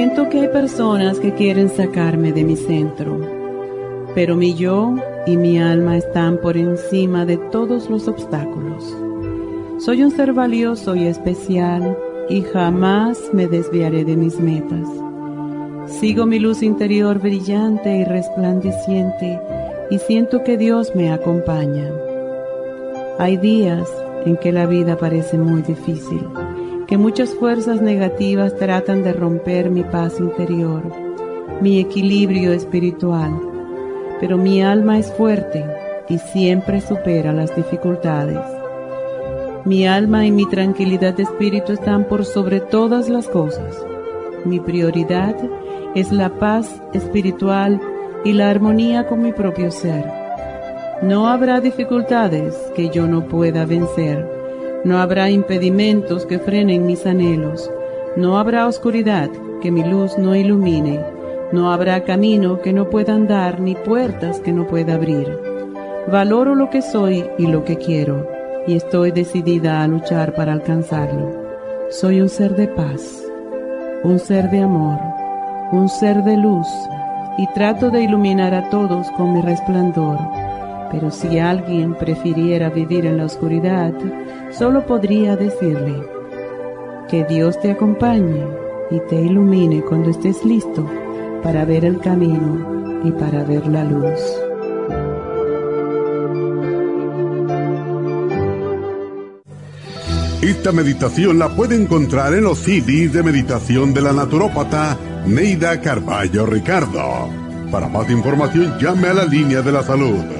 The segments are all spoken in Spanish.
Siento que hay personas que quieren sacarme de mi centro, pero mi yo y mi alma están por encima de todos los obstáculos. Soy un ser valioso y especial y jamás me desviaré de mis metas. Sigo mi luz interior brillante y resplandeciente y siento que Dios me acompaña. Hay días en que la vida parece muy difícil que muchas fuerzas negativas tratan de romper mi paz interior, mi equilibrio espiritual, pero mi alma es fuerte y siempre supera las dificultades. Mi alma y mi tranquilidad de espíritu están por sobre todas las cosas. Mi prioridad es la paz espiritual y la armonía con mi propio ser. No habrá dificultades que yo no pueda vencer no habrá impedimentos que frenen mis anhelos. No habrá oscuridad que mi luz no ilumine. No habrá camino que no pueda andar ni puertas que no pueda abrir. Valoro lo que soy y lo que quiero y estoy decidida a luchar para alcanzarlo. Soy un ser de paz, un ser de amor, un ser de luz y trato de iluminar a todos con mi resplandor pero si alguien prefiriera vivir en la oscuridad, solo podría decirle, que Dios te acompañe y te ilumine cuando estés listo para ver el camino y para ver la luz. Esta meditación la puede encontrar en los CDs de meditación de la naturópata Neida Carballo Ricardo. Para más información llame a la línea de la salud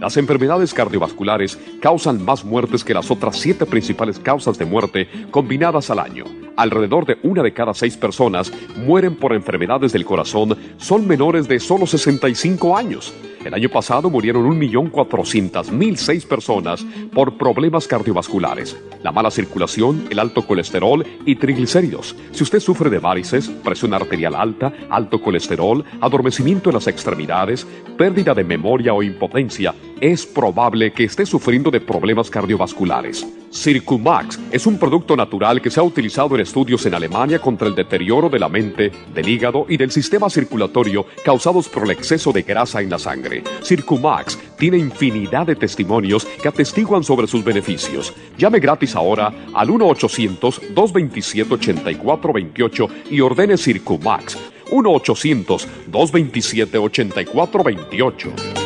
Las enfermedades cardiovasculares causan más muertes que las otras siete principales causas de muerte combinadas al año. Alrededor de una de cada seis personas mueren por enfermedades del corazón son menores de solo 65 años. El año pasado murieron 1.400.006 personas por problemas cardiovasculares, la mala circulación, el alto colesterol y triglicéridos. Si usted sufre de varices, presión arterial alta, alto colesterol, adormecimiento en las extremidades, pérdida de memoria o impotencia, es probable que esté sufriendo de problemas cardiovasculares. Circumax es un producto natural que se ha utilizado en estudios en Alemania contra el deterioro de la mente, del hígado y del sistema circulatorio causados por el exceso de grasa en la sangre. Circumax tiene infinidad de testimonios que atestiguan sobre sus beneficios. Llame gratis ahora al 1-800-227-8428 y ordene Circumax. 1-800-227-8428.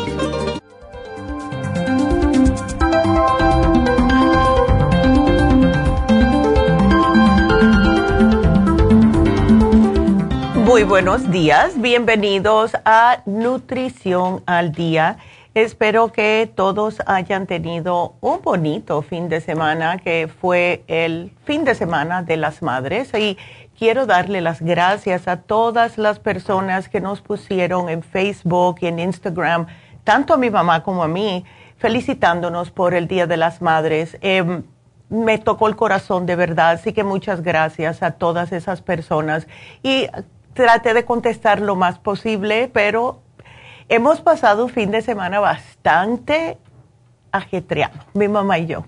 Buenos días, bienvenidos a Nutrición al Día. Espero que todos hayan tenido un bonito fin de semana, que fue el fin de semana de las madres. Y quiero darle las gracias a todas las personas que nos pusieron en Facebook y en Instagram, tanto a mi mamá como a mí, felicitándonos por el Día de las Madres. Em, me tocó el corazón de verdad, así que muchas gracias a todas esas personas. Y traté de contestar lo más posible, pero hemos pasado un fin de semana bastante ajetreado, mi mamá y yo.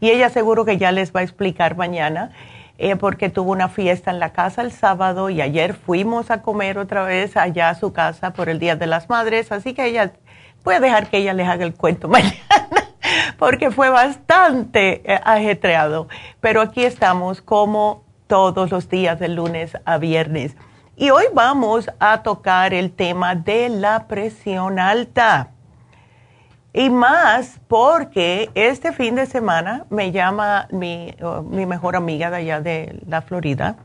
Y ella seguro que ya les va a explicar mañana, eh, porque tuvo una fiesta en la casa el sábado y ayer fuimos a comer otra vez allá a su casa por el Día de las Madres, así que ella, voy a dejar que ella les haga el cuento mañana. porque fue bastante eh, ajetreado. Pero aquí estamos como todos los días de lunes a viernes. Y hoy vamos a tocar el tema de la presión alta. Y más porque este fin de semana me llama mi, mi, mejor amiga de allá de la Florida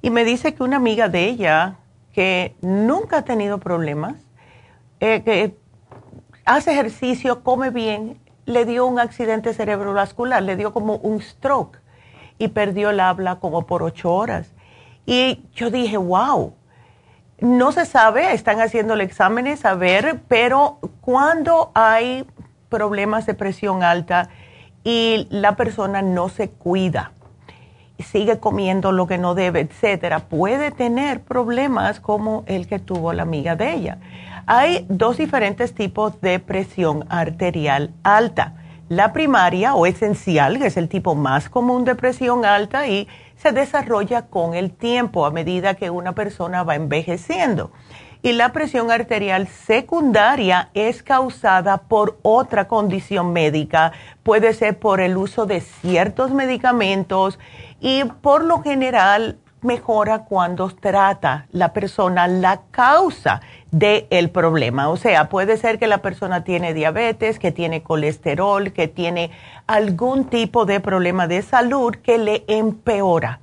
y me dice que una amiga de ella que nunca ha tenido problemas, eh, que hace ejercicio, come bien, le dio un accidente cerebrovascular, le dio como un stroke y perdió el habla como por ocho horas. Y yo dije, wow, no se sabe, están haciendo exámenes a ver, pero cuando hay problemas de presión alta y la persona no se cuida, sigue comiendo lo que no debe, etcétera, puede tener problemas como el que tuvo la amiga de ella. Hay dos diferentes tipos de presión arterial alta. La primaria o esencial, que es el tipo más común de presión alta y se desarrolla con el tiempo a medida que una persona va envejeciendo. Y la presión arterial secundaria es causada por otra condición médica, puede ser por el uso de ciertos medicamentos y por lo general mejora cuando trata la persona la causa del problema. O sea, puede ser que la persona tiene diabetes, que tiene colesterol, que tiene algún tipo de problema de salud que le empeora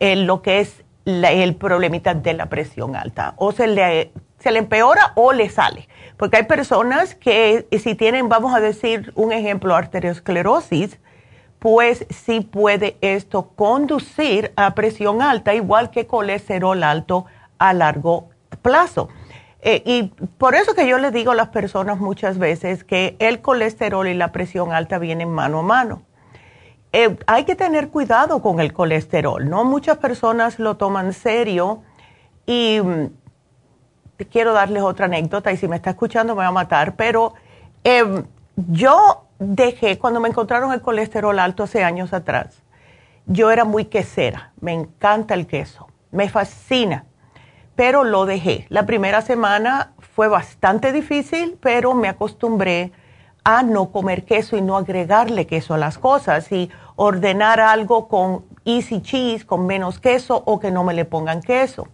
en lo que es el problemita de la presión alta. O se le, se le empeora o le sale. Porque hay personas que si tienen, vamos a decir un ejemplo, arteriosclerosis, pues sí puede esto conducir a presión alta, igual que colesterol alto a largo plazo. Eh, y por eso que yo les digo a las personas muchas veces que el colesterol y la presión alta vienen mano a mano. Eh, hay que tener cuidado con el colesterol, ¿no? Muchas personas lo toman serio y mm, quiero darles otra anécdota y si me está escuchando me va a matar, pero em, yo dejé, cuando me encontraron el colesterol alto hace años atrás, yo era muy quesera, me encanta el queso, me fascina, pero lo dejé. La primera semana fue bastante difícil, pero me acostumbré a no comer queso y no agregarle queso a las cosas y ordenar algo con easy cheese, con menos queso o que no me le pongan queso.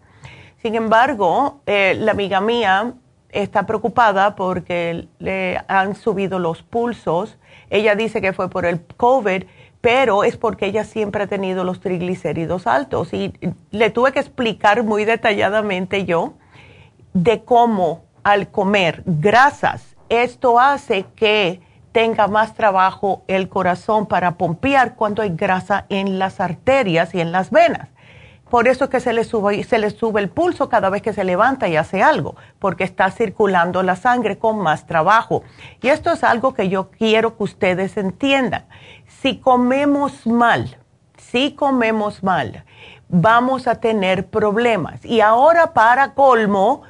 Sin embargo, eh, la amiga mía está preocupada porque le han subido los pulsos. Ella dice que fue por el COVID, pero es porque ella siempre ha tenido los triglicéridos altos y le tuve que explicar muy detalladamente yo de cómo al comer grasas esto hace que tenga más trabajo el corazón para pompear cuando hay grasa en las arterias y en las venas. Por eso es que se le, sube, se le sube el pulso cada vez que se levanta y hace algo, porque está circulando la sangre con más trabajo. Y esto es algo que yo quiero que ustedes entiendan. Si comemos mal, si comemos mal, vamos a tener problemas. Y ahora para colmo,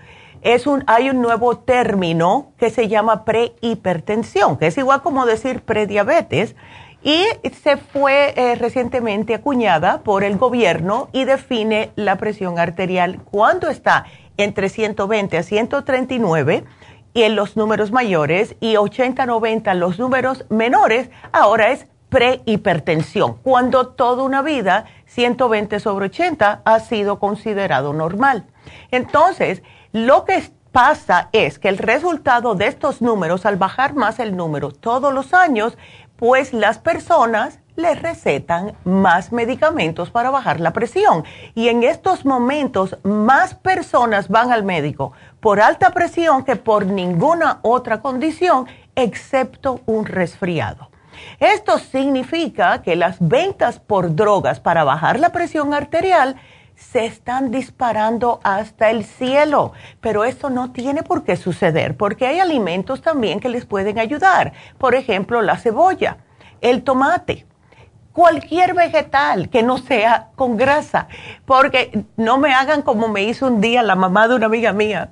es un, hay un nuevo término que se llama prehipertensión, que es igual como decir prediabetes, y se fue eh, recientemente acuñada por el gobierno y define la presión arterial. Cuando está entre 120 a 139 y en los números mayores y 80-90 los números menores, ahora es prehipertensión, cuando toda una vida 120 sobre 80 ha sido considerado normal. Entonces, lo que pasa es que el resultado de estos números, al bajar más el número todos los años, pues las personas les recetan más medicamentos para bajar la presión. Y en estos momentos más personas van al médico por alta presión que por ninguna otra condición, excepto un resfriado. Esto significa que las ventas por drogas para bajar la presión arterial se están disparando hasta el cielo, pero esto no tiene por qué suceder porque hay alimentos también que les pueden ayudar. Por ejemplo, la cebolla, el tomate, cualquier vegetal que no sea con grasa, porque no me hagan como me hizo un día la mamá de una amiga mía.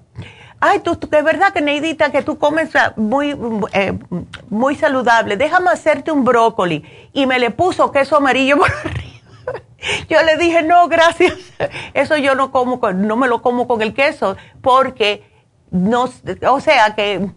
Ay, tú, de verdad que Neidita, que tú comes muy, eh, muy saludable, déjame hacerte un brócoli. Y me le puso queso amarillo por arriba. Yo le dije, no, gracias. Eso yo no como, no me lo como con el queso, porque no, o sea que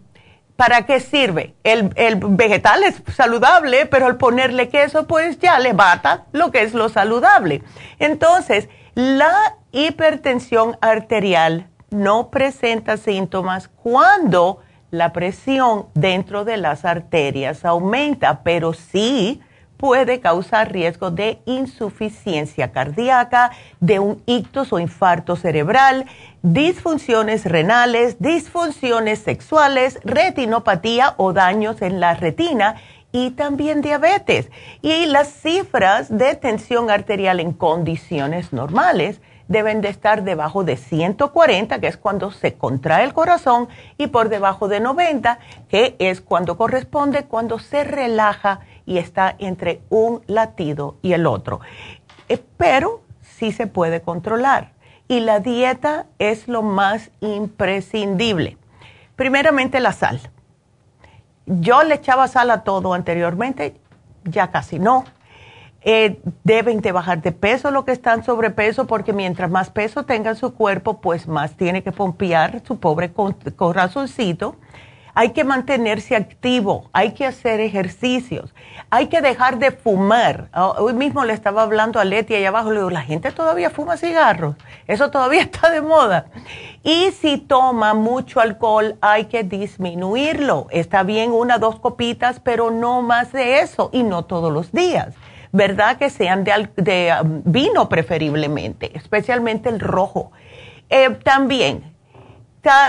¿para qué sirve? El, el, vegetal es saludable, pero al ponerle queso, pues ya le bata lo que es lo saludable. Entonces, la hipertensión arterial no presenta síntomas cuando la presión dentro de las arterias aumenta, pero sí puede causar riesgo de insuficiencia cardíaca, de un ictus o infarto cerebral, disfunciones renales, disfunciones sexuales, retinopatía o daños en la retina y también diabetes. Y las cifras de tensión arterial en condiciones normales deben de estar debajo de 140, que es cuando se contrae el corazón, y por debajo de 90, que es cuando corresponde cuando se relaja y está entre un latido y el otro. Eh, pero sí se puede controlar. Y la dieta es lo más imprescindible. Primeramente la sal. Yo le echaba sal a todo anteriormente, ya casi no. Eh, deben de bajar de peso lo que están sobrepeso porque mientras más peso tenga su cuerpo, pues más tiene que pompear su pobre corazoncito hay que mantenerse activo, hay que hacer ejercicios, hay que dejar de fumar. Ah, hoy mismo le estaba hablando a Leti allá abajo, le digo, la gente todavía fuma cigarros, eso todavía está de moda. Y si toma mucho alcohol, hay que disminuirlo. Está bien una, dos copitas, pero no más de eso y no todos los días. ¿Verdad? Que sean de, um, vino preferiblemente, especialmente el rojo. Eh, también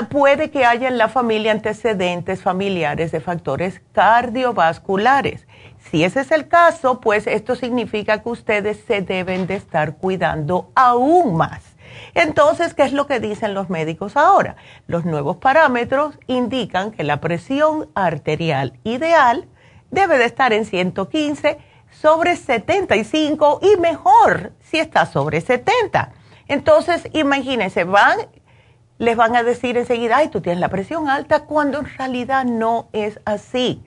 puede que haya en la familia antecedentes familiares de factores cardiovasculares. Si ese es el caso, pues esto significa que ustedes se deben de estar cuidando aún más. Entonces, ¿qué es lo que dicen los médicos ahora? Los nuevos parámetros indican que la presión arterial ideal debe de estar en 115 sobre 75 y mejor si está sobre 70. Entonces, imagínense, van les van a decir enseguida, ay, tú tienes la presión alta, cuando en realidad no es así.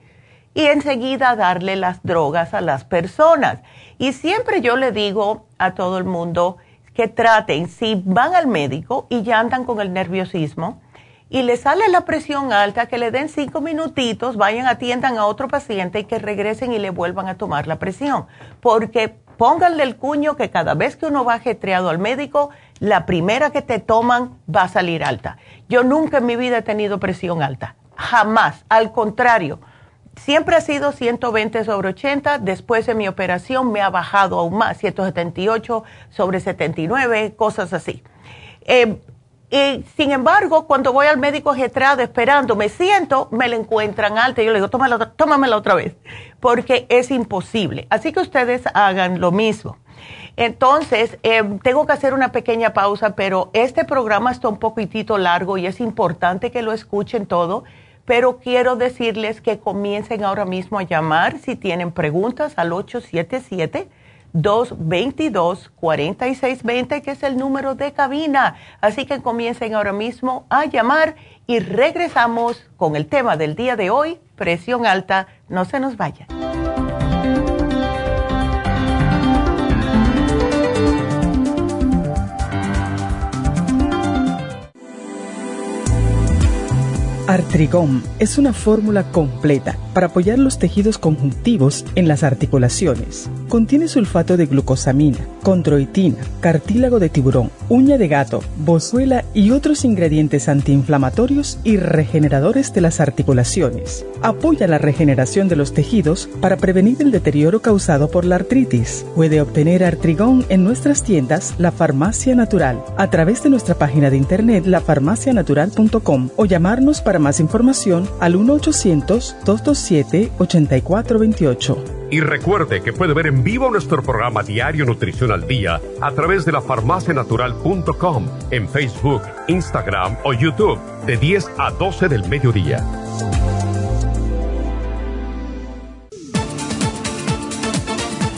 Y enseguida darle las drogas a las personas. Y siempre yo le digo a todo el mundo que traten, si van al médico y ya andan con el nerviosismo y le sale la presión alta, que le den cinco minutitos, vayan, atiendan a otro paciente y que regresen y le vuelvan a tomar la presión. Porque pónganle el cuño que cada vez que uno va ajetreado al médico, la primera que te toman va a salir alta. Yo nunca en mi vida he tenido presión alta, jamás, al contrario. Siempre ha sido 120 sobre 80, después de mi operación me ha bajado aún más, 178 sobre 79, cosas así. Eh, y sin embargo, cuando voy al médico ajetrado esperando, me siento, me la encuentran alta. Yo le digo, tómala, tómamela otra vez, porque es imposible. Así que ustedes hagan lo mismo. Entonces, eh, tengo que hacer una pequeña pausa, pero este programa está un poquitito largo y es importante que lo escuchen todo, pero quiero decirles que comiencen ahora mismo a llamar si tienen preguntas al 877-222-4620, que es el número de cabina. Así que comiencen ahora mismo a llamar y regresamos con el tema del día de hoy, presión alta. No se nos vayan. Artrigón es una fórmula completa para apoyar los tejidos conjuntivos en las articulaciones. Contiene sulfato de glucosamina, condroitina, cartílago de tiburón, uña de gato, bozuela y otros ingredientes antiinflamatorios y regeneradores de las articulaciones. Apoya la regeneración de los tejidos para prevenir el deterioro causado por la artritis. Puede obtener Artrigón en nuestras tiendas La Farmacia Natural a través de nuestra página de internet lafarmacianatural.com o llamarnos para más información al 1-800-227-8428. Y recuerde que puede ver en vivo nuestro programa Diario Nutrición al Día a través de la farmacianatural.com en Facebook, Instagram o YouTube de 10 a 12 del mediodía.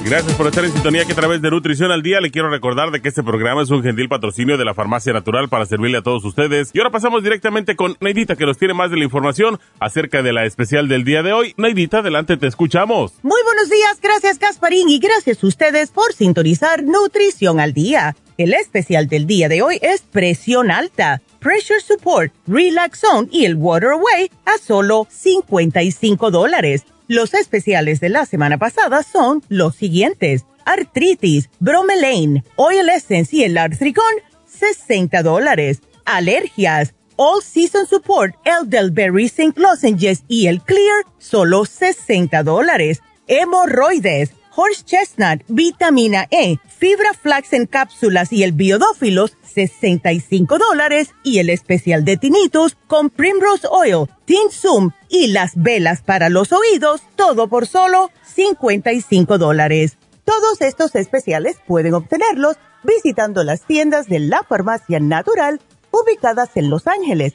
Gracias por estar en sintonía que a través de Nutrición al Día le quiero recordar de que este programa es un gentil patrocinio de la Farmacia Natural para servirle a todos ustedes. Y ahora pasamos directamente con Neidita que nos tiene más de la información acerca de la especial del día de hoy. Neidita, adelante, te escuchamos. Muy buenos días, gracias Casparín y gracias a ustedes por sintonizar Nutrición al Día. El especial del día de hoy es presión alta Pressure Support, Relax y el Water Away a solo 55 dólares. Los especiales de la semana pasada son los siguientes. Artritis, Bromelain, Oil Essence y el Artricon, 60 dólares. Alergias, All Season Support, Elderberry St. Lozenges y el Clear, solo 60 dólares. Hemorroides, Horse Chestnut, Vitamina E, Fibra Flax en cápsulas y el Biodófilos, 65 dólares. Y el especial de Tinnitus con Primrose Oil, Tinsum y las velas para los oídos, todo por solo 55 dólares. Todos estos especiales pueden obtenerlos visitando las tiendas de la Farmacia Natural ubicadas en Los Ángeles,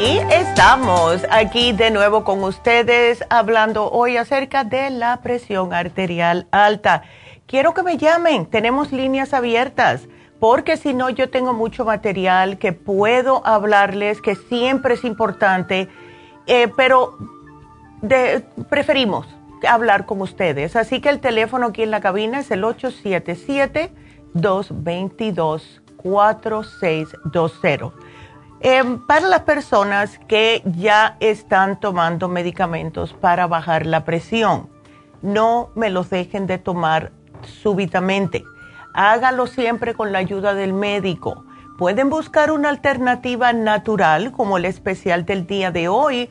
Y estamos aquí de nuevo con ustedes hablando hoy acerca de la presión arterial alta. Quiero que me llamen, tenemos líneas abiertas, porque si no yo tengo mucho material que puedo hablarles, que siempre es importante, eh, pero preferimos hablar con ustedes. Así que el teléfono aquí en la cabina es el 877-222-4620. Em, para las personas que ya están tomando medicamentos para bajar la presión, no me los dejen de tomar súbitamente. Hágalo siempre con la ayuda del médico. Pueden buscar una alternativa natural como el especial del día de hoy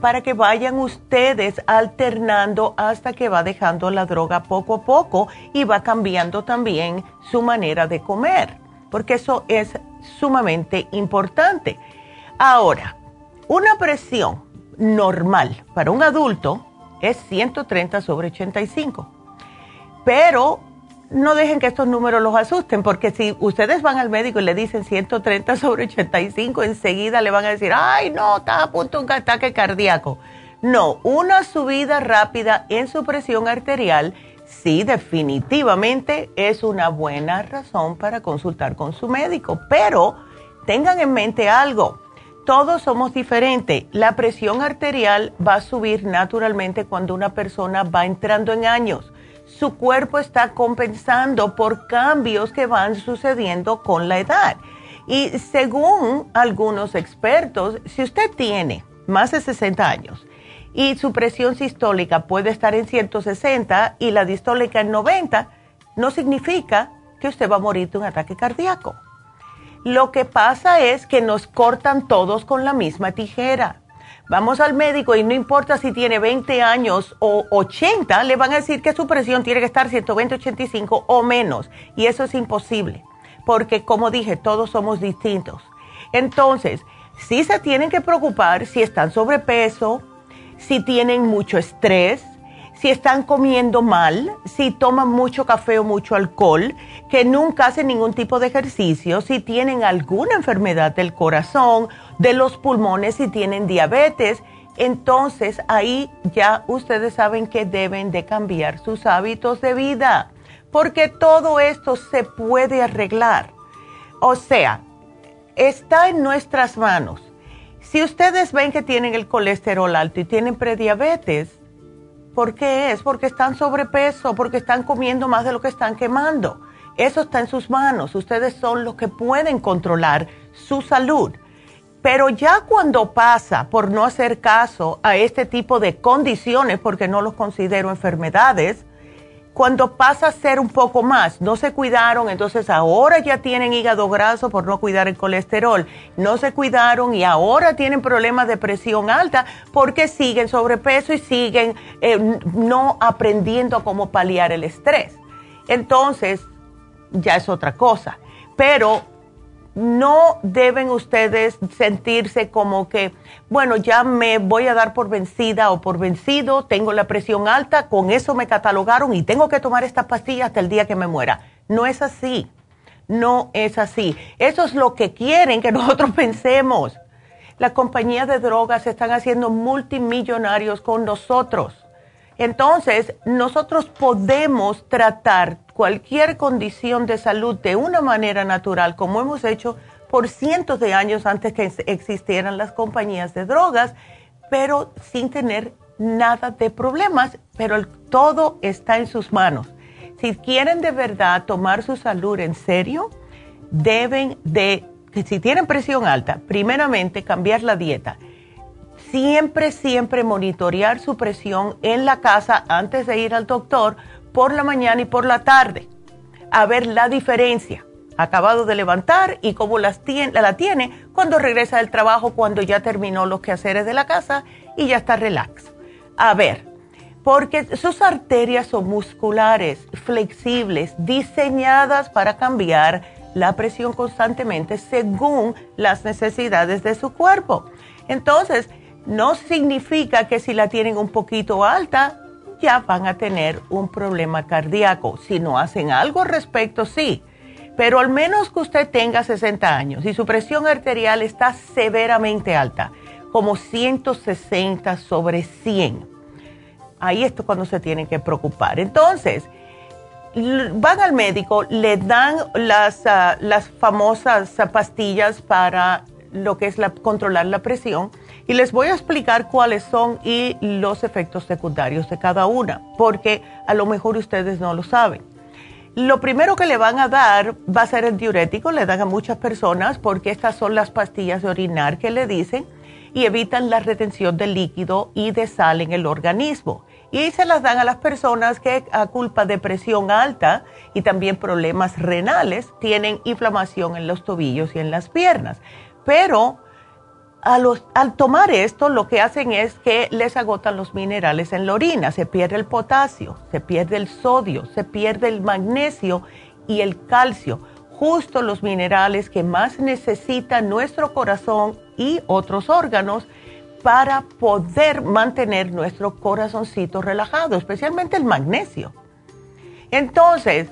para que vayan ustedes alternando hasta que va dejando la droga poco a poco y va cambiando también su manera de comer, porque eso es sumamente importante. Ahora, una presión normal para un adulto es 130 sobre 85. Pero no dejen que estos números los asusten, porque si ustedes van al médico y le dicen 130 sobre 85, enseguida le van a decir, ay, no, está a punto de un ataque cardíaco. No, una subida rápida en su presión arterial sí, definitivamente es una buena razón para consultar con su médico, pero tengan en mente algo, todos somos diferentes. La presión arterial va a subir naturalmente cuando una persona va entrando en años. Su cuerpo está compensando por cambios que van sucediendo con la edad. Y según algunos expertos, si usted tiene más de 60 años, y su presión sistólica puede estar en 160 y la distólica en 90, no significa que usted va a morir de un ataque cardíaco. Lo que pasa es que nos cortan todos con la misma tijera. Vamos al médico y no importa si tiene 20 años o 80, le van a decir que su presión tiene que estar 120, 85 o menos. Y eso es imposible, porque como dije, todos somos distintos. Entonces, sí se tienen que preocupar si están sobrepeso, si tienen mucho estrés, si están comiendo mal, si toman mucho café o mucho alcohol, que nunca hacen ningún tipo de ejercicio, si tienen alguna enfermedad del corazón, de los pulmones, si tienen diabetes, entonces ahí ya ustedes saben que deben de cambiar sus hábitos de vida, porque todo esto se puede arreglar. O sea, está en nuestras manos si ustedes ven que tienen el colesterol alto y tienen prediabetes, ¿por qué es? Porque están sobrepeso, porque están comiendo más de lo que están quemando. Eso está en sus manos. Ustedes son los que pueden controlar su salud. Pero ya cuando pasa por no hacer caso a este tipo de condiciones, porque no los considero enfermedades, cuando pasa a ser un poco más, no se cuidaron, entonces ahora ya tienen hígado graso por no cuidar el colesterol, no se cuidaron y ahora tienen problemas de presión alta porque siguen sobrepeso y siguen eh, no aprendiendo cómo paliar el estrés. Entonces, ya es otra cosa. Pero no deben ustedes sentirse como que, bueno, ya me voy a dar por vencida o por vencido, tengo la presión alta, con eso me catalogaron y tengo que tomar esta pastilla hasta el día que me muera. No es así. No es así. Eso es lo que quieren que nosotros pensemos. Las compañías de drogas están haciendo multimillonarios con nosotros. Entonces, nosotros podemos tratar cualquier condición de salud de una manera natural, como hemos hecho por cientos de años antes que existieran las compañías de drogas, pero sin tener nada de problemas, pero todo está en sus manos. Si quieren de verdad tomar su salud en serio, deben de, si tienen presión alta, primeramente cambiar la dieta. Siempre, siempre monitorear su presión en la casa antes de ir al doctor por la mañana y por la tarde. A ver la diferencia. Acabado de levantar y cómo las tiene, la tiene cuando regresa del trabajo, cuando ya terminó los quehaceres de la casa y ya está relax. A ver, porque sus arterias son musculares, flexibles, diseñadas para cambiar la presión constantemente según las necesidades de su cuerpo. Entonces, no significa que si la tienen un poquito alta, ya van a tener un problema cardíaco. Si no hacen algo al respecto, sí. Pero al menos que usted tenga 60 años y su presión arterial está severamente alta como 160 sobre 100. Ahí es cuando se tienen que preocupar. Entonces, van al médico, le dan las, ah, las famosas pastillas para lo que es la, controlar la presión y les voy a explicar cuáles son y los efectos secundarios de cada una, porque a lo mejor ustedes no lo saben. Lo primero que le van a dar va a ser el diurético, le dan a muchas personas porque estas son las pastillas de orinar que le dicen y evitan la retención de líquido y de sal en el organismo. Y se las dan a las personas que a culpa de presión alta y también problemas renales tienen inflamación en los tobillos y en las piernas. Pero al tomar esto lo que hacen es que les agotan los minerales en la orina, se pierde el potasio, se pierde el sodio, se pierde el magnesio y el calcio justo los minerales que más necesita nuestro corazón y otros órganos para poder mantener nuestro corazoncito relajado, especialmente el magnesio. Entonces,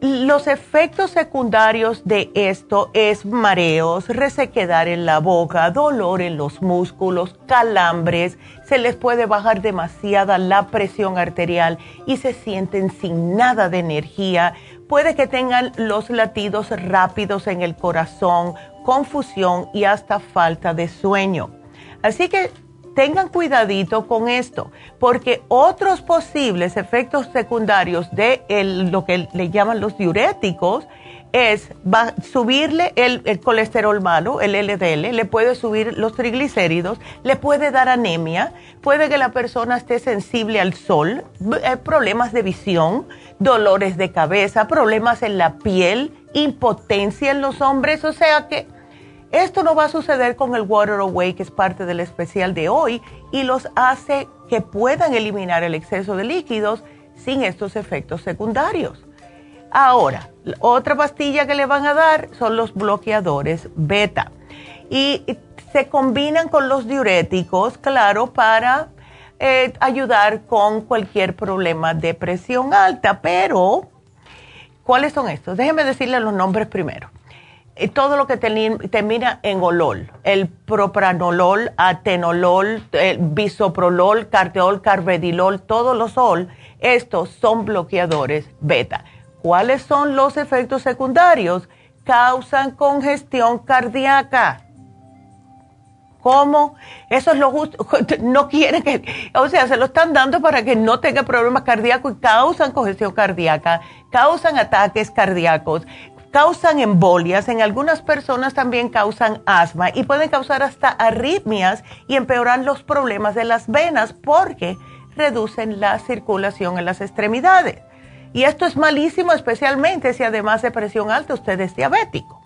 los efectos secundarios de esto es mareos, resequedar en la boca, dolor en los músculos, calambres, se les puede bajar demasiada la presión arterial y se sienten sin nada de energía, puede que tengan los latidos rápidos en el corazón, confusión y hasta falta de sueño. Así que tengan cuidadito con esto, porque otros posibles efectos secundarios de lo que le llaman los diuréticos es subirle el, colesterol malo, el LDL, le puede subir los triglicéridos, le puede dar anemia, puede que la persona esté sensible al sol, eh, problemas de visión, dolores de cabeza, problemas en la piel, impotencia en los hombres, o sea que esto no va a suceder con el Water Away, que es parte del especial de hoy, y los hace que puedan eliminar el exceso de líquidos sin estos efectos secundarios. Ahora, otra pastilla que le van a dar son los bloqueadores beta. Y se combinan con los diuréticos, claro, para eh, ayudar con cualquier problema de presión alta. Pero, ¿cuáles son estos? Déjenme decirles los nombres primero. Eh, todo lo que termina en olol, el propranolol, atenolol, el bisoprolol, carteol, carvedilol, todos los sol, estos son bloqueadores beta. ¿Cuáles son los efectos secundarios? Causan congestión cardíaca. ¿Cómo? Eso es lo justo. No quieren que, o sea, se lo están dando para que no tenga problemas cardíacos y causan congestión cardíaca, causan ataques cardíacos, causan embolias, en algunas personas también causan asma y pueden causar hasta arritmias y empeorar los problemas de las venas porque reducen la circulación en las extremidades. Y esto es malísimo, especialmente si además de presión alta usted es diabético.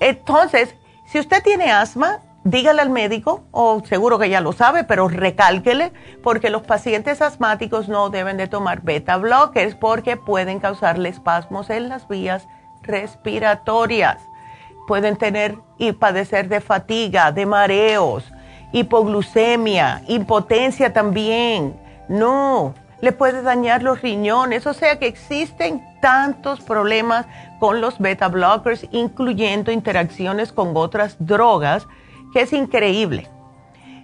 Entonces, si usted tiene asma, dígale al médico, o seguro que ya lo sabe, pero recálquele, porque los pacientes asmáticos no deben de tomar beta blockers porque pueden causarle espasmos en las vías respiratorias. Pueden tener y padecer de fatiga, de mareos, hipoglucemia, impotencia también. No, le puede dañar los riñones, o sea que existen tantos problemas con los beta blockers, incluyendo interacciones con otras drogas, que es increíble.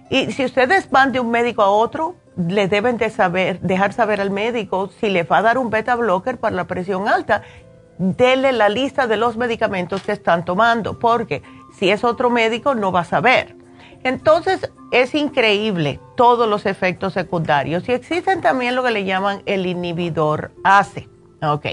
Y si ustedes van de un médico a otro, le deben de saber, dejar saber al médico si le va a dar un beta blocker para la presión alta, dele la lista de los medicamentos que están tomando, porque si es otro médico no va a saber. Entonces es increíble todos los efectos secundarios y existen también lo que le llaman el inhibidor ACE. Ok.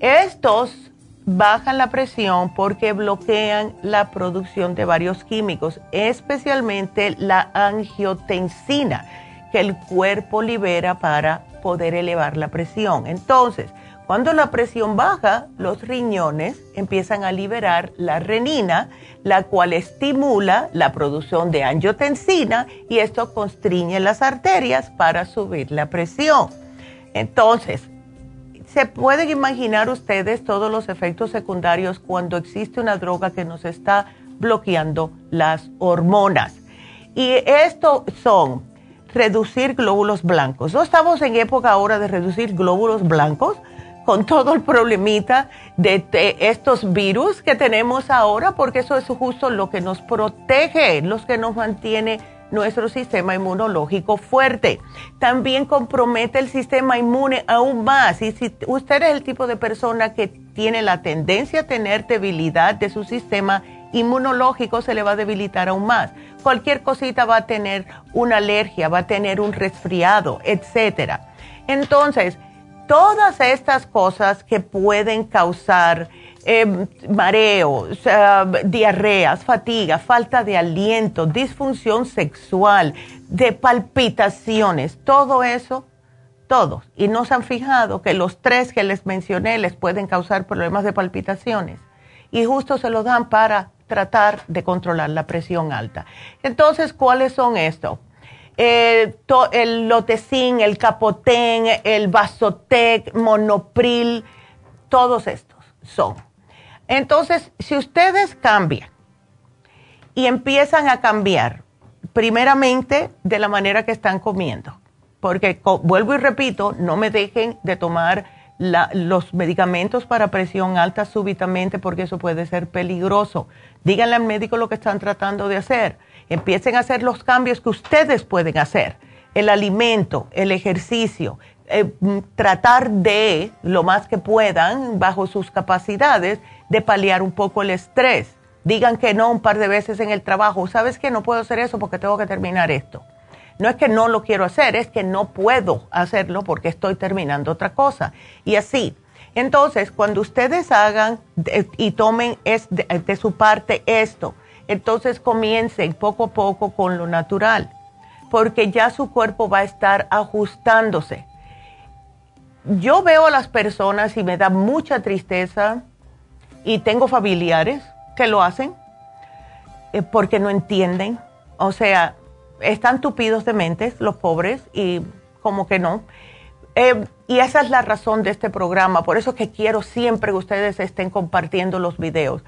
Estos bajan la presión porque bloquean la producción de varios químicos, especialmente la angiotensina que el cuerpo libera para poder elevar la presión. Entonces, cuando la presión baja, los riñones empiezan a liberar la renina, la cual estimula la producción de angiotensina y esto constriñe las arterias para subir la presión. Entonces, se pueden imaginar ustedes todos los efectos secundarios cuando existe una droga que nos está bloqueando las hormonas. Y esto son reducir glóbulos blancos. No estamos en época ahora de reducir glóbulos blancos con todo el problemita de, estos virus que tenemos ahora, porque eso es justo lo que nos protege, los que nos mantiene nuestro sistema inmunológico fuerte. También compromete el sistema inmune aún más. Y si usted es el tipo de persona que tiene la tendencia a tener debilidad de su sistema inmunológico, se le va a debilitar aún más. Cualquier cosita va a tener una alergia, va a tener un resfriado, etcétera. Entonces, todas estas cosas que pueden causar eh, mareo, diarreas, fatiga, falta de aliento, disfunción sexual, de palpitaciones, todo eso, todos. Y no se han fijado que los tres que les mencioné les pueden causar problemas de palpitaciones. Y justo se lo dan para tratar de controlar la presión alta. Entonces, ¿cuáles son estos? El lotecin, el capotén, el vasotec, monopril, todos estos son. Entonces, si ustedes cambian y empiezan a cambiar, primeramente de la manera que están comiendo, porque vuelvo y repito, no me dejen de tomar los medicamentos para presión alta súbitamente porque eso puede ser peligroso. Díganle al médico lo que están tratando de hacer Empiecen a hacer los cambios que ustedes pueden hacer. El alimento, el ejercicio, eh, mm, tratar de, lo más que puedan, bajo sus capacidades, de paliar un poco el estrés. Digan que no un par de veces en el trabajo. ¿Sabes qué? No puedo hacer eso porque tengo que terminar esto. No es que no lo quiero hacer, es que no puedo hacerlo porque estoy terminando otra cosa. Y así. Entonces, cuando ustedes hagan y tomen de su parte esto, entonces comiencen poco a poco con lo natural, porque ya su cuerpo va a estar ajustándose. Yo veo a las personas y me da mucha tristeza y tengo familiares que lo hacen eh, porque no entienden. O sea, están tupidos de mentes los pobres y como que no. Eh, y esa es la razón de este programa. Por eso que quiero siempre que ustedes estén compartiendo los videos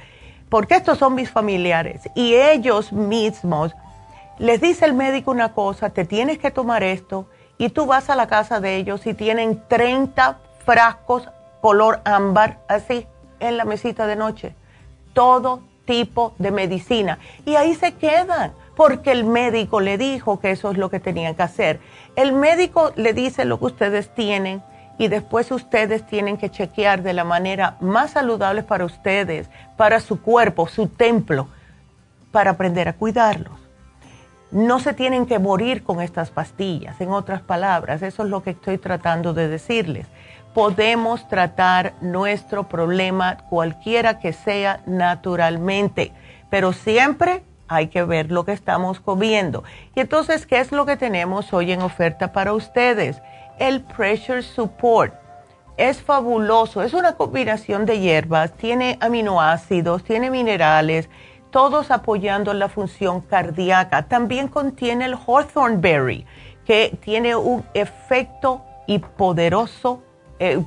porque estos son mis familiares y ellos mismos les dice el médico una cosa, te tienes que tomar esto y tú vas a la casa de ellos y tienen 30 frascos color ámbar así en la mesita de noche. Todo tipo de medicina. Y ahí se quedan porque el médico le dijo que eso es lo que tenían que hacer. El médico le dice lo que ustedes tienen y después ustedes tienen que chequear de la manera más saludable para ustedes, para su cuerpo, su templo, para aprender a cuidarlos. No se tienen que morir con estas pastillas, en otras palabras, eso es lo que estoy tratando de decirles. Podemos tratar nuestro problema, cualquiera que sea, naturalmente, pero siempre hay que ver lo que estamos comiendo. Y entonces, ¿qué es lo que tenemos hoy en oferta para ustedes? el Pressure Support. Es fabuloso, es una combinación de hierbas, tiene aminoácidos, tiene minerales, todos apoyando la función cardíaca. También contiene el Hawthorne Berry, que tiene un efecto y poderoso, eh,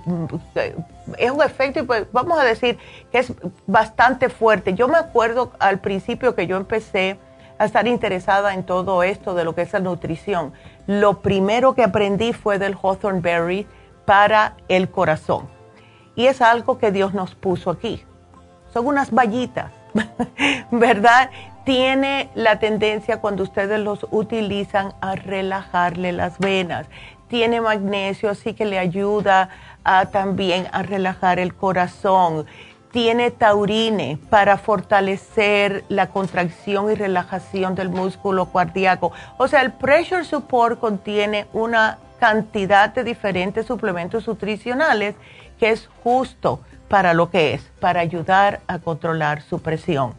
es un efecto, pues, vamos a decir que es bastante fuerte. Yo me acuerdo al principio que yo empecé a estar interesada en todo esto de lo que es la nutrición. Lo primero que aprendí fue del Hawthorne Berry para el corazón. Y es algo que Dios nos puso aquí. Son unas vallitas, ¿verdad? Tiene la tendencia cuando ustedes los utilizan a relajarle las venas. Tiene magnesio, así que le ayuda a, también a relajar el corazón tiene taurine para fortalecer la contracción y relajación del músculo cardíaco. O sea, el Pressure Support contiene una cantidad de diferentes suplementos nutricionales que es justo para lo que es, para ayudar a controlar su presión.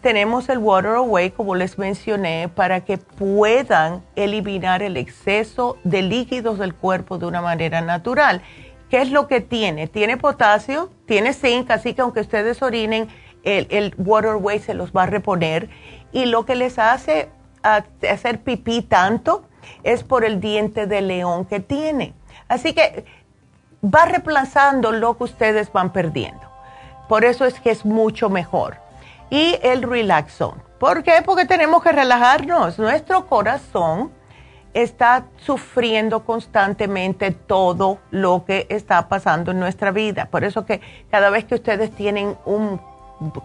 Tenemos el Water Away, como les mencioné, para que puedan eliminar el exceso de líquidos del cuerpo de una manera natural ¿Qué es lo que tiene? Tiene potasio, tiene zinc, así que aunque ustedes orinen, el, el waterway se los va a reponer. Y lo que les hace hacer pipí tanto es por el diente de león que tiene. Así que va reemplazando lo que ustedes van perdiendo. Por eso es que es mucho mejor. Y el relaxón. ¿Por qué? Porque tenemos que relajarnos. Nuestro corazón está sufriendo constantemente todo lo que está pasando en nuestra vida. Por eso que cada vez que ustedes tienen un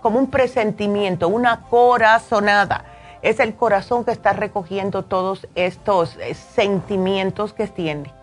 como un presentimiento, una corazonada, es el corazón que está recogiendo todos estos eh, sentimientos que tiene.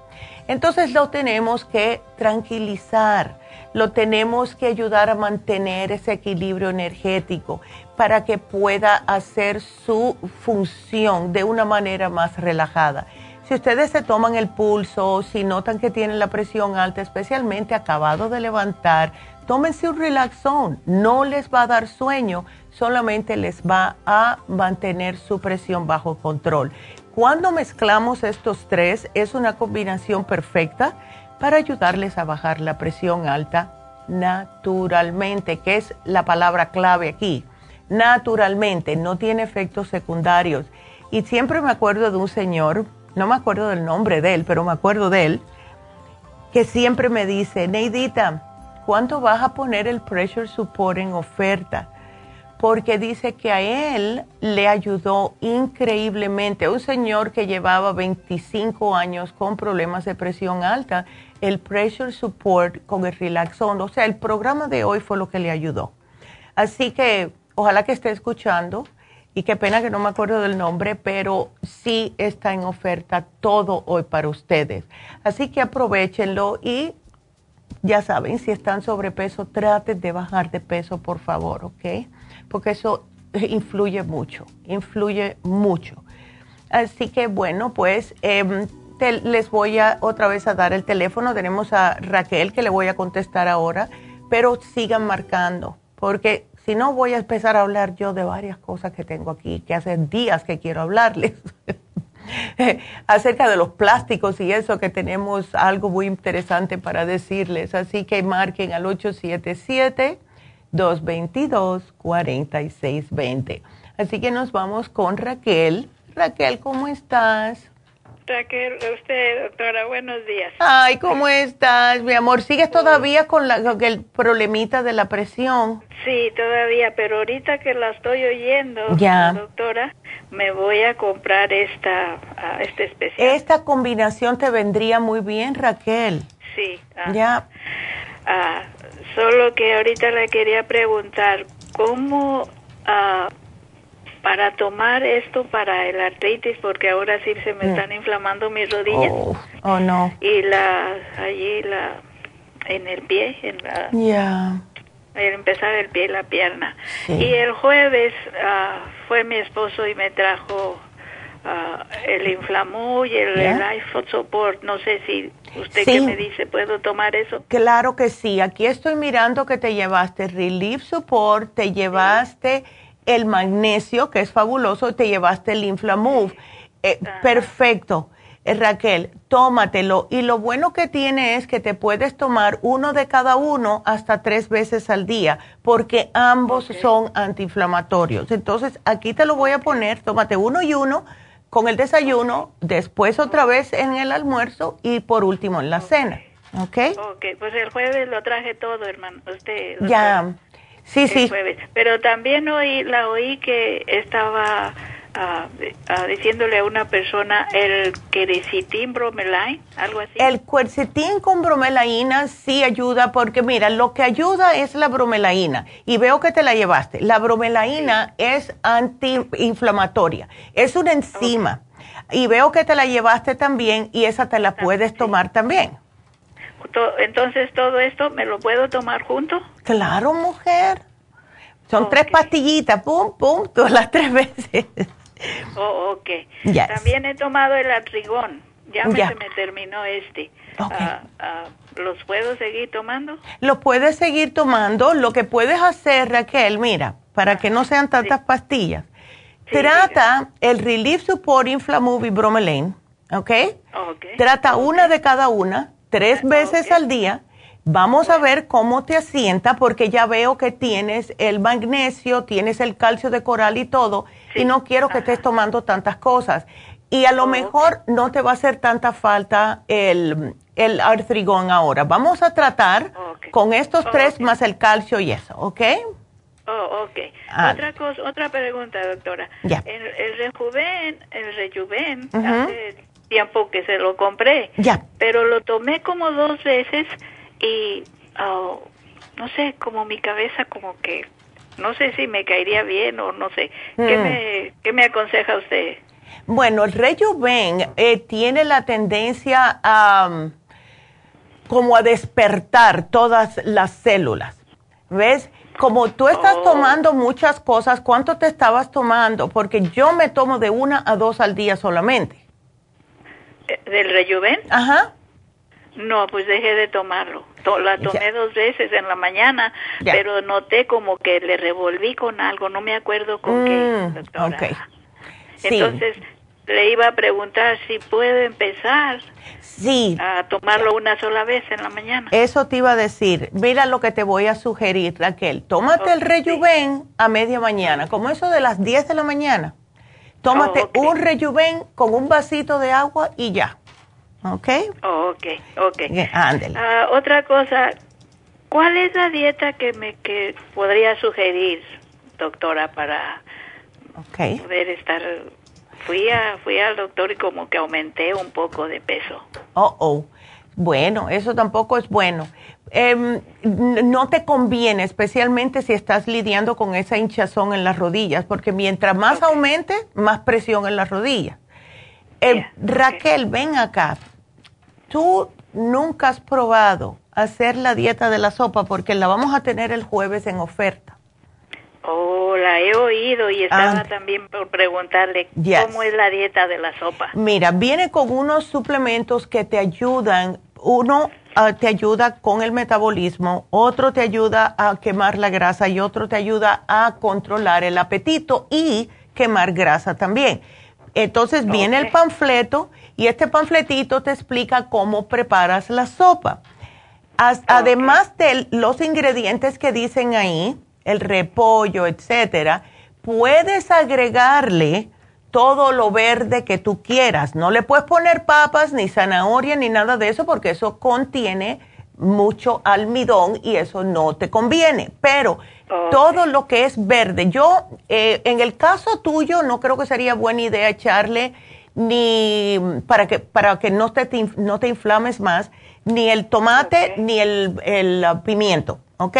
Entonces lo tenemos que tranquilizar, lo tenemos que ayudar a mantener ese equilibrio energético para que pueda hacer su función de una manera más relajada. Si ustedes se toman el pulso, si notan que tienen la presión alta, especialmente acabado de levantar, tómense un relaxón. No les va a dar sueño, solamente les va a mantener su presión bajo control. Cuando mezclamos estos tres, es una combinación perfecta para ayudarles a bajar la presión alta naturalmente, que es la palabra clave aquí naturalmente, no tiene efectos secundarios. Y siempre me acuerdo de un señor, no me acuerdo del nombre de él, pero me acuerdo de él, que siempre me dice, Neidita, ¿cuánto vas a poner el Pressure Support en oferta? Porque dice que a él le ayudó increíblemente. Un señor que llevaba 25 años con problemas de presión alta, el Pressure Support con el Relaxon, o sea, el programa de hoy fue lo que le ayudó. Así que ojalá que esté escuchando y qué pena que no me acuerdo del nombre, pero sí está en oferta todo hoy para ustedes. Así que aprovechenlo y ya saben, si están sobrepeso, traten de bajar de peso, por favor, ¿ok? Porque eso influye mucho, influye mucho. Así que bueno, pues em, les voy a otra vez a dar el teléfono. Tenemos a Raquel que le voy a contestar ahora, pero sigan marcando, porque si no, voy a empezar a hablar yo de varias cosas que tengo aquí, que hace días que quiero hablarles. acerca de los plásticos y eso que tenemos algo muy interesante para decirles. Así que marquen al 877-222-4620. Así que nos vamos con Raquel. Raquel, ¿cómo estás? Raquel, usted, doctora, buenos días. Ay, ¿cómo estás, mi amor? ¿Sigues todavía con, la, el problemita de la presión? Sí, todavía, pero ahorita que la estoy oyendo, doctora, me voy a comprar esta, este especial. Esta combinación te vendría muy bien, Raquel. Sí. Ya. Ah, solo que ahorita le quería preguntar, ¿cómo... Ah, para tomar esto para el artritis porque ahora sí se me están inflamando mis rodillas. Oh, oh, no. Y la allí la en el pie, en la Ya. Al empezar el pie y la pierna. Y el jueves uh, fue mi esposo y me trajo uh, el Inflamú y el Life Support. No sé si usted qué me dice, ¿puedo tomar eso? Claro que sí. Aquí estoy mirando que te llevaste Relief Support, te llevaste el magnesio, que es fabuloso, te llevaste el Inflamove. Eh, perfecto. Eh, Raquel, tómatelo. Y lo bueno que tiene es que te puedes tomar uno de cada uno hasta tres veces al día, porque ambos son antiinflamatorios. Entonces, aquí te lo voy a poner, tómate uno y uno con el desayuno, después otra vez en el almuerzo y por último en la cena. ¿Ok? Ok, pues el jueves lo traje todo, hermano. Usted. Ya. Sí, sí. Pero también oí, la oí que estaba ah, ah, diciéndole a una persona el quercetin bromelain, algo así. El quercetin con bromelaína sí ayuda porque mira, lo que ayuda es la bromelaína y veo que te la llevaste. La bromelaína es antiinflamatoria, es una enzima y veo que te la llevaste también y esa te la puedes tomar también. Entonces todo esto me lo puedo tomar junto. Claro, mujer. Son tres pastillitas, pum, pum, todas las tres veces. Oh, ok. También he tomado el atrigón. Ya me, se me terminó este. Ah, ah, ¿Los puedo seguir tomando? Los puedes seguir tomando. Lo que puedes hacer, Raquel, mira, para que no sean tantas pastillas, trata el Relief Support Inflamovie Bromelain, ¿ok? Trata una de cada una, tres ah, veces al día Vamos a ver cómo te asienta porque ya veo que tienes el magnesio, tienes el calcio de coral y todo y no quiero que estés tomando tantas cosas. Y a lo mejor no te va a hacer tanta falta el, el artrigón ahora. Vamos a tratar con estos tres más el calcio y eso, ¿ok? Oh, ok. Otra cosa, otra pregunta, doctora. El, el rejuven, el rejuven, hace tiempo que se lo compré, ya. pero lo tomé como dos veces y oh, no sé, como mi cabeza como que no sé si me caería bien o no sé. ¿Qué, mm. me, qué me aconseja usted? Bueno, el rejuven eh, tiene la tendencia a como a despertar todas las células. ¿Ves? Como tú estás oh. tomando muchas cosas, ¿cuánto te estabas tomando? Porque yo me tomo de una a dos al día solamente. Eh, ¿Del rejuven? Ajá. No, pues dejé de tomarlo. La tomé dos veces en la mañana, pero noté como que le revolví con algo, no me acuerdo con qué, mm, doctora. Entonces, le iba a preguntar si puedo empezar sí. a tomarlo una sola vez en la mañana. Eso te iba a decir. Mira lo que te voy a sugerir, Raquel. Tómate el rejuven a media mañana, como eso de las 10 de la mañana. Tómate un rejuven con un vasito de agua y ya. ¿Ok? ok, ok. Ándale. Ah, otra cosa, ¿cuál es la dieta que me que podría sugerir, doctora, para poder estar... Fui, a, fui al doctor y como que aumenté un poco de peso. Oh, oh. Bueno, eso tampoco es bueno. Em, no te conviene, especialmente si estás lidiando con esa hinchazón en las rodillas, porque mientras más aumente, más presión en las rodillas. Em, Raquel, ven acá tú nunca has probado hacer la dieta de la sopa porque la vamos a tener el jueves en oferta. Oh, la he oído y estaba ah. también por preguntarle cómo es la dieta de la sopa. Mira, viene con unos suplementos que te ayudan. Uno ah, te ayuda con el metabolismo, otro te ayuda a quemar la grasa y otro te ayuda a controlar el apetito y quemar grasa también. Entonces viene el panfleto y este panfletito te explica cómo preparas la sopa. Además de los ingredientes que dicen ahí, el repollo, etcétera, puedes agregarle todo lo verde que tú quieras. No le puedes poner papas, ni zanahoria, ni nada de eso, porque eso contiene mucho almidón y eso no te conviene. Pero todo lo que es verde, yo, eh, en el caso tuyo, no creo que sería buena idea echarle ni para que, para que no te, no te inflames más, ni el tomate ni el, el pimiento, ¿ok?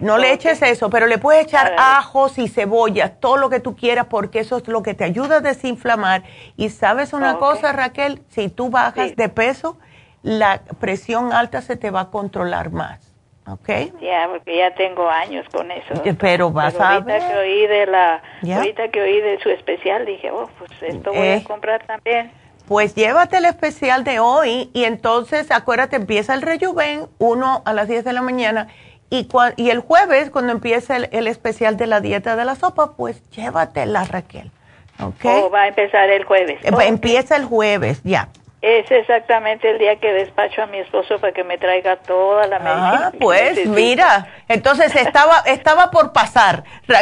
No le eches eso, pero le puedes echar ajos y cebollas, todo lo que tú quieras, porque eso es lo que te ayuda a desinflamar. Y sabes una cosa, Raquel, si tú bajas de peso, la presión alta se te va a controlar más. ¿Ok? Ya, porque ya tengo años con eso. Pero vas a ahorita que oí de la, ahorita que oí de su especial, dije, oh, pues esto voy a eh. comprar también. Pues llévate el especial de hoy y entonces acuérdate, empieza el rejuven, uno a las 10 de la mañana y, y el jueves cuando empiece el, especial de la dieta de la sopa, pues llévatela Raquel. ¿ok? Oh, va a empezar el jueves. Eh, empieza el jueves, ya. Es exactamente el día que despacho a mi esposo para que me traiga toda la medicina. Ah, pues mira, entonces estaba estaba por pasar.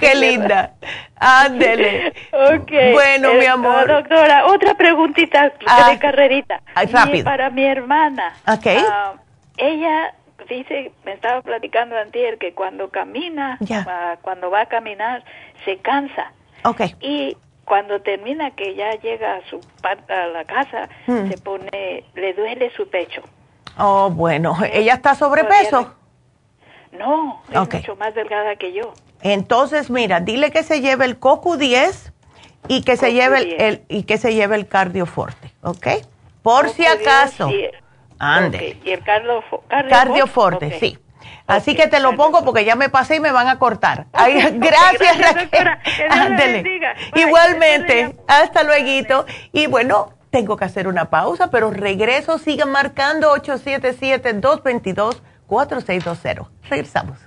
Qué linda. Ándele. Okay. Bueno, mi amor. doctora, otra preguntita de ah, carrerita. rápido. para mi hermana. Okay. Ah, ella dice, me estaba platicando antier que cuando camina, cuando va a caminar, se cansa. Okay. Y cuando termina que ya llega a su a la casa, hmm. se pone, le duele su pecho. Oh, bueno, ¿ella está sobrepeso? No, es mucho más delgada que yo. Entonces, mira, dile que se lleve el Coco 10 y que se lleve el, y que se lleve el Cardioforte, ¿ok? Por si acaso. Ande. Y el cardio, cardioforte, sí. Así que te lo pongo porque ya me pasé y me van a cortar. gracias, Raquel. Igualmente, hasta luego. Y bueno, tengo que hacer una pausa, pero regreso. Sigan marcando 877-222-4620. Regresamos.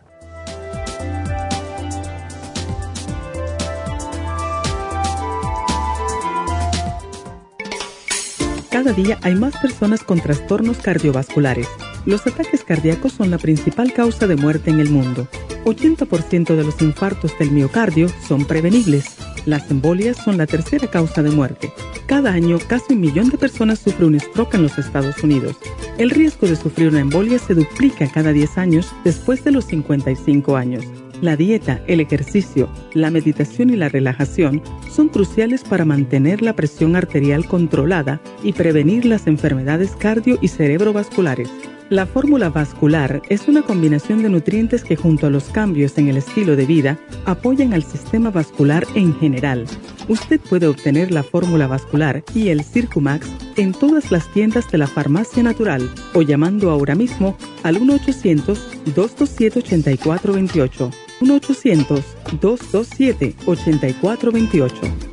Cada día hay más personas con trastornos cardiovasculares. Los ataques cardíacos son la principal causa de muerte en el mundo. 80% de los infartos del miocardio son prevenibles. Las embolias son la tercera causa de muerte. Cada año, casi un millón de personas sufren un stroke en los Estados Unidos. El riesgo de sufrir una embolia se duplica cada 10 años después de los 55 años. La dieta, el ejercicio, la meditación y la relajación son cruciales para mantener la presión arterial controlada y prevenir las enfermedades cardio y cerebrovasculares. La fórmula vascular es una combinación de nutrientes que junto a los cambios en el estilo de vida apoyan al sistema vascular en general. Usted puede obtener la fórmula vascular y el Circumax en todas las tiendas de la farmacia natural o llamando ahora mismo al 1-800-227-8428. 1-800-227-8428.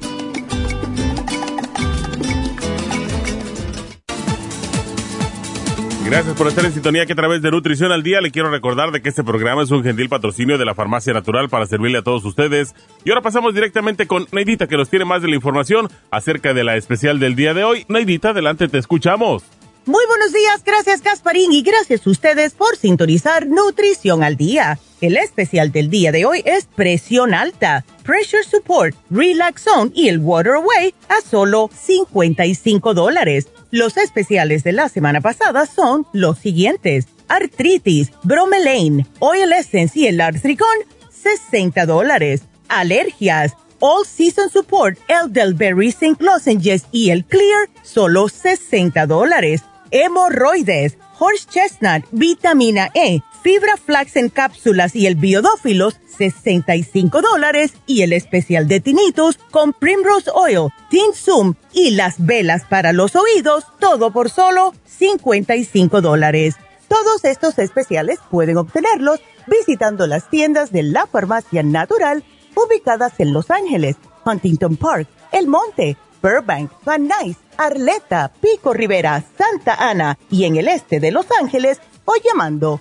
Gracias por estar en sintonía que a través de Nutrición al Día le quiero recordar de que este programa es un gentil patrocinio de la Farmacia Natural para servirle a todos ustedes. Y ahora pasamos directamente con Neidita que nos tiene más de la información acerca de la especial del día de hoy. Neidita, adelante, te escuchamos. Muy buenos días, gracias Gasparín y gracias a ustedes por sintonizar Nutrición al Día. El especial del día de hoy es presión alta, pressure support, relax zone y el water away a solo 55 dólares. Los especiales de la semana pasada son los siguientes. Artritis, bromelain, oil essence y el artricón, 60 dólares. Alergias, all season support, elderberry zinc lozenges y el clear, solo 60 dólares. Hemorroides, horse chestnut, vitamina E, fibra flax en cápsulas y el biodófilos, 65 dólares. Y el especial de tinitos con Primrose Oil, Tinsum y las velas para los oídos, todo por solo 55 dólares. Todos estos especiales pueden obtenerlos visitando las tiendas de la farmacia natural ubicadas en Los Ángeles, Huntington Park, El Monte, Burbank, Van Nuys, Arleta, Pico Rivera, Santa Ana y en el este de Los Ángeles o llamando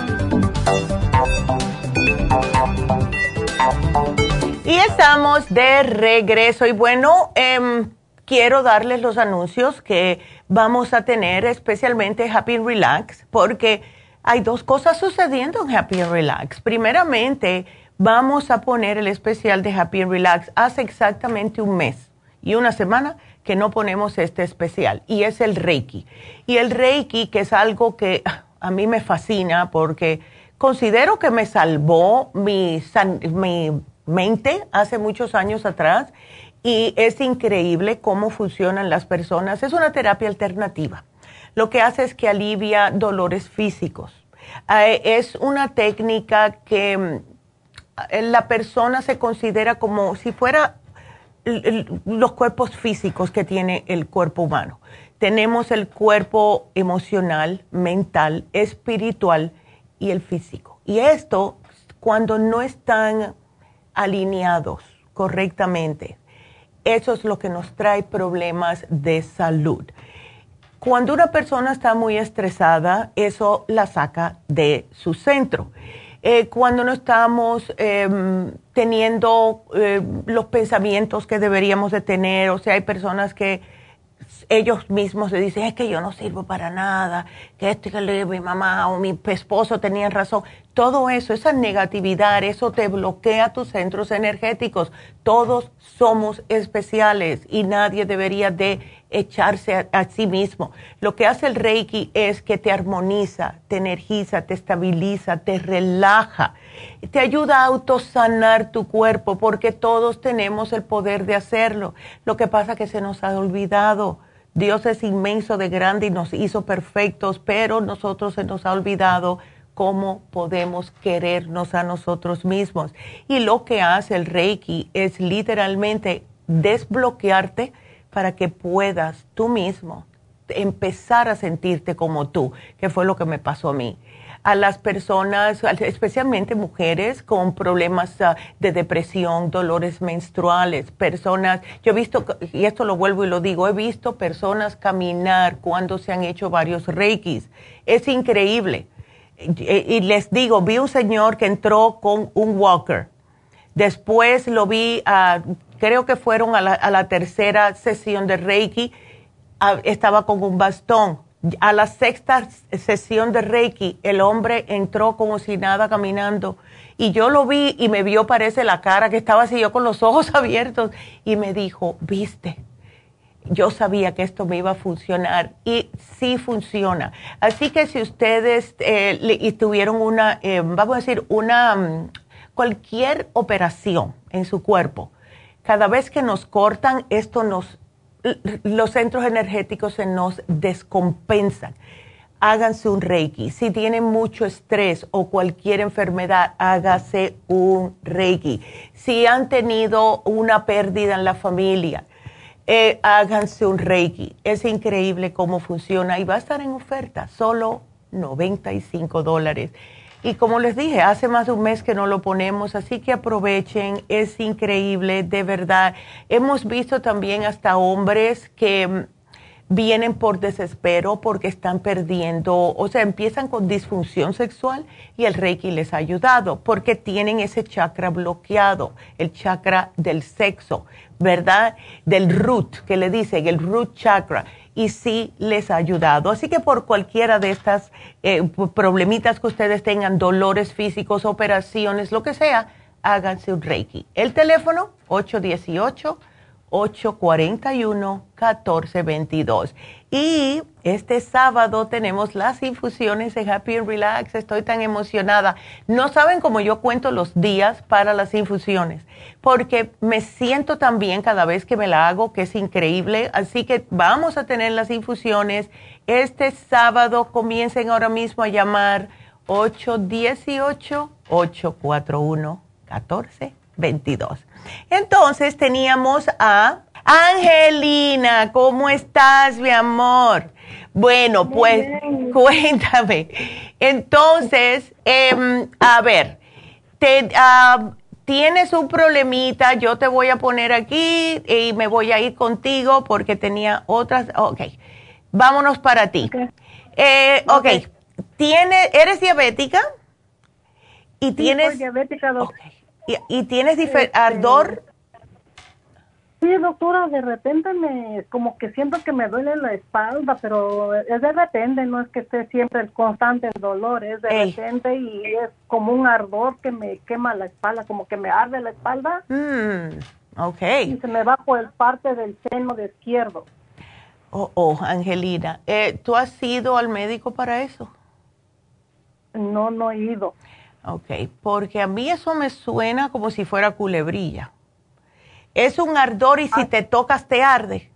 Y estamos de regreso y bueno, em, quiero darles los anuncios que vamos a tener, especialmente Happy Relax, porque hay dos cosas sucediendo en Happy Relax. Primeramente, vamos a poner el especial de Happy Relax hace exactamente un mes y una semana que no ponemos este especial y es el Reiki. Y el Reiki, que es algo que a mí me fascina porque considero que me salvó mi, mi mente hace muchos años atrás y es increíble cómo funcionan las personas. Es una terapia alternativa. Lo que hace es que alivia dolores físicos. Eh, es una técnica que mm, la persona se considera como si fuera los cuerpos físicos que tiene el cuerpo humano. Tenemos el cuerpo emocional, mental, espiritual y el físico. Y esto, cuando no están alineados correctamente, eso es lo que nos trae problemas de salud. Cuando una persona está muy estresada, eso la saca de su centro. eh, cuando no estamos em, teniendo eh, los pensamientos que deberíamos de tener. O sea, hay personas que ellos mismos se dicen, es que yo no sirvo para nada, que esto y que mi mamá o mi esposo tenían razón. Todo eso, esa negatividad, eso te bloquea tus centros energéticos. Todos somos especiales y nadie debería de echarse a, sí mismo. Lo que hace el Reiki es que te armoniza, te energiza, te estabiliza, te relaja, te ayuda a autosanar tu cuerpo porque todos tenemos el poder de hacerlo. Lo que pasa es que se nos ha olvidado. Dios es inmenso de grande y nos hizo perfectos, pero nosotros se nos ha olvidado cómo podemos querernos a nosotros mismos. Y lo que hace el Reiki es literalmente desbloquearte para que puedas tú mismo empezar a sentirte como tú, que fue lo que me pasó a mí. A las personas, especialmente mujeres con problemas ah, de depresión, dolores menstruales, personas, yo he visto, y esto lo vuelvo y lo digo, he visto personas caminar cuando se han hecho varios reikis. Es increíble. Y les digo, vi un señor que entró con un walker. Después lo vi a creo que fueron a la, tercera sesión de Reiki, estaba con un bastón. A la sexta sesión de Reiki, el hombre entró como si nada caminando. Y yo lo vi y me vio, parece, la cara que estaba así, yo con los ojos abiertos. Y me dijo, viste, yo sabía que esto me iba a funcionar y sí funciona. Así que si ustedes eh, tuvieron una, eh, vamos a decir, una, mm, cualquier operación en su cuerpo, cada vez que nos cortan, esto nos, los centros energéticos se nos descompensan. Háganse un reiki. Si tienen mucho estrés o cualquier enfermedad, hágase un reiki. Si han tenido una pérdida en la familia, eh, háganse un reiki. Es increíble cómo funciona y va a estar en oferta, solo 95 dólares. Y como les dije, hace más de un mes que no lo ponemos, así que aprovechen, es increíble, de verdad. Hemos visto también hasta hombres que vienen por desespero porque están perdiendo, o sea, empiezan con disfunción sexual y el Reiki les ha ayudado porque tienen ese chakra bloqueado, el chakra del sexo, ¿verdad? Del root, que le dicen, el root chakra y sí les ha ayudado. Así que por cualquiera de estas eh, problemitas que ustedes tengan, dolores físicos, operaciones, lo que sea, háganse un Reiki. El teléfono 818 841-1422. Y este sábado tenemos las infusiones de Happy and Relax. Estoy tan emocionada. No saben cómo yo cuento los días para las infusiones, porque me siento tan bien cada vez que me la hago, que es increíble. Así que vamos a tener las infusiones. Este sábado comiencen ahora mismo a llamar 818-841-1422. Entonces teníamos a Angelina, ¿cómo estás, mi amor? Bueno, pues cuéntame. Entonces, em, a ver, te, ah, tienes un problemita, yo te voy a poner aquí y me voy a ir contigo porque tenía otras. Ok, vámonos para ti. Eh, ok, ¿eres diabética? Y tienes. diabética, ¿Y, tienes este, ardor? Sí, doctora, de repente me, como que siento que me duele la espalda, pero es de repente, no es que esté siempre el constante dolor, es de repente y es como un ardor que me quema la espalda, como que me arde la espalda. Mm, ok. Y se me va por el parte del seno de izquierdo. Oh, oh, Angelina, eh, ¿tú has ido al médico para eso? No, no he ido. Ok, porque a mí eso me suena como si fuera culebrilla. ¿Es un ardor y si ah. te tocas te arde?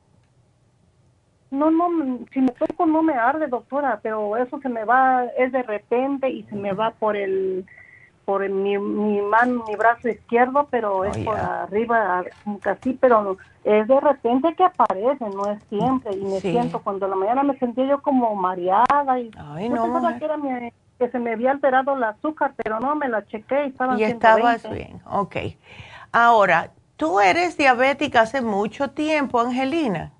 No, no, si me toco no me arde, doctora, pero eso se me va, es de repente y se me va por el, por mi, mi mano, mi brazo izquierdo, pero oh, es por arriba, casi, pero es de repente que aparece, no es siempre. Y me siento, cuando la mañana me sentía yo como mareada y Ay, no, que era mi que se me había alterado el azúcar, pero no, me la chequé y estaba Y estabas bien, ok. Ahora, ¿tú eres diabética hace mucho tiempo, Angelina?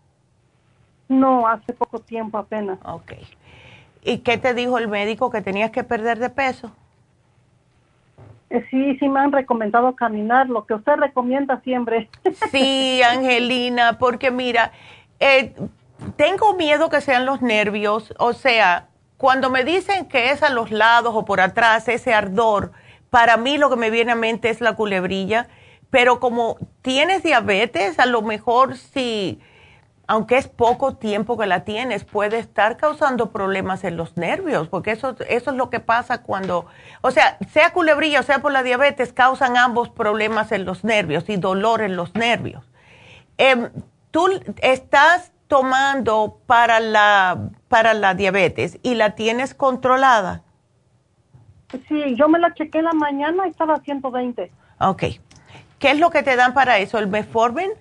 No, hace poco tiempo apenas. Ok. ¿Y qué te dijo el médico que tenías que perder de peso? Eh, sí, sí me han recomendado caminar, lo que usted recomienda siempre. Sí, Angelina, porque mira, eh, tengo miedo que sean los nervios, o sea, cuando me dicen que es a los lados o por atrás, ese ardor, para mí lo que me viene a mente es la culebrilla, pero como tienes diabetes, a lo mejor si, aunque es poco tiempo que la tienes, puede estar causando problemas en los nervios, porque eso, eso es lo que pasa cuando, o sea, sea culebrilla o sea por la diabetes, causan ambos problemas en los nervios y dolor en los nervios. Em, ¿Tú estás tomando para la, para la diabetes y la tienes controlada? Sí, yo me la chequé la mañana y estaba a 120. Ok. ¿Qué es lo que te dan para eso? ¿El Metformin?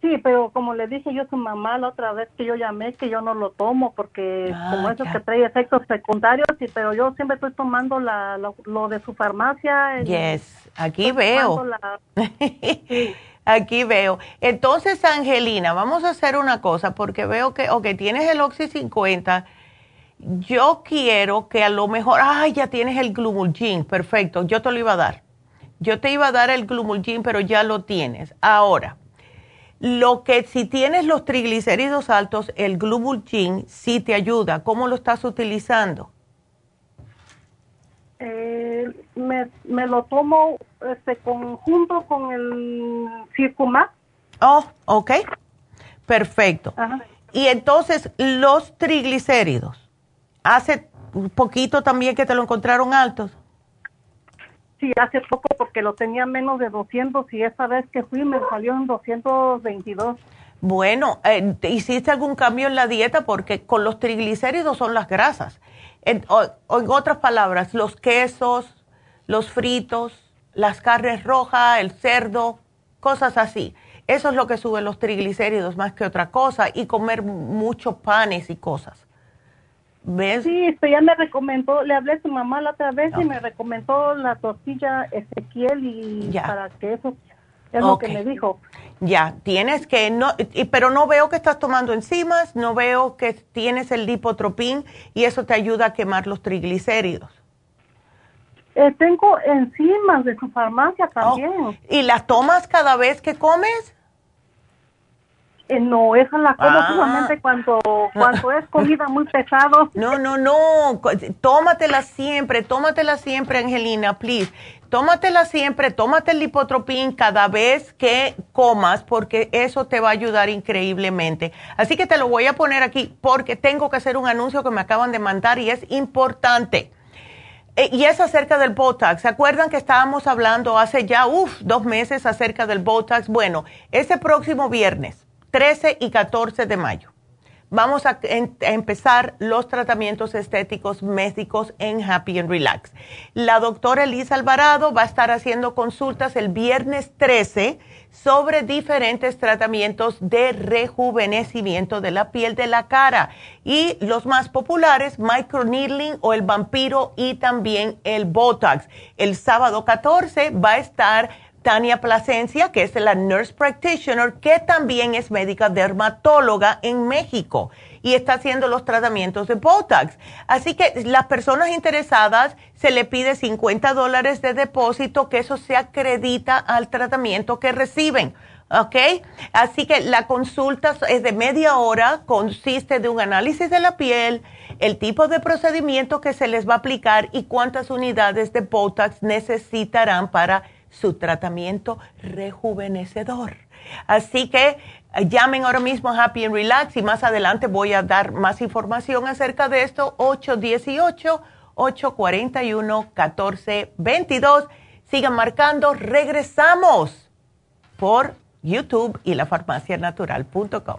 Sí, pero como le dije yo a su mamá la otra vez que yo llamé, que yo no lo tomo porque Ah, como eso que trae efectos secundarios, sí, pero yo siempre estoy tomando la, lo, lo de su farmacia. el- Yes, aquí veo. la- Aquí veo. Entonces, Angelina, vamos a hacer una cosa porque veo que, ok, tienes el Oxy 50. Yo quiero que a lo mejor, ay, ya tienes el Glumulgin, perfecto, yo te lo iba a dar. Yo te iba a dar el Glumulgin, pero ya lo tienes. Ahora, lo que si tienes los triglicéridos altos, el Glumulgin sí te ayuda. ¿Cómo lo estás utilizando? Eh, me, me lo tomo este conjunto con el Circumax. Oh, ok. Perfecto. Ajá. Y entonces, los triglicéridos, hace poquito también que te lo encontraron altos. Sí, hace poco porque lo tenía menos de 200 y esa vez que fui me salió en 222. Bueno, eh, ¿te ¿hiciste algún cambio en la dieta? Porque con los triglicéridos son las grasas. En, o- o en otras palabras, los quesos, los fritos, las carnes rojas, el cerdo, cosas así. Eso es lo que sube los triglicéridos más que otra cosa. Y comer muchos panes y cosas. ¿Ves? Sí, esto ya me recomendó, le hablé a su mamá la otra vez y me recomendó la tortilla Ezequiel y Ya. para que eso es lo que me dijo. Ya, tienes que, no, y- pero no veo que estás tomando enzimas, no veo que tienes el lipotropín y eso te ayuda a quemar los triglicéridos. Eh, tengo enzimas de su farmacia también. Oh, ¿Y las tomas cada vez que comes? Eh, no, esa la como Ah. solamente cuando, cuando es comida muy pesado. No, no, no, co- tómatela siempre, tómatela siempre, Angelina, please. Tómatela siempre, tómate el lipotropín cada vez que comas porque eso te va a ayudar increíblemente. Así que te lo voy a poner aquí porque tengo que hacer un anuncio que me acaban de mandar y es importante. Eh, y es acerca del Botox. ¿Se acuerdan que estábamos hablando hace ya, uff, dos meses acerca del Botox? Bueno, este próximo viernes, 13 y 14 de mayo, vamos a, empezar los tratamientos estéticos médicos en Happy and Relax. La doctora Elisa Alvarado va a estar haciendo consultas el viernes 13 sobre diferentes tratamientos de rejuvenecimiento de la piel de la cara y los más populares, microneedling o el vampiro y también el Botox. El sábado 14 va a estar Tania Plasencia, que es la nurse practitioner, que también es médica dermatóloga en México y está haciendo los tratamientos de Botox. Así que las personas interesadas se le pide 50 dólares de depósito, que eso se acredita al tratamiento que reciben. ¿Ok? Así que la consulta es de media hora, consiste de un análisis de la piel, el tipo de procedimiento que se les va a aplicar y cuántas unidades de Botox necesitarán para su tratamiento rejuvenecedor. Así que eh, llamen ahora mismo a Happy and Relax y más adelante voy a dar más información acerca de esto. 818-841-1422. Sigan marcando. Regresamos por YouTube y lafarmacianatural.com.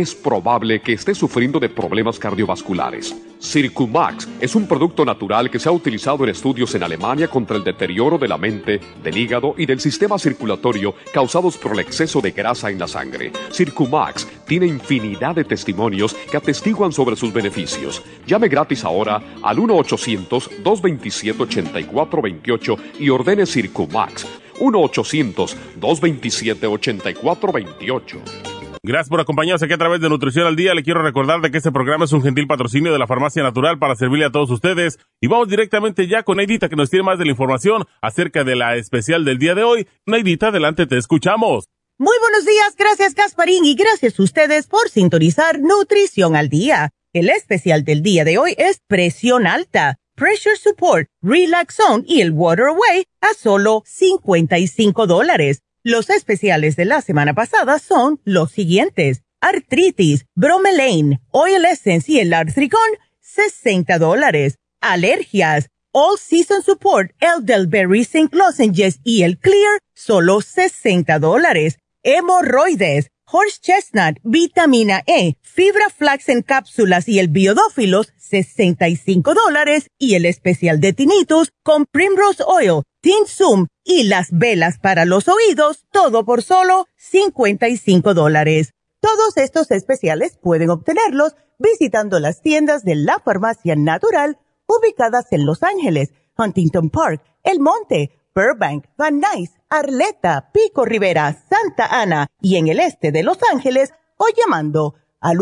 es probable que esté sufriendo de problemas cardiovasculares. Circumax es un producto natural que se ha utilizado en estudios en Alemania contra el deterioro de la mente, del hígado y del sistema circulatorio causados por el exceso de grasa en la sangre. Circumax tiene infinidad de testimonios que atestiguan sobre sus beneficios. Llame gratis ahora al 1-800-227-8428 y ordene Circumax. 1-800-227-8428. Gracias por acompañarnos aquí a través de Nutrición al Día. Le quiero recordar de que este programa es un gentil patrocinio de la Farmacia Natural para servirle a todos ustedes. Y vamos directamente ya con Neidita que nos tiene más de la información acerca de la especial del día de hoy. Neidita, adelante, te escuchamos. Muy buenos días, gracias Gasparín y gracias a ustedes por sintonizar Nutrición al Día. El especial del día de hoy es presión alta, pressure support, relax zone y el water away a solo 55 dólares. Los especiales de la semana pasada son los siguientes. Artritis, bromelain, oil essence y el artricón, 60 dólares. Alergias, all season support, elderberry zinc lozenges y el clear, solo 60 dólares. Hemorroides, horse chestnut, vitamina E, fibra flax en cápsulas y el biodófilos, 65 dólares. Y el especial de tinnitus con primrose oil, Zoom y las velas para los oídos, todo por solo 55 dólares. Todos estos especiales pueden obtenerlos visitando las tiendas de la farmacia natural ubicadas en Los Ángeles, Huntington Park, El Monte, Burbank, Van Nuys, Arleta, Pico Rivera, Santa Ana y en el este de Los Ángeles o llamando al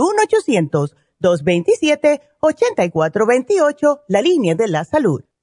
1-800-227-8428, la línea de la salud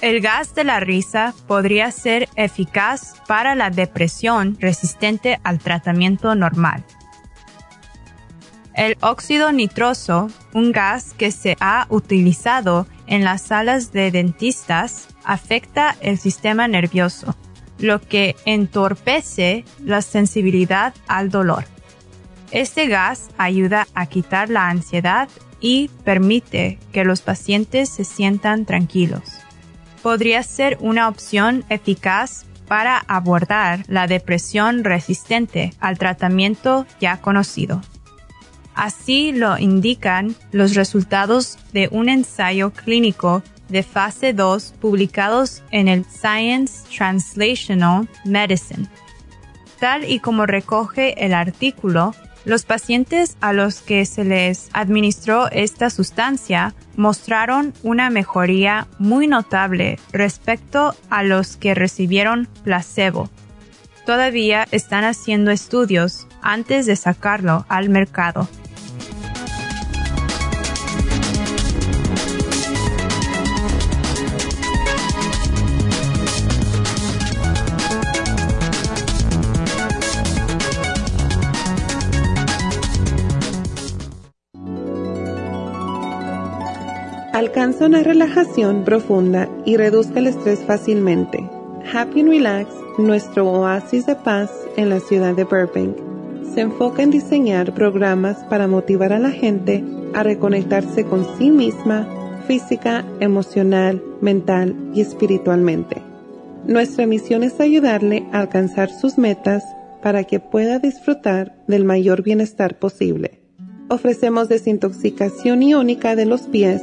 El gas de la risa podría ser eficaz para la depresión resistente al tratamiento normal. El óxido nitroso, un gas que se ha utilizado en las salas de dentistas, afecta el sistema nervioso, lo que entorpece la sensibilidad al dolor. Este gas ayuda a quitar la ansiedad y permite que los pacientes se sientan tranquilos podría ser una opción eficaz para abordar la depresión resistente al tratamiento ya conocido. Así lo indican los resultados de un ensayo clínico de fase 2 publicados en el Science Translational Medicine. Tal y como recoge el artículo, los pacientes a los que se les administró esta sustancia mostraron una mejoría muy notable respecto a los que recibieron placebo. Todavía están haciendo estudios antes de sacarlo al mercado. Alcanza una relajación profunda y reduzca el estrés fácilmente. Happy and Relax, nuestro oasis de paz en la ciudad de Burbank, se enfoca en diseñar programas para motivar a la gente a reconectarse con sí misma, física, emocional, mental y espiritualmente. Nuestra misión es ayudarle a alcanzar sus metas para que pueda disfrutar del mayor bienestar posible. Ofrecemos desintoxicación iónica de los pies,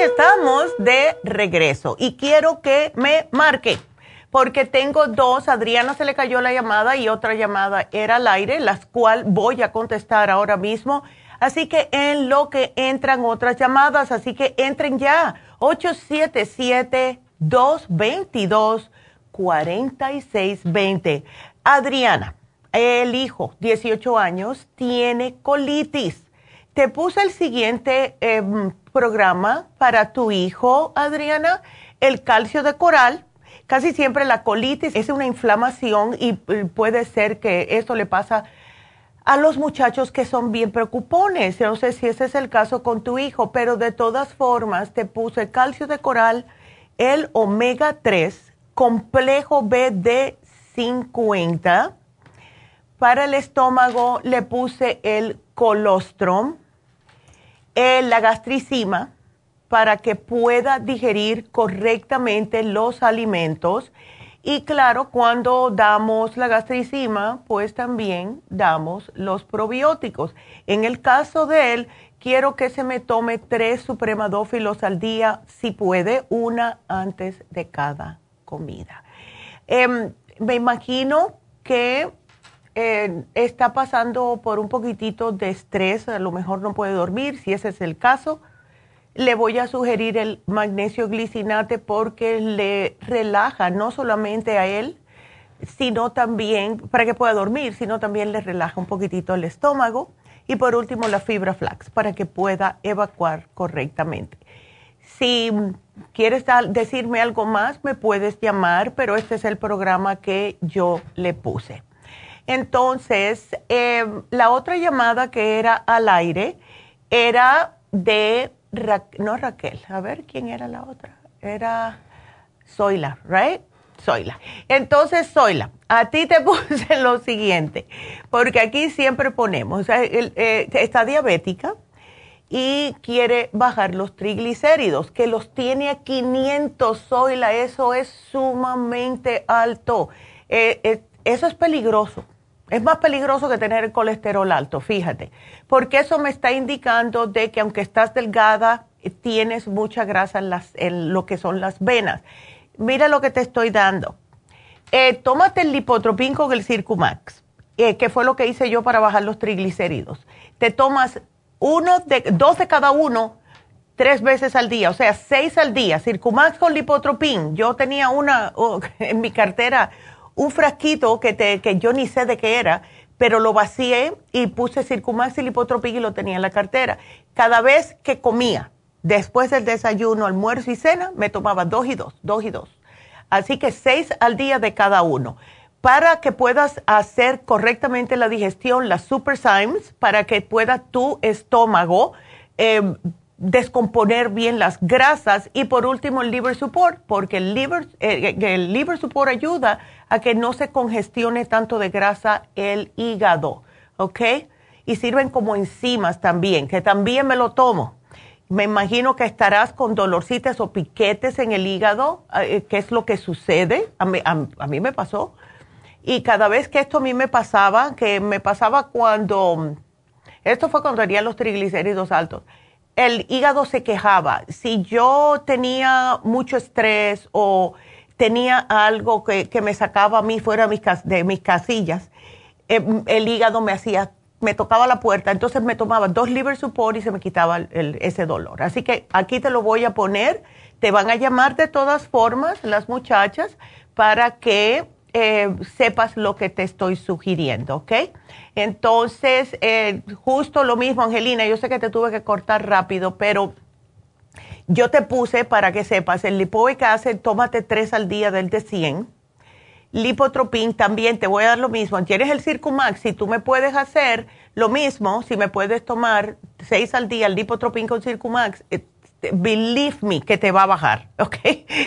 Estamos de regreso y quiero que me marque porque tengo dos, Adriana se le cayó la llamada y otra llamada era al aire, las cuales voy a contestar ahora mismo. Así que en lo que entran otras llamadas, así que entren ya. 877-222-4620. Adriana, el hijo, 18 años, tiene colitis. Te puse el siguiente em, programa para tu hijo, Adriana, el calcio de coral Casi siempre la colitis es una inflamación y puede ser que esto le pasa a los muchachos que son bien preocupones. No sé si ese es el caso con tu hijo, pero de todas formas te puse calcio de coral, el omega 3, complejo BD 50. Para el estómago le puse el colostrum, la gastricima, para que pueda digerir correctamente los alimentos. Y claro, cuando damos la gastricima, pues también damos los probióticos. En el caso de él, quiero que se me tome tres supremadófilos al día, si puede, una antes de cada comida. Em, me imagino que eh, está pasando por un poquitito de estrés, a lo mejor no puede dormir, si ese es el caso le voy a sugerir el magnesio glicinate porque le relaja no solamente a él, sino también, para que pueda dormir, sino también le relaja un poquitito el estómago. Y por último, la fibra flax, para que pueda evacuar correctamente. Si quieres decirme algo más, me puedes llamar, pero este es el programa que yo le puse. Entonces, eh, la otra llamada que era al aire era de no Raquel, a ver quién era la otra. Era Zoila, ¿right? Zoila. Entonces, Zoila, a ti te puse lo siguiente, porque aquí siempre ponemos, eh, está diabética y quiere bajar los triglicéridos, que los tiene a 500, Zoila, eso es sumamente alto. Eh, eh, eso es peligroso es más peligroso que tener el colesterol alto, fíjate, porque eso me está indicando de que aunque estás delgada, eh, tienes mucha grasa en, las, en lo que son las venas. Mira lo que te estoy dando. Eh, tómate el lipotropín con el Circumax, eh, que fue lo que hice yo para bajar los triglicéridos. Te tomas uno de, dos de cada uno tres veces al día, o sea, seis al día. Circumax con lipotropín. Yo tenía una oh, en mi cartera un frasquito que, te, que yo ni sé de qué era, pero lo vacié y puse Circumax y Lipotropin y lo tenía en la cartera. Cada vez que comía, después del desayuno, almuerzo y cena, me tomaba dos y dos, dos y dos. Así que seis al día de cada uno. Para que puedas hacer correctamente la digestión, las Super Symes, para que pueda tu estómago eh, descomponer bien las grasas y por último el liver support, porque el liver, eh, el liver support ayuda a que no se congestione tanto de grasa el hígado, ¿ok? Y sirven como enzimas también, que también me lo tomo. Me imagino que estarás con dolorcitas o piquetes en el hígado, eh, ¿qué es lo que sucede? A mí, a mí me pasó. Y cada vez que esto a mí me pasaba, que me pasaba cuando, esto fue cuando tenía los triglicéridos altos, el hígado se quejaba. Si yo tenía mucho estrés o tenía algo que, me sacaba a mí fuera de mis, casillas, em, el hígado me hacía, me tocaba la puerta, entonces me tomaba dos liver support y se me quitaba ese dolor. Así que aquí te lo voy a poner. Te van a llamar de todas formas las muchachas para que eh, sepas lo que te estoy sugiriendo, ¿ok? Entonces, eh, justo lo mismo, Angelina, yo sé que te tuve que cortar rápido, pero yo te puse para que sepas, el lipoic acid, tómate tres al día del de 100. Lipotropin también, te voy a dar lo mismo. Tienes el Circumax, si tú me puedes hacer lo mismo, si me puedes tomar seis al día el Lipotropin con Circumax, eh, believe me, que te va a bajar, ¿ok?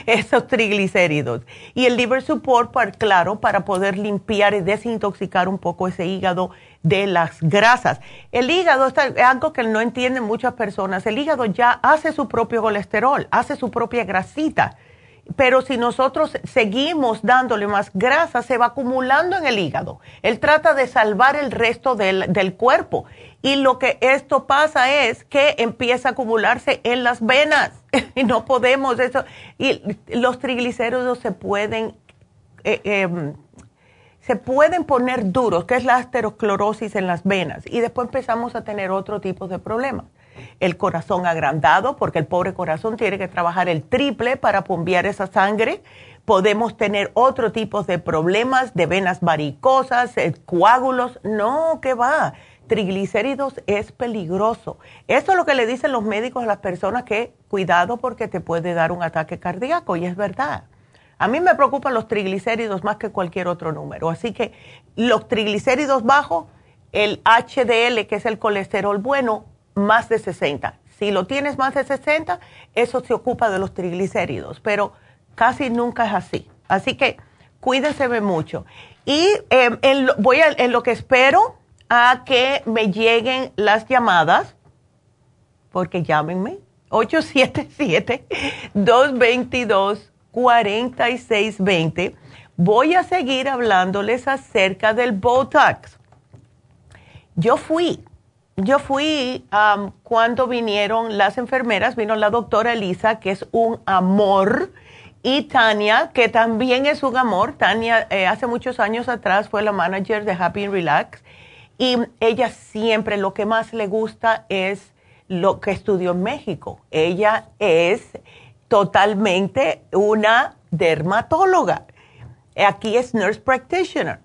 Esos triglicéridos. Y el liver support, claro, para poder limpiar y desintoxicar un poco ese hígado de las grasas. El hígado es algo que no entienden muchas personas. El hígado ya hace su propio colesterol, hace su propia grasita. Pero si nosotros seguimos dándole más grasa, se va acumulando en el hígado. Él trata de salvar el resto del, del cuerpo. Y lo que esto pasa es que empieza a acumularse en las venas. y no podemos eso. Y los triglicéridos se pueden, eh, em, se pueden poner duros, que es la aterosclerosis en las venas. Y después empezamos a tener otro tipo de problemas el corazón agrandado, porque el pobre corazón tiene que trabajar el triple para bombear esa sangre. Podemos tener otro tipo de problemas de venas varicosas, eh, coágulos. No, ¿qué va? Triglicéridos es peligroso. Eso es lo que le dicen los médicos a las personas que cuidado porque te puede dar un ataque cardíaco y es verdad. A mí me preocupan los triglicéridos más que cualquier otro número. Así que los triglicéridos bajos, el HDL, que es el colesterol bueno, más de 60. Si lo tienes más de 60, eso se ocupa de los triglicéridos, pero casi nunca es así. Así que cuídense mucho. Y em, lo, voy a, en lo que espero a que me lleguen las llamadas, porque llámenme, 877-222-4620. Voy a seguir hablándoles acerca del Botox. Yo fui yo fui cuando vinieron las enfermeras, vino la doctora Elisa, que es un amor, y Tania, que también es un amor. Tania eh, hace muchos años atrás fue la manager de Happy and Relax y ella siempre lo que más le gusta es lo que estudió en México. Ella es totalmente una dermatóloga. Aquí es nurse practitioner.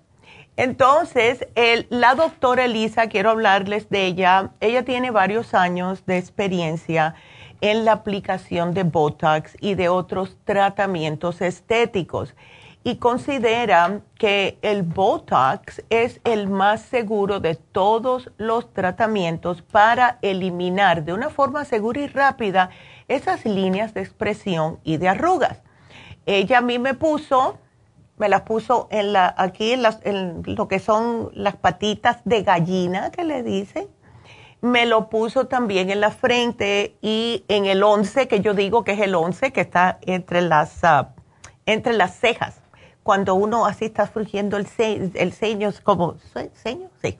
Entonces, la doctora Elisa, quiero hablarles de ella. Ella tiene varios años de experiencia en la aplicación de Botox y de otros tratamientos estéticos y considera que el Botox es el más seguro de todos los tratamientos para eliminar de una forma segura y rápida esas líneas de expresión y de arrugas. Ella a mí me puso me las puso en la, aquí en, las, en lo que son las patitas de gallina que le dicen. Me lo puso también en la frente y en el 11, que yo digo que es el 11, que está entre las, uh, entre las cejas. Cuando uno así está surgiendo el, ce el ceño, como, ¿ceño? Sí.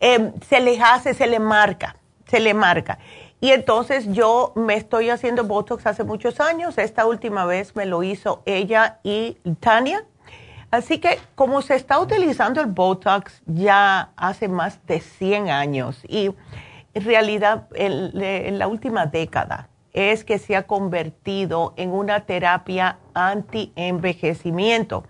Eh, se le hace, se le marca, se le marca. Y entonces yo me estoy haciendo Botox hace muchos años. Esta última vez me lo hizo ella y Tania Así que como se está utilizando el Botox ya hace más de 100 años y en realidad en, la última década es que se ha convertido en una terapia anti-envejecimiento.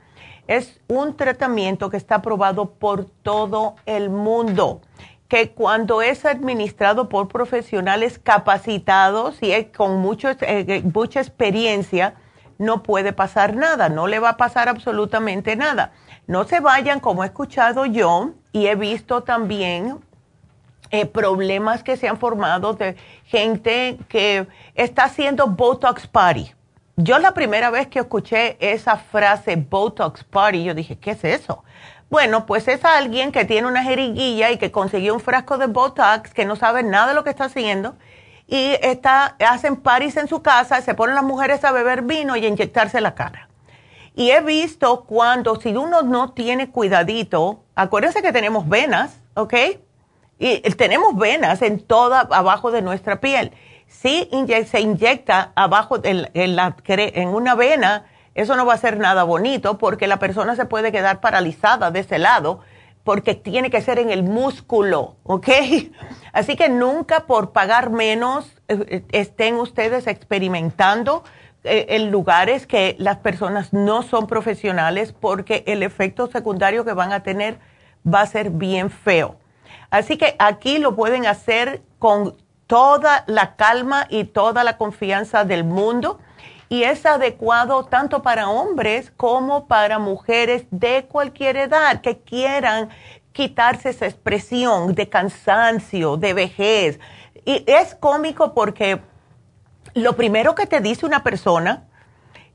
Es un tratamiento que está aprobado por todo el mundo, que cuando es administrado por profesionales capacitados y con mucho, eh, mucha experiencia, no puede pasar nada, no le va a pasar absolutamente nada. No se vayan, como he escuchado yo y he visto también eh, problemas que se han formado de gente que está haciendo Botox Party. Yo la primera vez que escuché esa frase Botox Party, yo dije, ¿qué es eso? Bueno, pues es alguien que tiene una jeringuilla y que consiguió un frasco de Botox, que no sabe nada de lo que está haciendo y está, hacen paris en su casa, se ponen las mujeres a beber vino y a inyectarse la cara. Y he visto cuando, si uno no tiene cuidadito, acuérdense que tenemos venas, ¿ok? Y tenemos venas en toda, abajo de nuestra piel. Si se inyecta abajo en, una vena, eso no va a ser nada bonito porque la persona se puede quedar paralizada de ese lado porque tiene que ser en el músculo, ¿ok? Así que nunca por pagar menos eh, estén ustedes experimentando eh, en lugares que las personas no son profesionales porque el efecto secundario que van a tener va a ser bien feo. Así que aquí lo pueden hacer con toda la calma y toda la confianza del mundo y es adecuado tanto para hombres como para mujeres de cualquier edad que quieran quitarse esa expresión de cansancio, de vejez. Y es cómico porque lo primero que te dice una persona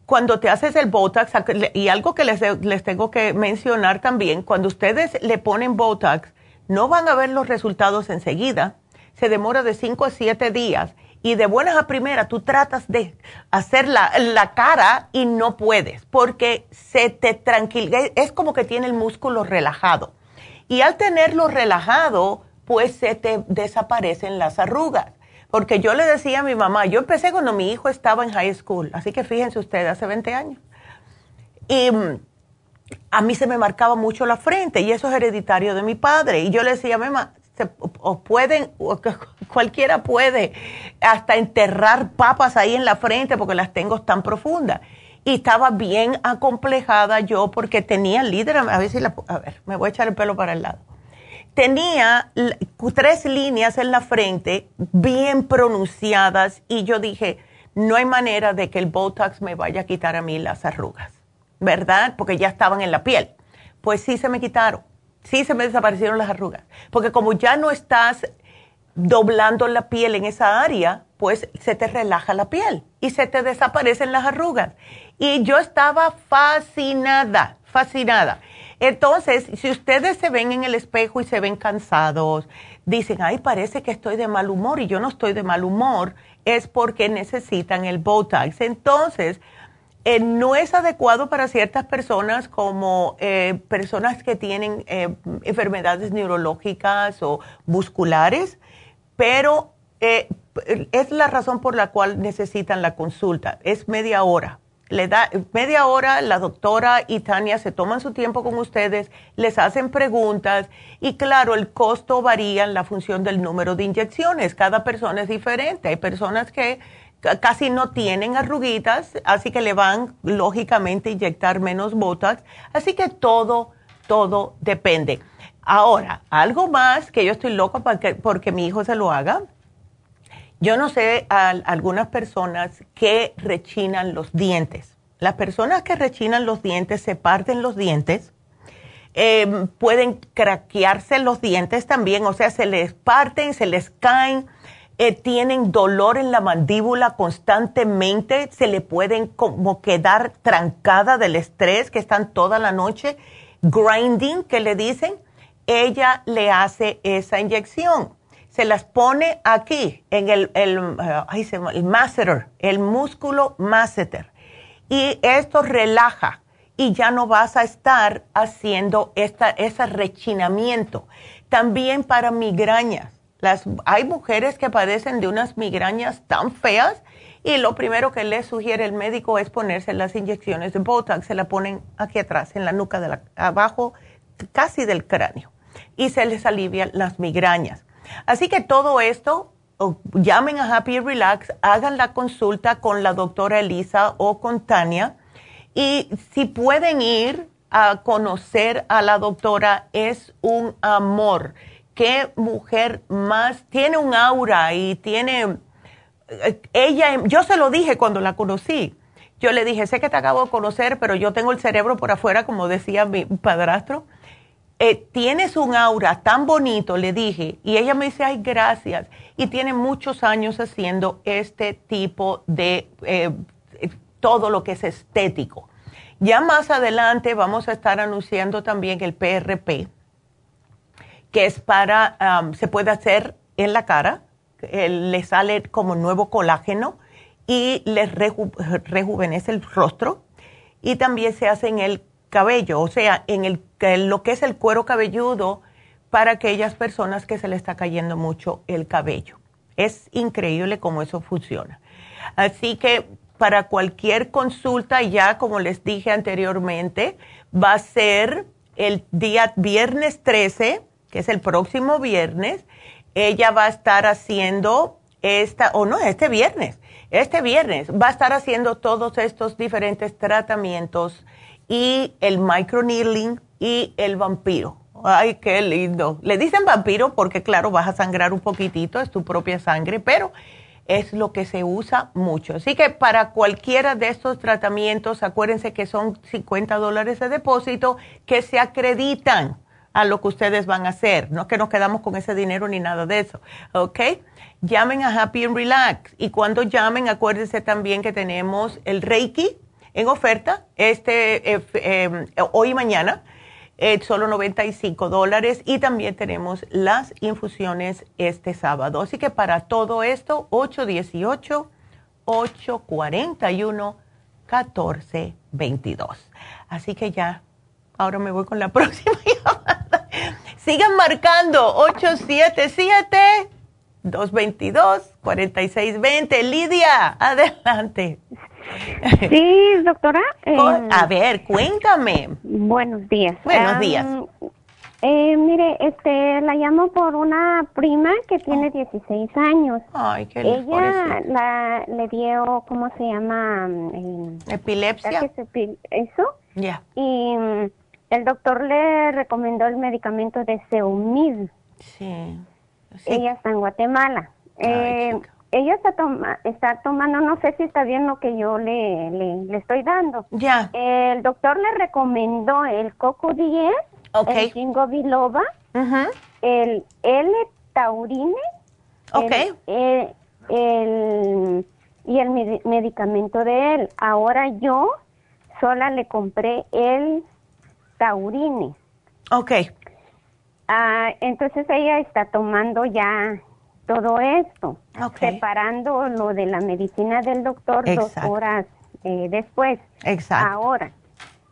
cuando te haces el Botox, y algo que les, les tengo que mencionar también, cuando ustedes le ponen Botox, no van a ver los resultados enseguida, se demora de 5 a 7 días y de buenas a primeras tú tratas de hacer la, cara y no puedes porque se te tranquiliza, es como que tiene el músculo relajado. Y al tenerlo relajado, pues se te desaparecen las arrugas. Porque yo le decía a mi mamá, yo empecé cuando mi hijo estaba en high school, así que fíjense ustedes, hace 20 años. Y mm, a mí se me marcaba mucho la frente y eso es hereditario de mi padre. Y yo le decía, mamá, o pueden, cualquiera puede hasta enterrar papas ahí en la frente porque las tengo tan profundas. Y estaba bien acomplejada yo porque tenía líder, a ver si la, a ver, me voy a echar el pelo para el lado. Tenía tres líneas en la frente bien pronunciadas y yo dije, no hay manera de que el Botox me vaya a quitar a mí las arrugas, ¿verdad? Porque ya estaban en la piel. Pues sí se me quitaron sí se me desaparecieron las arrugas. Porque como ya no estás doblando la piel en esa área, pues se te relaja la piel y se te desaparecen las arrugas. Y yo estaba fascinada, fascinada. Entonces, si ustedes se ven en el espejo y se ven cansados, dicen, ay, parece que estoy de mal humor y yo no estoy de mal humor, es porque necesitan el Botox. Entonces, eh, no es adecuado para ciertas personas como eh, personas que tienen eh, enfermedades neurológicas o musculares, pero es la razón por la cual necesitan la consulta. Es media hora. Le da media hora, la doctora y Tania se toman su tiempo con ustedes, les hacen preguntas y claro, el costo varía en la función del número de inyecciones. Cada persona es diferente. Hay personas que casi no tienen arruguitas, así que le van lógicamente a inyectar menos Botox. Así que todo, todo depende. Ahora, algo más que yo estoy loca porque, porque mi hijo se lo haga. Yo no sé a algunas personas que rechinan los dientes. Las personas que rechinan los dientes se parten los dientes. Em, pueden craquearse los dientes también, o sea, se les parten, se les caen eh, tienen dolor en la mandíbula constantemente, se le pueden como quedar trancada del estrés que están toda la noche, grinding que le dicen, ella le hace esa inyección. Se las pone aquí, en el, el, uh, el masseter, el músculo masseter. Y esto relaja y ya no vas a estar haciendo esta, ese rechinamiento. También para migrañas hay mujeres que padecen de unas migrañas tan feas y lo primero que les sugiere el médico es ponerse las inyecciones de Botox. Se la ponen aquí atrás, en la nuca, de la, abajo, casi del cráneo. Y se les alivian las migrañas. Así que todo esto, llamen a Happy Relax, hagan la consulta con la doctora Elisa o con Tania. Y si pueden ir a conocer a la doctora, es un amor qué mujer más tiene un aura y tiene eh, ella yo se lo dije cuando la conocí. Yo le dije sé que te acabo de conocer pero yo tengo el cerebro por afuera como decía mi padrastro. Eh, tienes un aura tan bonito le dije y ella me dice ay gracias y tiene muchos años haciendo este tipo de eh, todo lo que es estético. Ya más adelante vamos a estar anunciando también el PRP que es para, se puede hacer en la cara, le sale como nuevo colágeno y le rejuvenece el rostro y también se hace en el cabello, o sea, en el, lo que es el cuero cabelludo para aquellas personas que se le está cayendo mucho el cabello. Es increíble cómo eso funciona. Así que para cualquier consulta, ya como les dije anteriormente, va a ser el día viernes 13 que es el próximo viernes, ella va a estar haciendo esta, o no, este viernes, este viernes va a estar haciendo todos estos diferentes tratamientos y el microneedling y el vampiro. Ay, qué lindo. Le dicen vampiro porque, claro, vas a sangrar un poquitito, es tu propia sangre, pero es lo que se usa mucho. Así que para cualquiera de estos tratamientos, acuérdense que son 50 dólares de depósito que se acreditan a lo que ustedes van a hacer. No es que nos quedamos con ese dinero ni nada de eso. ¿Ok? Llamen a Happy and Relax. Y cuando llamen, acuérdense también que tenemos el Reiki en oferta este eh, eh, hoy y mañana. Eh, solo 95 dólares y también tenemos las infusiones este sábado. Así que para todo esto, 818-841-1422. Así que ya, ahora me voy con la próxima. Sigan marcando 877-222-4620. Lidia, adelante. Sí, doctora. a eh, ver, cuéntame. Buenos días. Buenos días. Eh, mire, este, la llamo por una prima que tiene 16 años. Ay, qué Ella la, le dio, ¿cómo se llama? Eh, Epilepsia. Eso. Ya. Y mm, el doctor le recomendó el medicamento de Seumil. Sí. Ella está en Guatemala. eh, ella está, toma, está tomando, no sé si está bien lo que yo le, le, estoy dando. Ya. El doctor le recomendó el Coco 10, el Jingo Biloba, el L-Taurine, okay. el, y el medicamento de él. Ahora yo sola le compré el Taurine. Ok. Ah, entonces ella está tomando ya todo esto, separando lo de la medicina del doctor dos horas eh, después. Exacto. Ahora,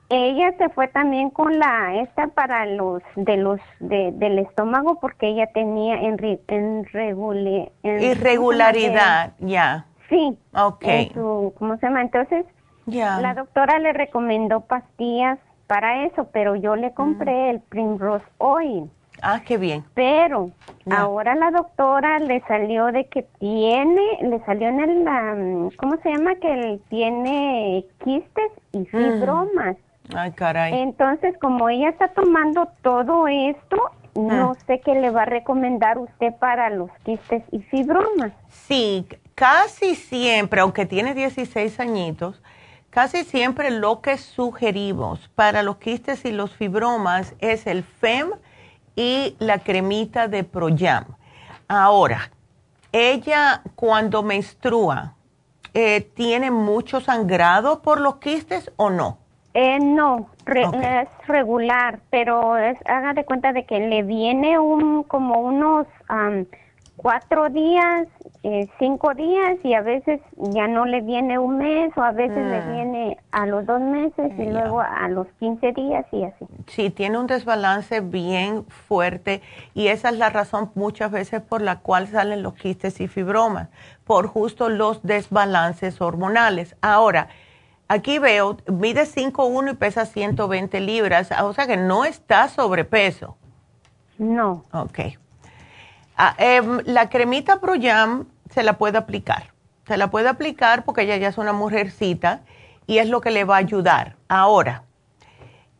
ella se fue también con la esta para los de los del estómago porque ella tenía en, irregularidad, ya. Sí. Ok. ¿Cómo se llama? Entonces, la doctora le recomendó pastillas para eso, pero yo le compré el Primrose Oil. Ah, qué bien. Pero ahora la doctora le salió de que tiene, le salió en el, ¿cómo se llama? Que él tiene quistes y mm. fibromas. Ay, caray. Entonces, como ella está tomando todo esto, no ah. sé qué le va a recomendar usted para los quistes y fibromas. Sí, casi siempre, aunque tiene 16 añitos, casi siempre lo que sugerimos para los quistes y los fibromas es el FEM y la cremita de Proyam. Ahora, ella cuando menstrua, eh, ¿tiene mucho sangrado por los quistes o no? Eh, no, es regular, pero es, haga de cuenta de que le viene un como unos cuatro días, eh, cinco días y a veces ya no le viene un mes o a veces le mm. viene a los dos meses y luego a los 15 días y así. Sí, tiene un desbalance bien fuerte y esa es la razón muchas veces por la cual salen los quistes y fibromas, por justo los desbalances hormonales. Ahora, aquí veo, mide 5'1 y pesa 120 libras, o sea que no está sobrepeso. No. Ok. Ah, em, la cremita Proyam se la puede aplicar. Se la puede aplicar porque ella ya es una mujercita y es lo que le va a ayudar. Ahora,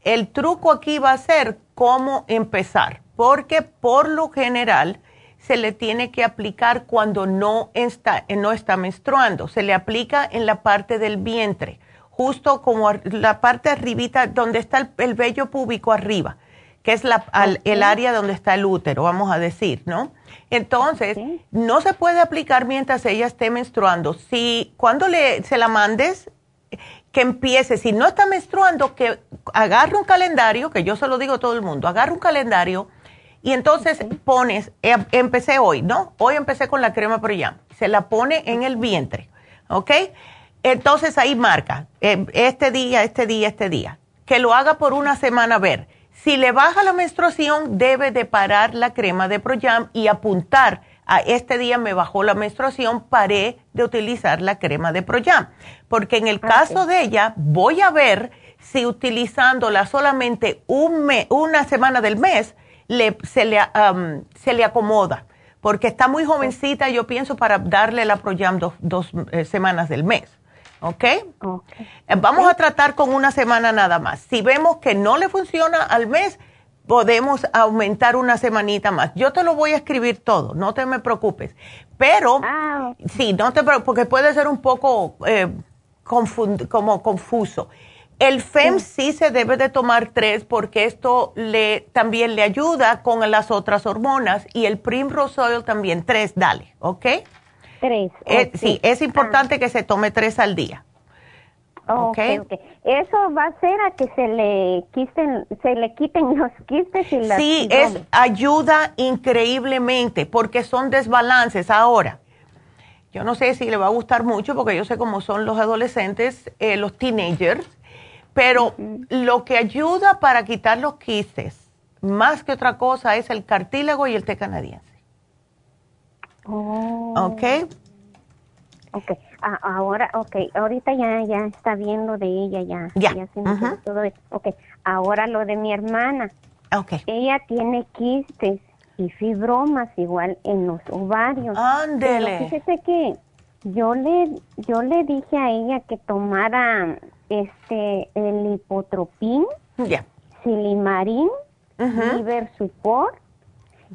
el truco aquí va a ser cómo empezar, porque por lo general se le tiene que aplicar cuando no está, no está menstruando. Se le aplica en la parte del vientre, justo como la parte arribita donde está el, el vello púbico arriba, que es la, el área donde está el útero, vamos a decir, ¿no? Entonces, no se puede aplicar mientras ella esté menstruando. Si cuando le, se la mandes, que empiece, si no está menstruando, que agarre un calendario, que yo se lo digo a todo el mundo, agarre un calendario y entonces pones, eh, empecé hoy, ¿no? Hoy empecé con la crema ya se la pone en el vientre, ¿ok? Entonces ahí marca, eh, este día, este día, este día. Que lo haga por una semana a ver si le baja la menstruación, debe de parar la crema de Proyam y apuntar a este día me bajó la menstruación, paré de utilizar la crema de Proyam. Porque en el caso de ella, voy a ver si utilizándola solamente un una semana del mes, le, se, le, se le acomoda. Porque está muy jovencita, yo pienso, para darle la Proyam dos, eh, semanas del mes. ¿Ok? Eh, vamos a tratar con una semana nada más. Si vemos que no le funciona al mes, podemos aumentar una semanita más. Yo te lo voy a escribir todo, no te me preocupes. Pero, ah, sí, no te porque puede ser un poco eh, como confuso. El FEM sí. se debe de tomar tres porque esto le también le ayuda con las otras hormonas y el Primrose Oil también tres, dale, ¿ok? Tres. Eh, sí, es importante que se tome tres al día. Okay. ok, Eso va a ser a que se le quiten, se le quiten los quistes y las Sí, es ayuda increíblemente porque son desbalances. Ahora, yo no sé si le va a gustar mucho porque yo sé cómo son los adolescentes, eh, los teenagers, pero lo que ayuda para quitar los quistes, más que otra cosa, es el cartílago y el té canadiense. Oh. ¿Ok? Ok, ah, ahora, ok, ahorita ya, ya está bien lo de ella, ya. Ya. se me todo eso. Ok, ahora lo de mi hermana. Ok. Ella tiene quistes y fibromas igual en los ovarios. Ándele. Fíjese que yo le, yo le dije a ella que tomara este, el hipotropín, Ya. silimarín, liver support,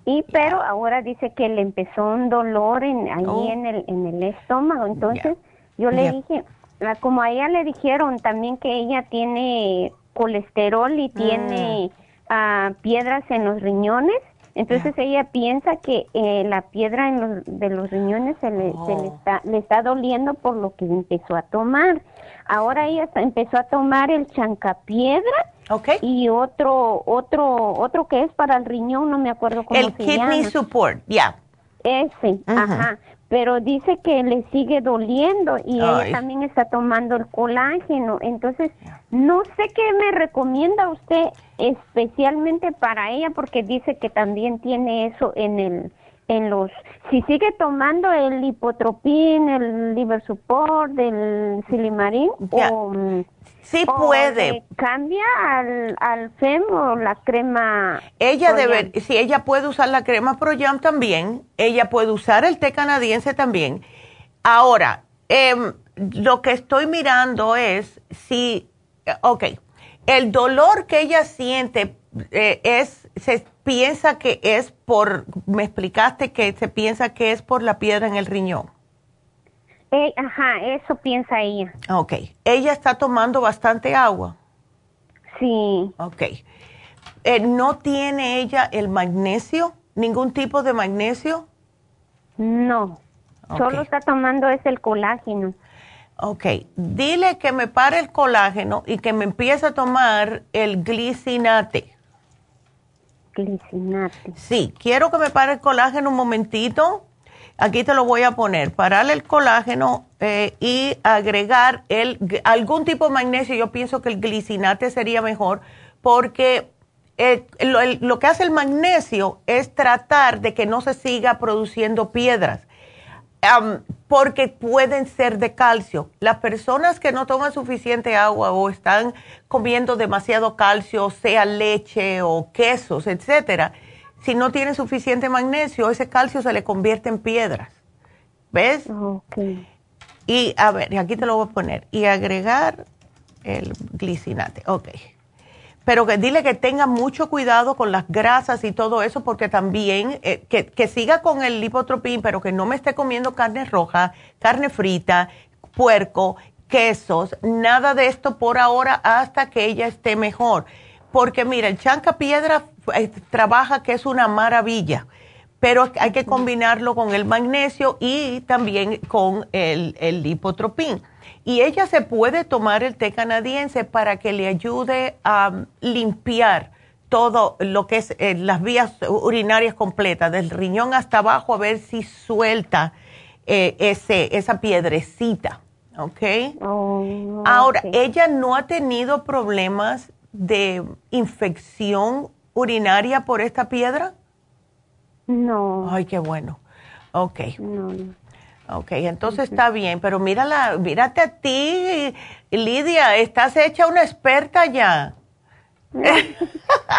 y pero ahora dice que le empezó un dolor en ahí Oh. en el en el estómago entonces yo le Ya. dije ah, como a ella le dijeron también que ella tiene colesterol y tiene ah, piedras en los riñones entonces ella piensa que eh, la piedra en los, de los riñones se le, se le Oh. está le está doliendo por lo que empezó a tomar ahora ella empezó a tomar el chancapiedra y otro otro otro que es para el riñón no me acuerdo cómo El se kidney llama. support, ya. ese ajá pero dice que le sigue doliendo y Ay. ella también está tomando el colágeno entonces no sé qué me recomienda usted especialmente para ella porque dice que también tiene eso en el en los si sigue tomando el hipotropín el liver support el silimarín o mm, Sí o puede. cambia al, al FEM o la crema Ella debe, si ella puede usar la crema Proyam también, ella puede usar el té canadiense también. Ahora, em, lo que estoy mirando es si, eh, ok, el dolor que ella siente eh, es, se piensa que es por, me explicaste que se piensa que es por la piedra en el riñón. Eh, ajá, eso piensa ella. Ok, ella está tomando bastante agua. Sí. Ok. Eh, ¿No tiene ella el magnesio? ¿Ningún tipo de magnesio? No. Solo está tomando es el colágeno. Ok, dile que me pare el colágeno y que me empiece a tomar el glicinate. Glicinate. Sí, quiero que me pare el colágeno un momentito. Aquí te lo voy a poner. Pararle el colágeno eh, y agregar el, algún tipo de magnesio. Yo pienso que el glicinate sería mejor porque eh, lo que hace el magnesio es tratar de que no se siga produciendo piedras. Porque pueden ser de calcio. Las personas que no toman suficiente agua o están comiendo demasiado calcio, sea leche o quesos, etcétera, si no tienen suficiente magnesio, ese calcio se le convierte en piedras. ¿Ves? Ok. Y a ver, aquí te lo voy a poner. Y agregar el glicinate. Ok. Pero que dile que tenga mucho cuidado con las grasas y todo eso, porque también eh, que, que siga con el lipotropín, pero que no me esté comiendo carne roja, carne frita, puerco, quesos, nada de esto por ahora hasta que ella esté mejor. Porque mira, el chanca piedra eh, trabaja que es una maravilla, pero hay que combinarlo con el magnesio y también con el, el lipotropín. Y ella se puede tomar el té canadiense para que le ayude a um, limpiar todo lo que es eh, las vías urinarias completas, del riñón hasta abajo, a ver si suelta eh, ese, esa piedrecita. ¿Ok? Oh, Ahora, ella no ha tenido problemas de infección urinaria por esta piedra. No. Ay, qué bueno. Ok. No, no. Ok, entonces está bien, pero mírala, mírate a ti, Lidia, estás hecha una experta ya.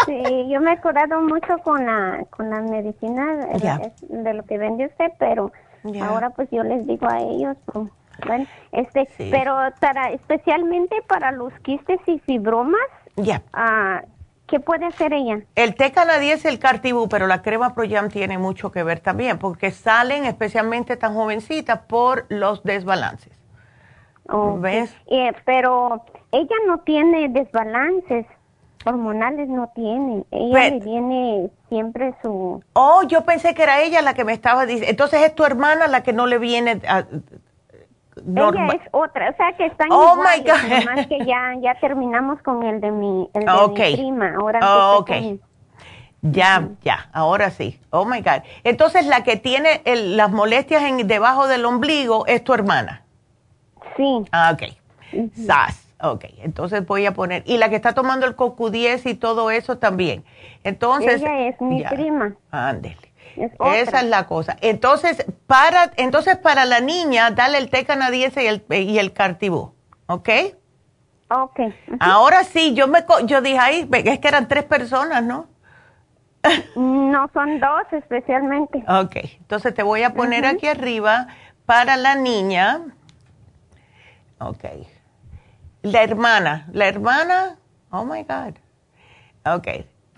Sí, yo me he curado mucho con la, con la medicina eh, de lo que vende usted, pero ahora pues yo les digo a ellos, pues, bueno, este, Sí. pero para, especialmente para los quistes y fibromas, Ya. ah, ¿qué puede hacer ella? El té canadiense, el Cartibú, pero la crema Proyam tiene mucho que ver también, porque salen especialmente tan jovencitas por los desbalances. ¿Ves? Eh, pero ella no tiene desbalances hormonales, no tiene. Ella Pe- le viene siempre su... Oh, yo pensé que era ella la que me estaba diciendo. Entonces es tu hermana la que no le viene a, Ella es otra, o sea que están Oh, my iguales, God. nomás que ya, ya terminamos con el de mi, el de mi prima. Ahora Oh, empecé ok. con- Ya, ya, ahora sí. Oh my God. Entonces la que tiene el- las molestias en, debajo del ombligo es tu hermana. Sí. Ah, ok. SAS. Ok, entonces voy a poner. Y la que está tomando el CoQ10 y todo eso también. Entonces. Ella es mi ya. prima. Ándele. Es. Esa es la cosa. Entonces, para, entonces para la niña, dale el té canadiense y el, y el cartibú. ¿Ok? Ok. Ahora sí, yo me yo dije, ve, es que eran tres personas, ¿no? No, son dos especialmente. Ok, entonces te voy a poner aquí arriba para la niña. Ok. La hermana, la hermana, oh my God. Ok.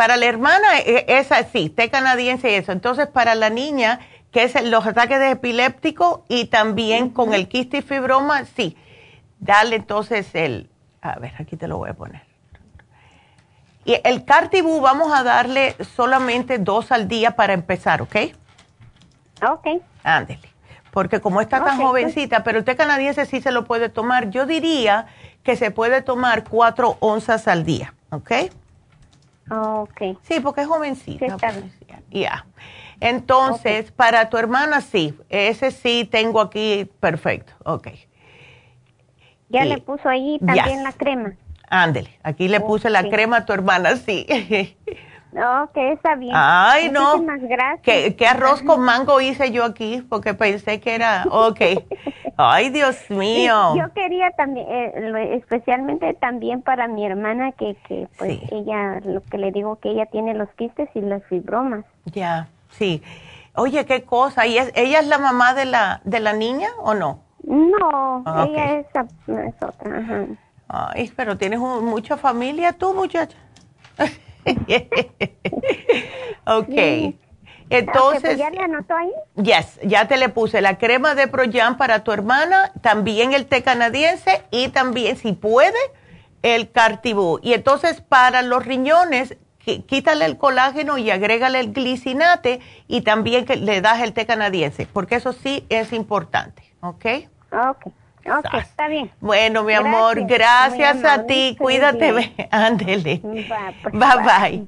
Para la hermana, eh, esa sí, té canadiense y eso. Entonces, para la niña, que es los ataques de epiléptico y también con el quistifibroma, sí. Dale entonces el, a ver, aquí te lo voy a poner. Y el Cartibú vamos a darle solamente dos al día para empezar, ¿ok? Ok. Ándele. Porque como está tan Ok, jovencita, pero el té canadiense sí se lo puede tomar. Yo diría que se puede tomar cuatro onzas al día, ¿ok? Ok. Sí, porque es jovencita. Sí, pues, ya. Entonces, para tu hermana sí, ese sí tengo aquí perfecto, ok. Ya le puso ahí también Yes. la crema. Ándele, aquí le puse la crema a tu hermana, sí. Ok, está bien. Ay, no. Muchísimas gracias. ¿Qué, qué arroz con mango hice yo aquí? Porque pensé que era, ok. Ay, Dios Sí, mío. Yo quería también, eh, especialmente también para mi hermana, que, que pues Sí. ella, lo que le digo, que ella tiene los quistes y las fibromas. Ya, sí. Oye, qué cosa. ¿Y es, ella es la mamá de la, de la niña o no? No, Ah, ella es otra. Ajá. Ay, pero tienes un- mucha familia tú, muchacha. ok. Entonces, pues ya le anotó ahí. yes, ya te le puse la crema de Proyan para tu hermana, también el té canadiense y también, si puede, el Cartibú. Y entonces, para los riñones, quítale el colágeno y agrégale el glicinate y también que le das el té canadiense, porque eso sí es importante, ¿ok? Ok, ok, está bien. Bueno, mi amor, Gracias, a ti. Cuídate, ándele. Pues, Bye bye. bye.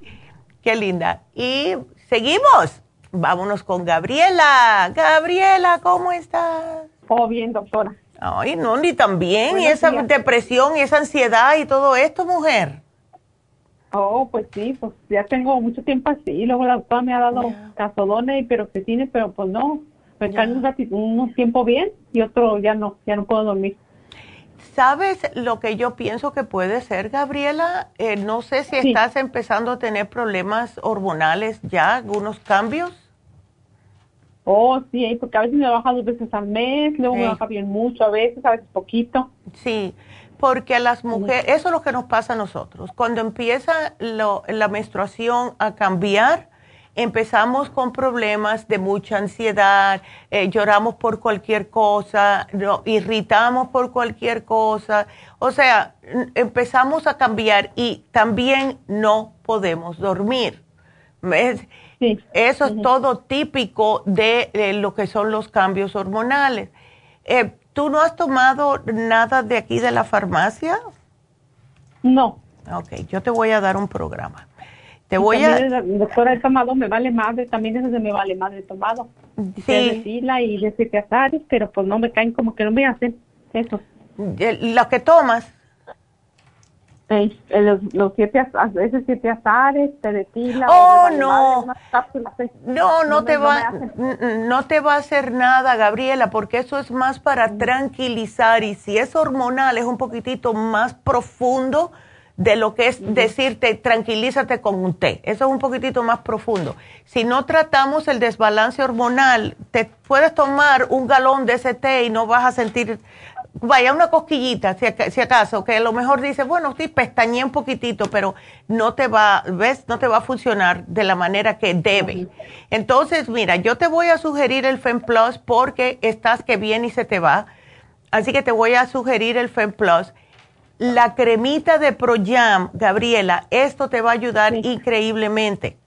Qué linda. Y seguimos. Vámonos con Gabriela. Gabriela, ¿cómo estás? Oh, bien, doctora. Ay, no, ni tan bien. Y esa días. depresión y esa ansiedad y todo esto, mujer. Oh, pues sí, pues ya tengo mucho tiempo así. Luego la doctora me ha dado casodones y peroxetines, pero pues no. Me caen un, ratito, un tiempo bien y otro ya no, ya no puedo dormir. ¿Sabes lo que yo pienso que puede ser, Gabriela? Eh, no sé si Sí. estás empezando a tener problemas hormonales ya, algunos cambios. Oh, sí, porque a veces me baja dos veces al mes, luego me Sí. baja bien mucho, a veces, a veces poquito. Sí, porque a las mujeres, eso es lo que nos pasa a nosotros. Cuando empieza lo- la menstruación a cambiar, empezamos con problemas de mucha ansiedad, eh, lloramos por cualquier cosa, no, irritamos por cualquier cosa. O sea, empezamos a cambiar y también no podemos dormir. ¿Ves? Sí. Eso es todo típico de, de lo que son los cambios hormonales. Eh, ¿Tú no has tomado nada de aquí de la farmacia? No. Ok, yo te voy a dar un programa. Te voy También a... doctora he tomado, me vale madre, también eso de me vale madre tomado. Sí. Fila y de siete azares, pero pues no me caen como que no me hacen eso. eh, Lo que tomas, Eh, los, los siete, veces siete azares, te de fila. Oh, no. Cápsulas, eh. no, no, me- te va, hacen. n- no te va a hacer nada, Gabriela, porque eso es más para tranquilizar y si es hormonal es un poquitito más profundo de lo que es decirte tranquilízate con un té. Eso es un poquitito más profundo. Si no tratamos el desbalance hormonal, te puedes tomar un galón de ese té y no vas a sentir, vaya, una cosquillita, si, aca- si acaso, que a lo mejor dices, bueno, sí, pestañé un poquitito, pero no te va, ¿ves? No te va a funcionar de la manera que debe. Entonces, mira, yo te voy a sugerir el FEMPLUS porque estás que viene y se te va. así que te voy a sugerir el Fem Plus. La cremita de Projam, Gabriela, esto te va a ayudar increíblemente.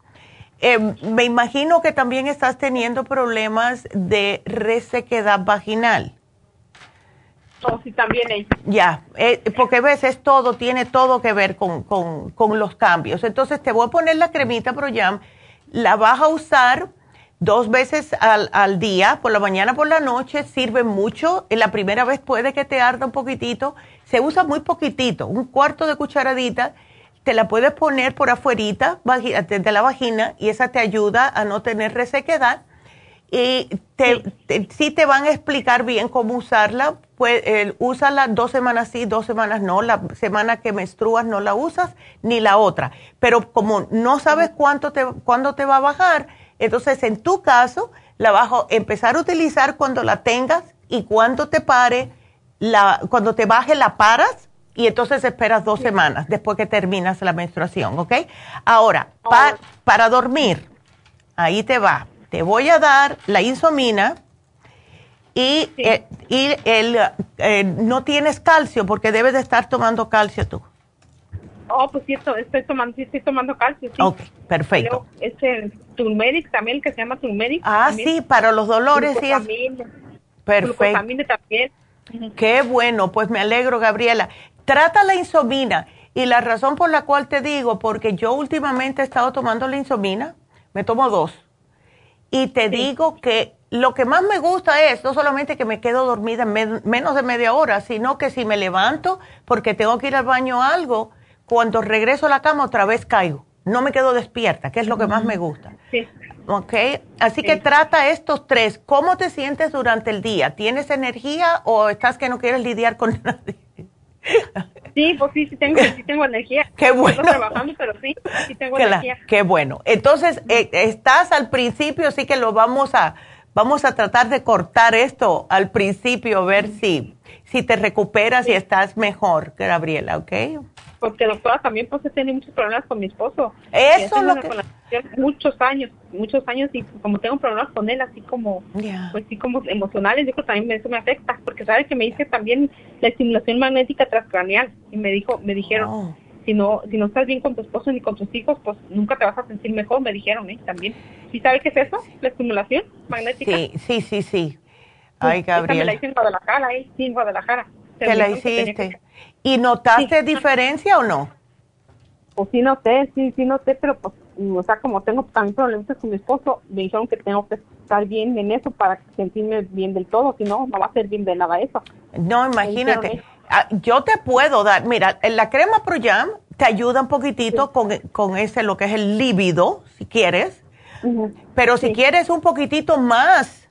Eh, me imagino que también estás teniendo problemas de resequedad vaginal. Oh, sí, también Ya, eh, porque ves, es todo, tiene todo que ver con, con, con, los cambios. Entonces te voy a poner la cremita ProYam, la vas a usar dos veces al, al, día, por la mañana, por la noche, sirve mucho. La primera vez puede que te arda un poquitito, se usa muy poquitito, un cuarto de cucharadita, te la puedes poner por afuerita de la vagina y esa te ayuda a no tener resequedad. Y te, sí. te van a explicar bien cómo usarla. Pues, úsala dos semanas sí, dos semanas no. La semana que menstruas no la usas, ni la otra. Pero como no sabes cuánto te, cuándo te va a bajar, entonces en tu caso la vas a empezar a utilizar cuando la tengas y cuando te pare, la, cuando te baje la paras y entonces esperas dos semanas después que terminas la menstruación, ¿ok? Ahora, para dormir, ahí te va. Te voy a dar la insomina y, eh, y el, eh, no tienes calcio porque debes de estar tomando calcio tú. Oh, pues cierto, estoy tomando, sí, estoy tomando calcio, sí. Ok, perfecto. Este, turmeric también, el que se llama turmeric. Ah, sí, para los dolores, sí. Perfecto. también. Qué bueno, pues me alegro, Gabriela. Trata la insomina. Y la razón por la cual te digo, porque yo últimamente he estado tomando la insomina, me tomo dos. Y te digo que lo que más me gusta es no solamente que me quedo dormida en menos de media hora, sino que si me levanto porque tengo que ir al baño o algo, cuando regreso a la cama otra vez caigo. No me quedo despierta, que es lo que más me gusta. Sí. ¿Ok? Así que trata estos tres. ¿Cómo te sientes durante el día? ¿Tienes energía o estás que no quieres lidiar con nadie? Sí, pues sí, sí tengo, sí tengo energía. Qué bueno. Estoy trabajando, pero sí, sí tengo energía. Qué bueno. Entonces, eh, estás al principio, sí que lo vamos a, vamos a tratar de cortar esto al principio, ver si, si te recuperas y estás mejor, Gabriela, ¿ok? Porque doctora también pues he tenido muchos problemas con mi esposo. Eso lo que... Muchos años, muchos años y como tengo problemas con él así como, pues sí como emocionales, yo creo que también eso me afecta, porque sabe que me dice también la estimulación magnética transcranial y me dijo, me dijeron, oh. si no, si no estás bien con tu esposo ni con tus hijos, pues nunca te vas a sentir mejor, me dijeron, ¿eh? También. ¿Sí sabe qué es eso? La estimulación magnética. Sí, sí, sí, sí. Ay, Gabriel. me la hice en Guadalajara, ¿eh? Sí, en Guadalajara. ¿Qué la hiciste? ¿Y notaste diferencia o no? Pues sí noté, sí, sí noté, pero pues, o sea, como tengo también problemas con mi esposo, me dijeron que tengo que estar bien en eso para sentirme bien del todo, si no, no va a ser bien de nada eso. No, imagínate. Ah, yo te puedo dar, mira, la crema Pro Jam te ayuda un poquitito con, con, ese, lo que es el líbido, si quieres, pero si quieres un poquitito más,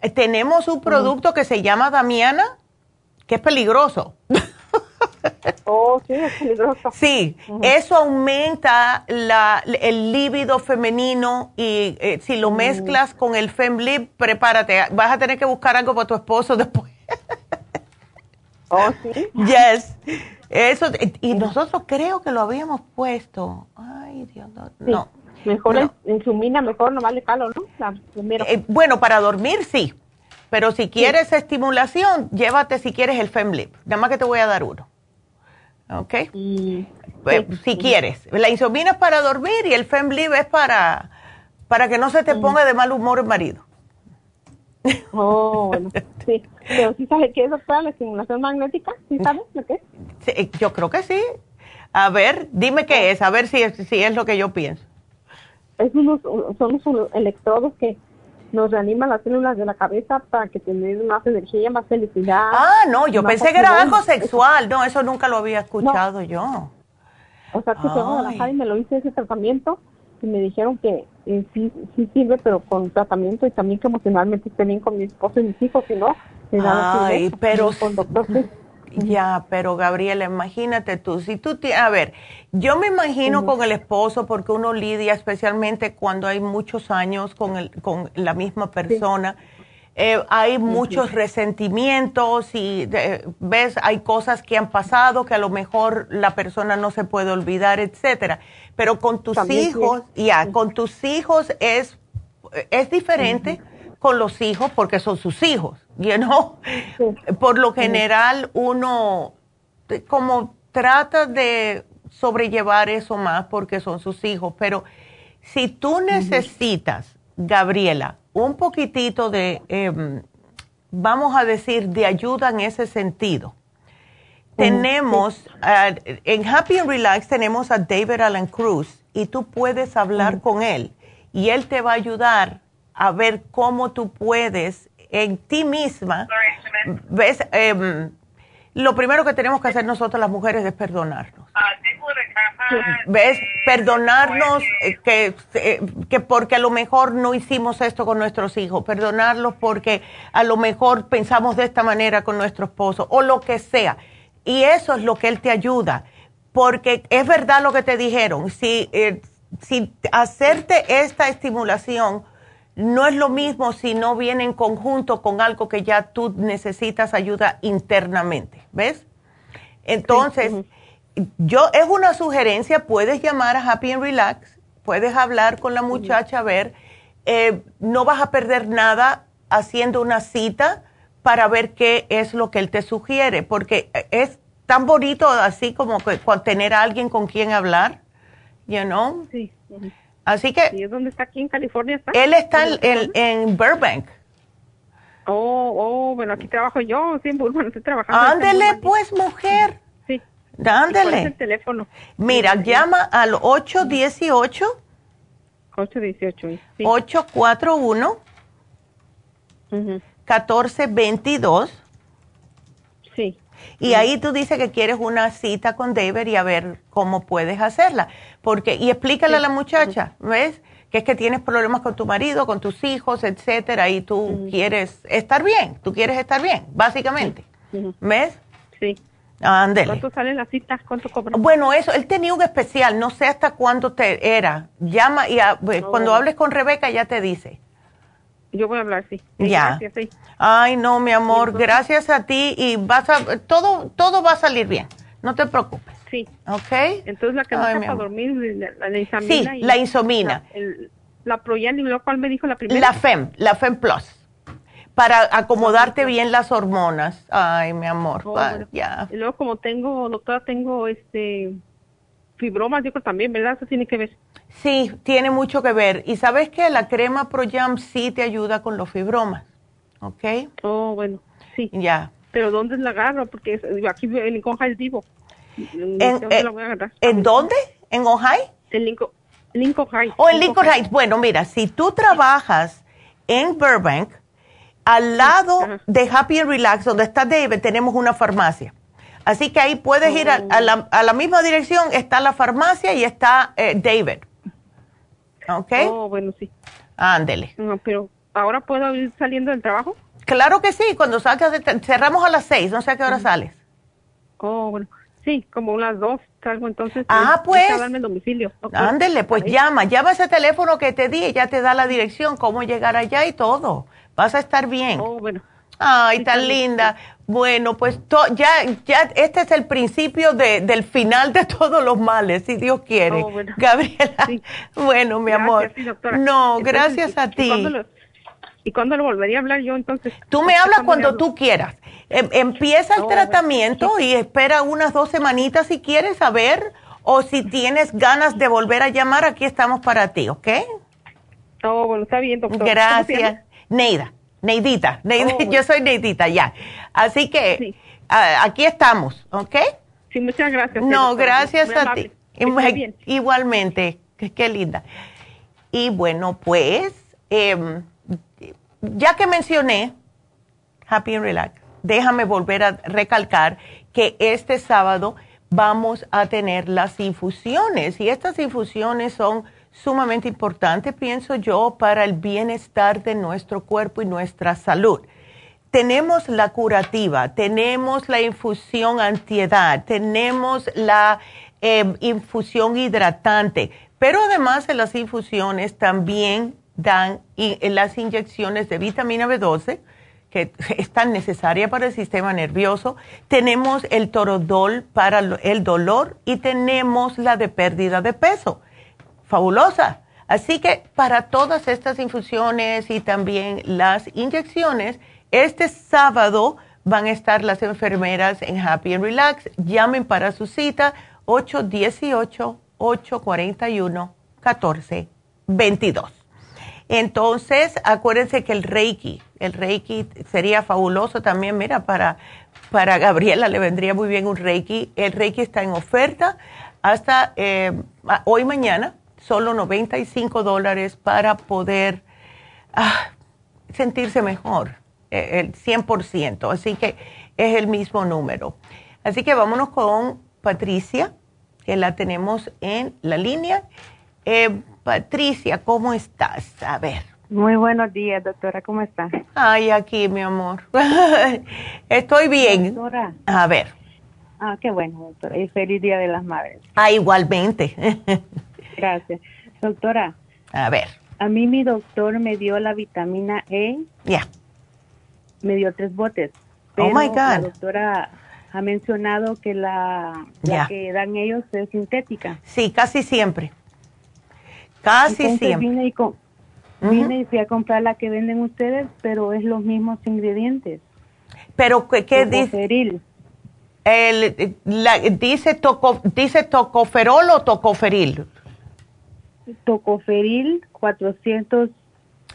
eh, tenemos un producto que se llama Damiana, que es peligroso. Oh, sí, es peligroso. Sí, eso aumenta la, el líbido femenino y eh, si lo mezclas con el FemLib, prepárate, vas a tener que buscar algo para tu esposo después. oh, sí. Yes. Eso, y nosotros creo que lo habíamos puesto. Ay, Dios, no. Mejor en su mina, mejor no vale calo, ¿no? Eh, bueno, para dormir sí. Pero si quieres estimulación, llévate si quieres el FemLib. Nada más que te voy a dar uno. ¿Ok? Pues, si quieres. La insomina es para dormir y el FemLib es para, para que no se te ponga de mal humor el marido. Oh, bueno, sí. Pero sí sabes qué es para la estimulación magnética, ¿sí sabes lo que es? yo creo que sí. A ver, dime qué es, a ver si es, si es lo que yo pienso. Es unos, son unos electrodos que nos reaniman las células de la cabeza para que tengan más energía, más felicidad. Ah, no, yo pensé que era algo sexual. No, eso nunca lo había escuchado yo. O sea, que fue a y me lo hice ese tratamiento y me dijeron que eh, sí, sí sirve, pero con tratamiento y también que emocionalmente esté bien con mi esposo y mis hijos, y no, Ay, pero... Con doctor, ya, pero Gabriela, imagínate tú, si tú a ver, yo me imagino con el esposo porque uno lidia especialmente cuando hay muchos años con, el, con la misma persona. Eh, hay muchos resentimientos y ves, hay cosas que han pasado que a lo mejor la persona no se puede olvidar, etcétera. Pero con tus hijos, ya, con tus hijos es, es diferente con los hijos porque son sus hijos, you know? Por lo general uno como trata de sobrellevar eso más porque son sus hijos, pero si tú necesitas, Gabriela, un poquitito de, em, vamos a decir, de ayuda en ese sentido, tenemos, en Happy and Relax tenemos a David Alan Cruz y tú puedes hablar con él y él te va a ayudar a ver cómo tú puedes en ti misma, ves, em, lo primero que tenemos que hacer nosotros las mujeres es perdonarnos. ¿Ves? Perdonarnos eh, que, eh, que porque a lo mejor no hicimos esto con nuestros hijos, perdonarlos porque a lo mejor pensamos de esta manera con nuestro esposo o lo que sea. Y eso es lo que él te ayuda, porque es verdad lo que te dijeron, si, eh, si hacerte esta estimulación no es lo mismo si no viene en conjunto con algo que ya tú necesitas ayuda internamente, ¿ves? Entonces, yo es una sugerencia, puedes llamar a Happy and Relax, puedes hablar con la muchacha, a ver, eh, no vas a perder nada haciendo una cita para ver qué es lo que él te sugiere, porque es tan bonito así como que, tener a alguien con quien hablar, you know? Sí. Así que... ¿Y dónde está aquí en California? Está? Él está en, en, Burbank. Oh, oh, bueno, aquí trabajo yo, sí, en Burbank estoy trabajando. Ándele pues, mujer. Sí. Ándele. el teléfono? Mira, llama al 818. 818, sí. 841. 1422. Sí. Y ahí tú dices que quieres una cita con David y a ver cómo puedes hacerla. Porque, y explícale a la muchacha, ¿ves? Que es que tienes problemas con tu marido, con tus hijos, etcétera, y tú quieres estar bien, tú quieres estar bien, básicamente. ¿Ves? Sí. Ándele. ¿Cuánto salen las citas? ¿Cuánto cobran? Bueno, eso, él tenía un especial, no sé hasta cuándo te era. Llama y pues, cuando hables con Rebeca ya te dice. Yo voy a hablar, sí. Ya. Ay, no, mi amor, gracias a ti y vas a, todo, todo va a salir bien. No te preocupes. Sí. ¿Ok? Entonces la que me para dormir, la, la insomina. Sí, la insomina. La, la y lo cual me dijo la primera. La FEM, la FEM Plus. Para acomodarte bien las hormonas. Ay, mi amor, oh, ya. Y luego como tengo, doctora, tengo este fibromas, digo también, ¿verdad? Eso tiene que ver. Sí, tiene mucho que ver. Y sabes que la crema ProYam sí te ayuda con los fibromas. ¿Ok? Oh, bueno, sí. Ya. Pero ¿dónde la agarro? Porque aquí en Lincoln High vivo. ¿En, eh, ¿en dónde? ¿En Ohio? En Lincoln, Lincoln Heights. Oh, en Lincoln, Heights. Bueno, mira, si tú trabajas en Burbank, al lado de Happy and Relax, donde está David, tenemos una farmacia. Así que ahí puedes ir a, la, a, la, misma dirección, está la farmacia y está eh, David. ¿Ok? Oh, bueno, sí. Ándele. No, pero ¿ahora puedo ir saliendo del trabajo? Claro que sí, cuando salgas, cerramos a las seis, no sé a qué hora sales. Oh, bueno, sí, como unas dos salgo entonces. Ah, pues. darme el domicilio. Ándele, pues llama, llama ese teléfono que te di ya te da la dirección, cómo llegar allá y todo. Vas a estar bien. Oh, bueno. Ay, tan linda. Bueno, pues ya, ya este es el principio de, del final de todos los males, si Dios quiere. Oh, bueno. Gabriela. Bueno, mi amor. No, gracias a ti. ¿Y cuándo, lo, volvería a hablar yo entonces? Tú me hablas cuando tú quieras. Em, empieza el tratamiento y espera unas dos semanitas si quieres saber o si tienes ganas de volver a llamar, aquí estamos para ti, ¿ok? Oh, bueno, está bien, doctor. Gracias. Neida. Neidita, oh, yo soy Neidita, ya. Así que aquí estamos, ¿ok? Sí, muchas gracias. No, gracias a ti. Igualmente, qué, linda. Y bueno, pues, em, ya que mencioné Happy and Relax, déjame volver a recalcar que este sábado vamos a tener las infusiones y estas infusiones son sumamente importante, pienso yo, para el bienestar de nuestro cuerpo y nuestra salud. Tenemos la curativa, tenemos la infusión antiedad, tenemos la eh, infusión hidratante, pero además en las infusiones también dan las inyecciones de vitamina B12, que es tan necesaria para el sistema nervioso. Tenemos el torodol para el dolor y tenemos la de pérdida de peso fabulosa. Así que para todas estas infusiones y también las inyecciones, este sábado van a estar las enfermeras en Happy and Relax. Llamen para su cita 818-841-1422. Entonces, acuérdense que el Reiki, el Reiki sería fabuloso también, mira, para, para Gabriela le vendría muy bien un Reiki. El Reiki está en oferta hasta eh, hoy mañana, solo 95 dólares para poder ah, sentirse mejor, eh, el 100%. Así que es el mismo número. Así que vámonos con Patricia, que la tenemos en la línea. Eh, Patricia, ¿cómo estás? A ver. Muy buenos días, doctora, ¿cómo estás? Ay, aquí, mi amor. Estoy bien. Doctora. A ver. Ah, qué bueno, doctora. Y feliz Día de las Madres. Ah, igualmente. Gracias. Doctora. A ver. A mí mi doctor me dio la vitamina E. Ya. Me dio tres botes. oh, my God. La doctora ha mencionado que la, la que dan ellos es sintética. Sí, casi siempre. Casi Entonces siempre. Vine y, con, vine y fui a comprar la que venden ustedes, pero es los mismos ingredientes. Pero, ¿qué, qué dice? El, la, dice, toco, ¿Dice tocoferol o tocoferil? Tocoferil 400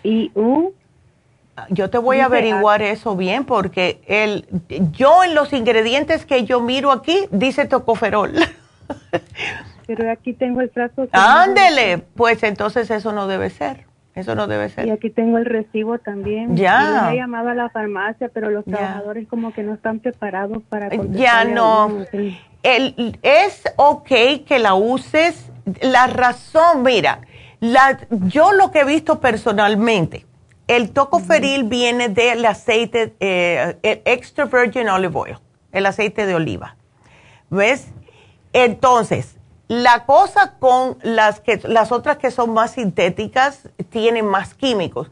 IU. Yo te voy a averiguar eso bien porque el, yo en los ingredientes que yo miro aquí dice tocoferol. Pero aquí tengo el frasco. Ándele, pues entonces eso no debe ser. Eso no debe ser. Y aquí tengo el recibo también. Ya. Yo he llamado a la farmacia, pero los Ya. trabajadores como que no están preparados para Ya no. El, es ok que la uses. La razón, mira, la, yo lo que he visto personalmente, el tocoferil viene del aceite, eh, el extra virgin olive oil, el aceite de oliva. ¿Ves? Entonces, la cosa con las, que, las otras que son más sintéticas tienen más químicos.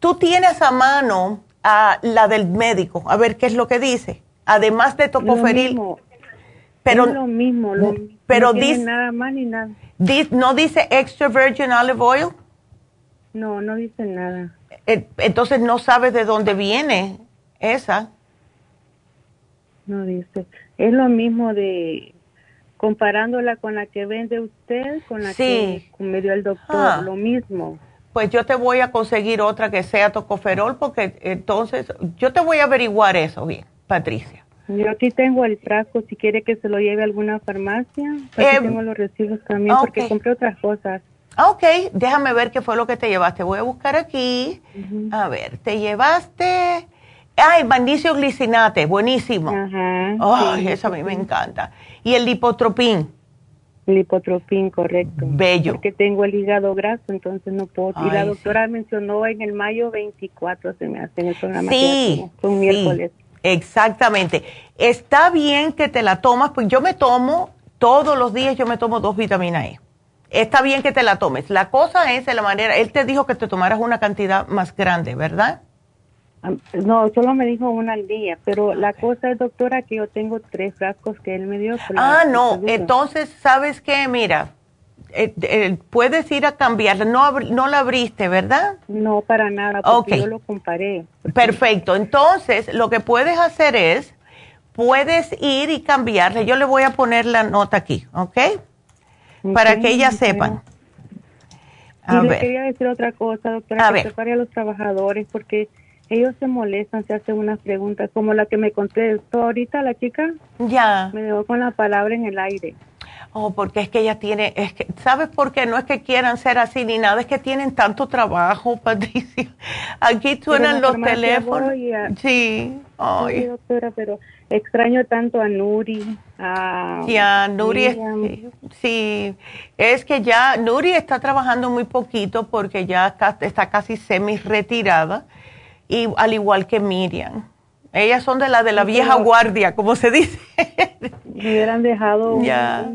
Tú tienes a mano a la del médico, a ver qué es lo que dice. Además de tocoferil. mismo. Pero, es lo mismo, lo, pero no dice- nada más ni nada. di- ¿No dice extra virgin olive oil? No, no dice nada. Entonces no sabes de dónde viene esa. No dice. Es lo mismo de comparándola con la que vende usted, con la Sí. que me dio el doctor, Ah. lo mismo. Pues yo te voy a conseguir otra que sea tocoferol porque entonces yo te voy a averiguar eso bien, Patricia. Yo aquí tengo el frasco, si quiere que se lo lleve a alguna farmacia. Aquí Eh, tengo los recibos también porque compré otras cosas. Ah, Ok, déjame ver qué fue lo que te llevaste. Voy a buscar aquí. A ver, te llevaste... Ay, magnesio glicinate, buenísimo. Ajá. Ay, sí. eso a mí me encanta. Y el lipotropín. Lipotropín, correcto. Bello. Porque tengo el hígado graso, entonces no puedo. y la Ay, doctora mencionó en el mayo 24, se me hace en el programa. Sí, un sí, miércoles. exactamente. Está bien que te la tomas, pues yo me tomo, todos los días yo me tomo dos vitaminas E. Está bien que te la tomes. La cosa es de la manera, él te dijo que te tomaras una cantidad más grande, ¿verdad? Ah, No, solo me dijo una al día, pero la cosa es, doctora, que yo tengo tres frascos que él me dio. Ah, no, entonces, ¿sabes qué? Mira, eh, eh, puedes ir a cambiarla. No, no la abriste, ¿verdad? No, para nada, porque yo lo comparé. Perfecto. Entonces, lo que puedes hacer es, puedes ir y cambiarle. Yo le voy a poner la nota aquí, ¿ok? Para Ok, que ellas sepan. Y A le quería decir otra cosa, doctora, A que ver. prepare a los trabajadores, porque ellos se molestan, se hacen unas preguntas, como la que me contestó ahorita la chica. Ya. Me dejó con la palabra en el aire. Oh, porque es que ella tiene, es que, ¿sabes por qué? No es que quieran ser así ni nada, es que tienen tanto trabajo, Patricia. Aquí suenan los teléfonos. a- Sí, Sí, ay. doctora, pero extraño tanto a Nuri, a Ya, Nuri, es- sí, es que ya Nuri está trabajando muy poquito porque ya ca- está casi semi retirada, y al igual que Miriam. Ellas son de la de la vieja guardia, como se dice. Me hubieran dejado Ya.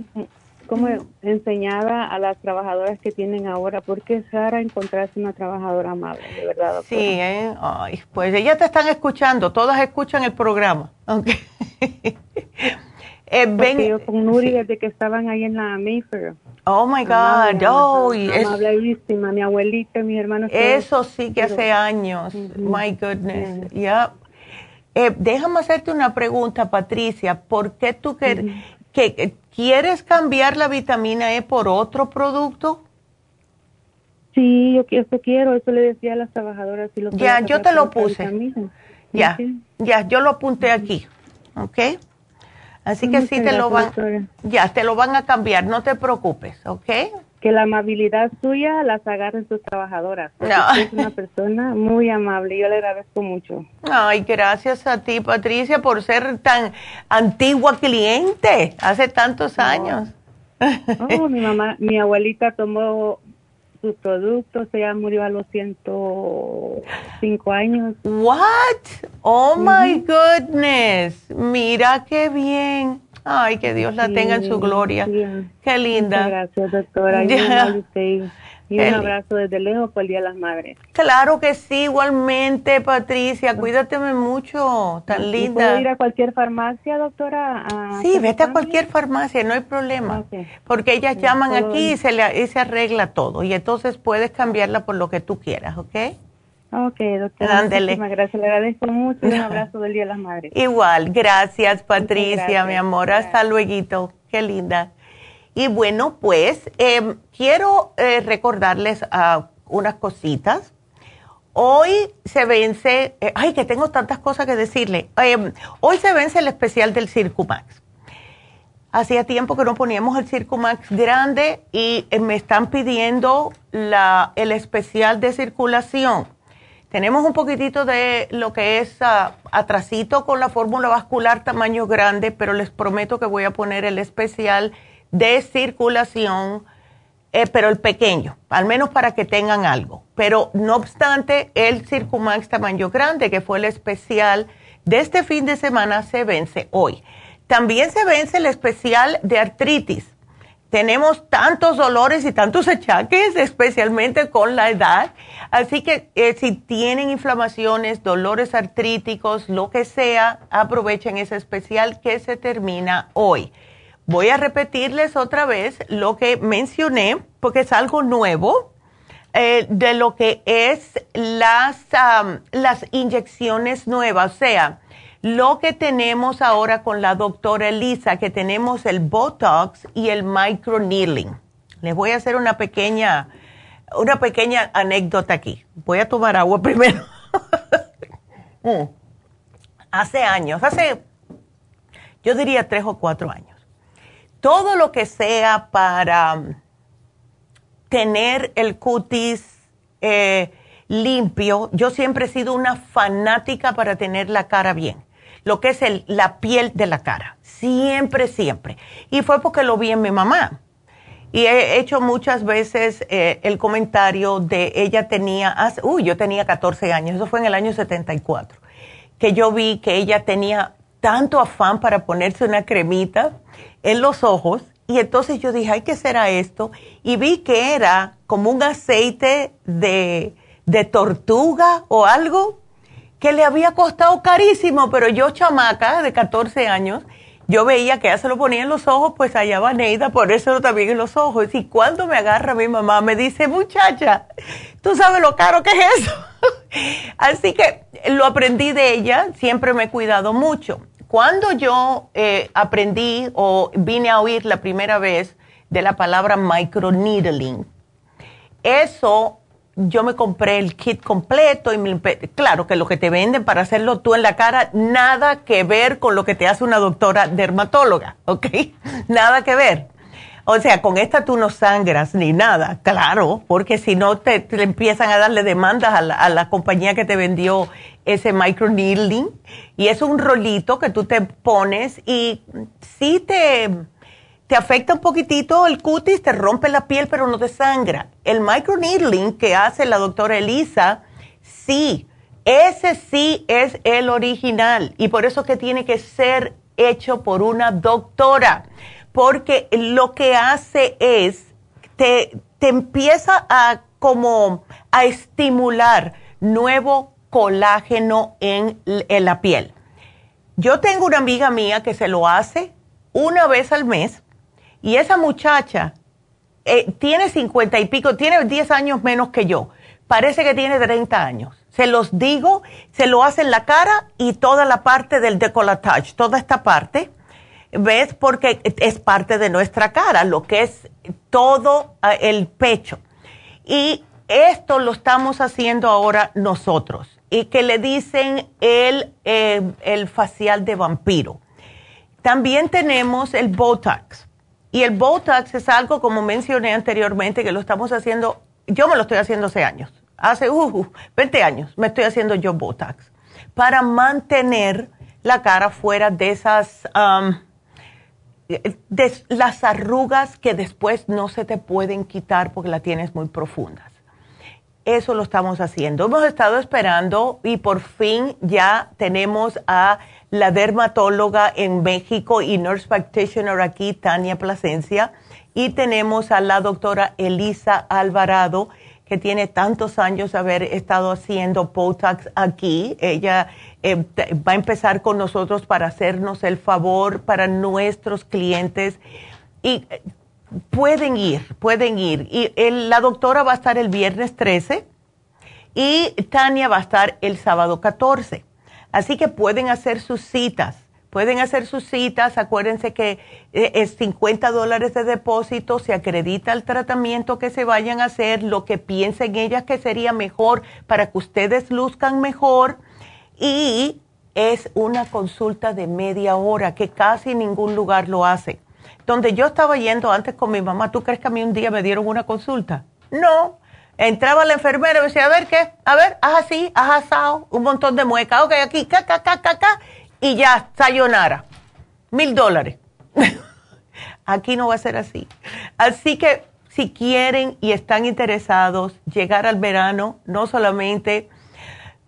como enseñada a las trabajadoras que tienen ahora, porque es rara encontrarse una trabajadora amable, de verdad. doctora. Sí, ¿eh? Ay, pues ellas te están escuchando, todas escuchan el programa. Eh, ven, yo con Nuri desde que estaban ahí en la Mayfair. oh my God, oh, y es- mi abuelita, mis hermanos. todos. eso sí que hace Pero- años. My goodness, yeah. Eh, déjame hacerte una pregunta, Patricia. ¿Por qué tú que, que- que quieres cambiar la vitamina E por otro producto? Sí, yo eso quiero, eso le decía a las trabajadoras. Si lo Ya, yo te lo puse. Ya, ya, yo lo apunté aquí, ¿ok? Así que Muchas sí te lo van, doctora. ya, te lo van a cambiar, no te preocupes, ¿ok? Que la amabilidad suya las agarren sus trabajadoras. No. es una persona muy amable, yo le agradezco mucho. Ay, gracias a ti, Patricia, por ser tan antigua cliente, hace tantos años. Oh, mi mamá, mi abuelita tomó sus productos, ella murió a los 105 años. What? Oh my goodness. Mira qué bien. Ay, que Dios la tenga en su Sí, gloria. sí. Qué linda. Muchas gracias, doctora. Y Y un abrazo desde lejos por el Día de las Madres. Claro que sí, igualmente, Patricia. Cuídateme mucho, tan ¿Y linda. ¿Puedo ir a cualquier farmacia, doctora? a Sí, vete a cualquier farmacia, no hay problema. Porque ellas llaman aquí y se, le, y se arregla todo. Y entonces puedes cambiarla por lo que tú quieras, ¿ok? Ok, doctora. Ándele. Muchísimas gracias. Le agradezco mucho un abrazo del Día de las Madres. Igual, gracias Patricia, gracias. mi amor, hasta luego, qué linda. Y bueno, pues eh, quiero eh, recordarles ah, unas cositas. Hoy se vence, eh, ay, que tengo tantas cosas que decirle. Eh, hoy se vence el especial del Circumax. Hacía tiempo que no poníamos el Circumax grande y eh, me están pidiendo la, el especial de circulación. Tenemos un poquitito de lo que es ah, atrasito con la fórmula vascular tamaño grande, pero les prometo que voy a poner el especial de circulación, eh, pero el pequeño, al menos para que tengan algo. Pero no obstante, el Circumax tamaño grande, que fue el especial de este fin de semana, se vence hoy. También se vence el especial de artritis. Tenemos tantos dolores y tantos achaques, especialmente con la edad. Así que eh, si tienen inflamaciones, dolores artríticos, lo que sea, aprovechen ese especial que se termina hoy. Voy a repetirles otra vez lo que mencioné, porque es algo nuevo, eh, de lo que es las, las inyecciones nuevas. O sea, lo que tenemos ahora con la doctora Elisa, que tenemos el Botox y el microneedling. Les voy a hacer una pequeña, una pequeña anécdota aquí. Voy a tomar agua primero. Mm. Hace años, hace, yo diría tres o cuatro años, todo lo que sea para um, tener el cutis eh, limpio, yo siempre he sido una fanática para tener la cara bien, lo que es el, la piel de la cara, siempre, siempre. Y fue porque lo vi en mi mamá. Y he hecho muchas veces eh, el comentario de ella tenía, uy, yo tenía 14 años, eso fue en el año 74, que yo vi que ella tenía tanto afán para ponerse una cremita en los ojos y entonces yo dije, ay, ¿qué será esto? Y vi que era como un aceite de, de tortuga o algo que le había costado carísimo, pero yo chamaca de 14 años, yo veía que ella se lo ponía en los ojos, pues allá va Neida, ponérselo también en los ojos. Y cuando me agarra mi mamá, me dice, muchacha, tú sabes lo caro que es eso. Así que lo aprendí de ella, siempre me he cuidado mucho. Cuando yo eh, aprendí o vine a oír la primera vez de la palabra microneedling, eso yo me compré el kit completo y me claro que lo que te venden para hacerlo tú en la cara, nada que ver con lo que te hace una doctora dermatóloga, ¿ok? Nada que ver. O sea, con esta tú no sangras ni nada, claro, porque si no te, empiezan a darle demandas a la compañía que te vendió ese microneedling y es un rolito que tú te pones y sí te te afecta un poquitito el cutis, te rompe la piel, pero no te sangra. El microneedling que hace la doctora Elisa, sí, ese sí es el original y por eso que tiene que ser hecho por una doctora, porque lo que hace es, te, te empieza a como a estimular nuevo colágeno en, la piel. Yo tengo una amiga mía que se lo hace una vez al mes y esa muchacha eh, tiene 50 y pico, tiene 10 años menos que yo. Parece que tiene 30 años. Se los digo, se lo hace en la cara y toda la parte del decolletage, toda esta parte, ¿ves? Porque es parte de nuestra cara, lo que es todo ah, el pecho. Y esto lo estamos haciendo ahora nosotros y que le dicen el, eh, el facial de vampiro. También tenemos el Botox. Y el Botox es algo, como mencioné anteriormente, que lo estamos haciendo, yo me lo estoy haciendo hace años, hace uh, 20 años me estoy haciendo yo Botox, para mantener la cara fuera de esas, um, de las arrugas que después no se te pueden quitar porque la tienes muy profundas eso lo estamos haciendo. Hemos estado esperando y por fin ya tenemos a la dermatóloga en México y nurse practitioner aquí, Tania Plasencia, y tenemos a la doctora Elisa Alvarado, que tiene tantos años haber estado haciendo Botox aquí. Ella eh, va a empezar con nosotros para hacernos el favor para nuestros clientes. Y eh, pueden ir, pueden ir. Y la doctora va a estar el viernes 13 y Tania va a estar el sábado 14. Así que pueden hacer sus citas. Pueden hacer sus citas, acuérdense que eh, es 50 dólares de depósito, se acredita el tratamiento que se vayan a hacer, lo que piensen ellas que sería mejor para que ustedes luzcan mejor y es una consulta de media hora que casi ningún lugar lo hace donde yo estaba yendo antes con mi mamá, ¿tú crees que a mí un día me dieron una consulta? No. Entraba la enfermera y decía, a ver qué, a ver, haz así, haz asado, un montón de muecas, ok, aquí, ca, ca, ca, ca, ca, y ya, sayonara. Mil dólares. aquí no va a ser así. Así que si quieren y están interesados llegar al verano, no solamente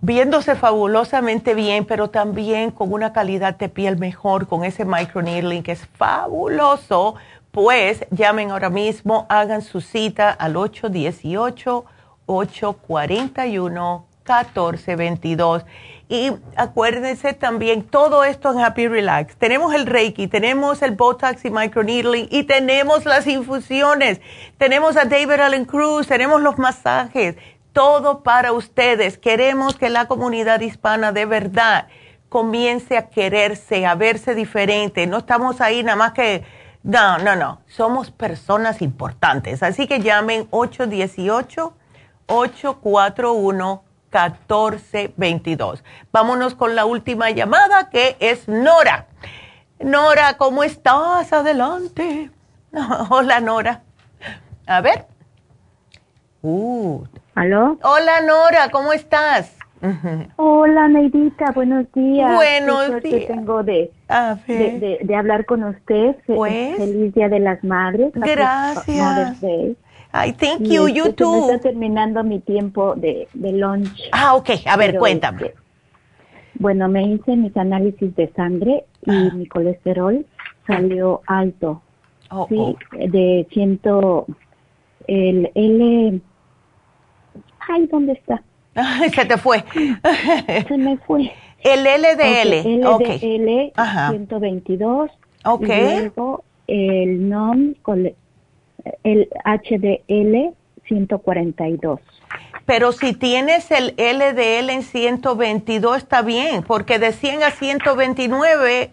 viéndose fabulosamente bien, pero también con una calidad de piel mejor, con ese microneedling que es fabuloso, pues llamen ahora mismo, hagan su cita al 818-841-1422. Y acuérdense también, todo esto en Happy Relax. Tenemos el Reiki, tenemos el Botox y microneedling y tenemos las infusiones. Tenemos a David Allen Cruz, tenemos los masajes todo para ustedes. Queremos que la comunidad hispana de verdad comience a quererse, a verse diferente. No estamos ahí nada más que, no, no, no, somos personas importantes. Así que llamen 818-841-1422. Vámonos con la última llamada que es Nora. Nora, ¿cómo estás? Adelante. Hola, Nora. A ver. Uh, ¿Aló? Hola Nora, ¿cómo estás? Hola Neidita, buenos días. Buenos días. tengo de, de, hablar con usted. Pues. Feliz Día de las Madres. Gracias. Ay, thank you, you este, too. está terminando mi tiempo de, de lunch. Ah, ok, a ver, cuéntame. Este, bueno, me hice mis análisis de sangre y ah. mi colesterol salió alto. Oh, sí, oh. de ciento, el L ay, ¿dónde está? Se te fue. Se me fue. El LDL. LDL 122. Ok. Y luego el NOM, el HDL 142. Pero si tienes el LDL en 122 está bien, porque de 100 a 129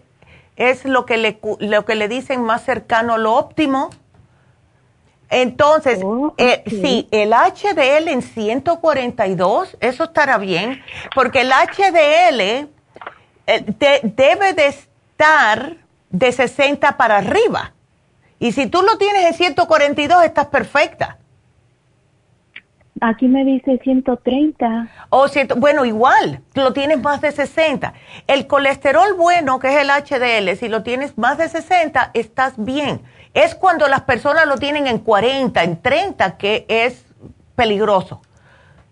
es lo que le, lo que le dicen más cercano a lo óptimo. Entonces, oh, eh, sí, el HDL en 142, eso estará bien, porque el HDL eh, debe de estar de 60 para arriba. Y si tú lo tienes en 142, estás perfecta. Aquí me dice 130. O bueno, igual, lo tienes más de 60. El colesterol bueno, que es el HDL, si lo tienes más de 60, estás bien es cuando las personas lo tienen en 40, en 30, que es peligroso.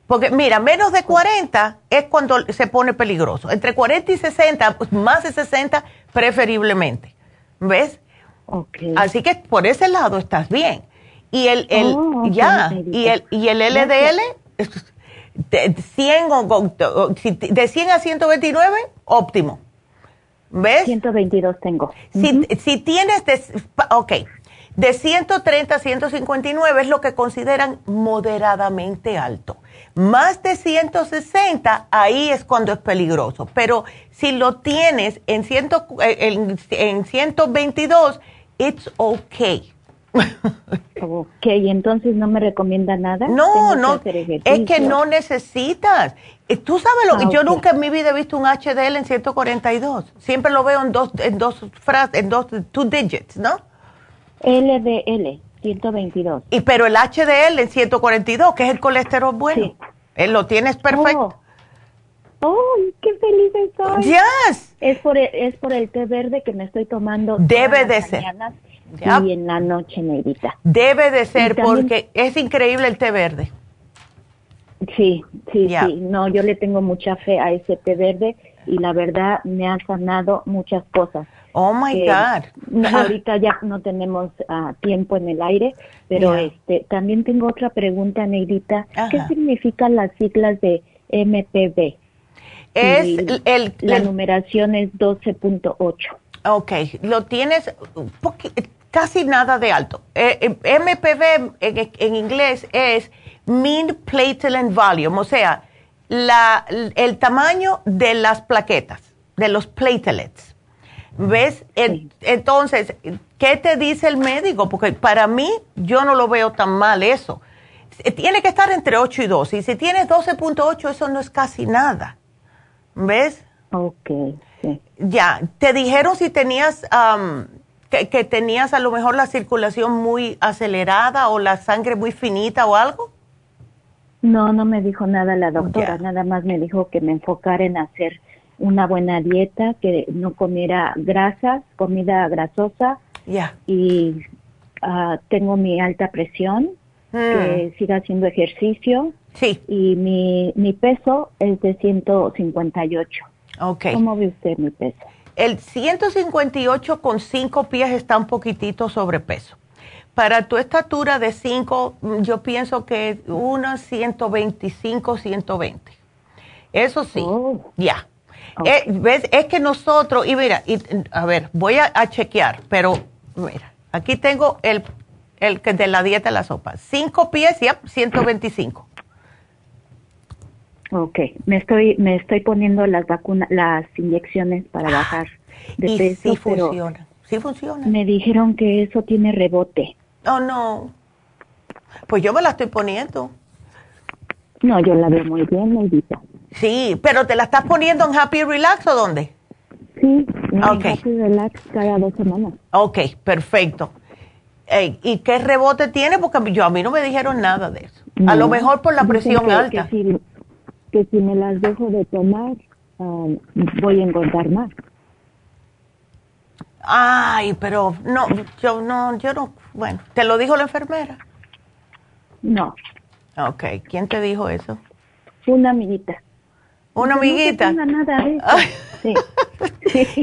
Porque mira, menos de 40 es cuando se pone peligroso. Entre 40 y 60, pues más de 60 preferiblemente. ¿Ves? Okay. Así que por ese lado estás bien. Y el, el oh, ya, y el, y el LDL, de 100, de 100 a 129, óptimo. ¿Ves? 122 tengo. Si, si tienes, de, ok, de 130 a 159 es lo que consideran moderadamente alto. Más de 160, ahí es cuando es peligroso. Pero si lo tienes en, ciento, eh, en, en 122, it's okay. Ok, entonces no me recomienda nada. No, no, es que no necesitas. Eh, Tú sabes lo que Ah, yo nunca en mi vida he visto un HDL en 142. Siempre lo veo en dos, en dos frases, en dos, two digits, ¿no? LDL, 122. Y pero el HDL en 142, que es el colesterol bueno. Eh, Lo tienes perfecto. ¡Oh, qué feliz estoy! Yes. Es por el, es por el té verde que me estoy tomando. Debe de ser. mañanas Yep. Y en la noche, Neidita. Debe de ser también- porque es increíble el té verde. Sí, sí, Ya. sí. No, yo le tengo mucha fe a ese té verde y la verdad me ha sanado muchas cosas. Oh my que God. ahorita ya no tenemos ah, tiempo en el aire, pero Ya. este también tengo otra pregunta, Neidita. ¿Qué Ajá. significan las siglas de MPB? Es Y el- el- la el- numeración es 12.8. Ok, lo tienes casi nada de alto. Eh, eh, MPV en, en inglés es Mean Platelet Volume, o sea, la, el tamaño de las plaquetas, de los platelets. ¿Ves? En- Entonces, ¿qué te dice el médico? Porque para mí, yo no lo veo tan mal eso. Eh, Tiene que estar entre 8 y 12. Y si tienes 12.8, eso no es casi nada. ¿Ves? Ok, sí. Ya, ¿te dijeron si tenías, am, que, que tenías a lo mejor la circulación muy acelerada o la sangre muy finita o algo? No, no me dijo nada la doctora, nada más me dijo que me enfocara en hacer una buena dieta, que no comiera grasas, comida grasosa Ya. y ah, tengo mi alta presión, que siga haciendo ejercicio. Sí. Y mi, mi peso es de 158. Ok. ¿Cómo ve usted mi peso? El 158 con 5 pies está un poquitito sobrepeso. Para tu estatura de 5, yo pienso que unos 125, 120. Eso sí, Oh. ya. Eh, ¿Ves? Es que nosotros, y mira, y, a ver, voy a, a chequear, pero mira, aquí tengo el, el que de la dieta de la sopa. 5 pies, ya, 125. Ok, me estoy, me estoy poniendo las vacunas, las inyecciones para bajar de Ah, y peso, sí pero funciona, sí funciona. me dijeron que eso tiene rebote. Oh, no. Pues yo me la estoy poniendo. No, yo la veo muy bien, Neidita. Sí, pero ¿te la estás poniendo en Happy Relax o dónde? Sí, en Ok. Happy Relax cada dos semanas. Ok, perfecto. ¿Y qué rebote tiene? Porque yo, a mí no me dijeron nada de eso. A lo mejor por la presión alta. Que si, que si me las dejo de tomar, ah, voy a engordar más. Ay, pero no, yo no, yo no. Bueno, ¿te lo dijo la enfermera? No, Ok, ¿quién te dijo eso? una amiguita. ¿Una amiguita? No nada de eso. Sí.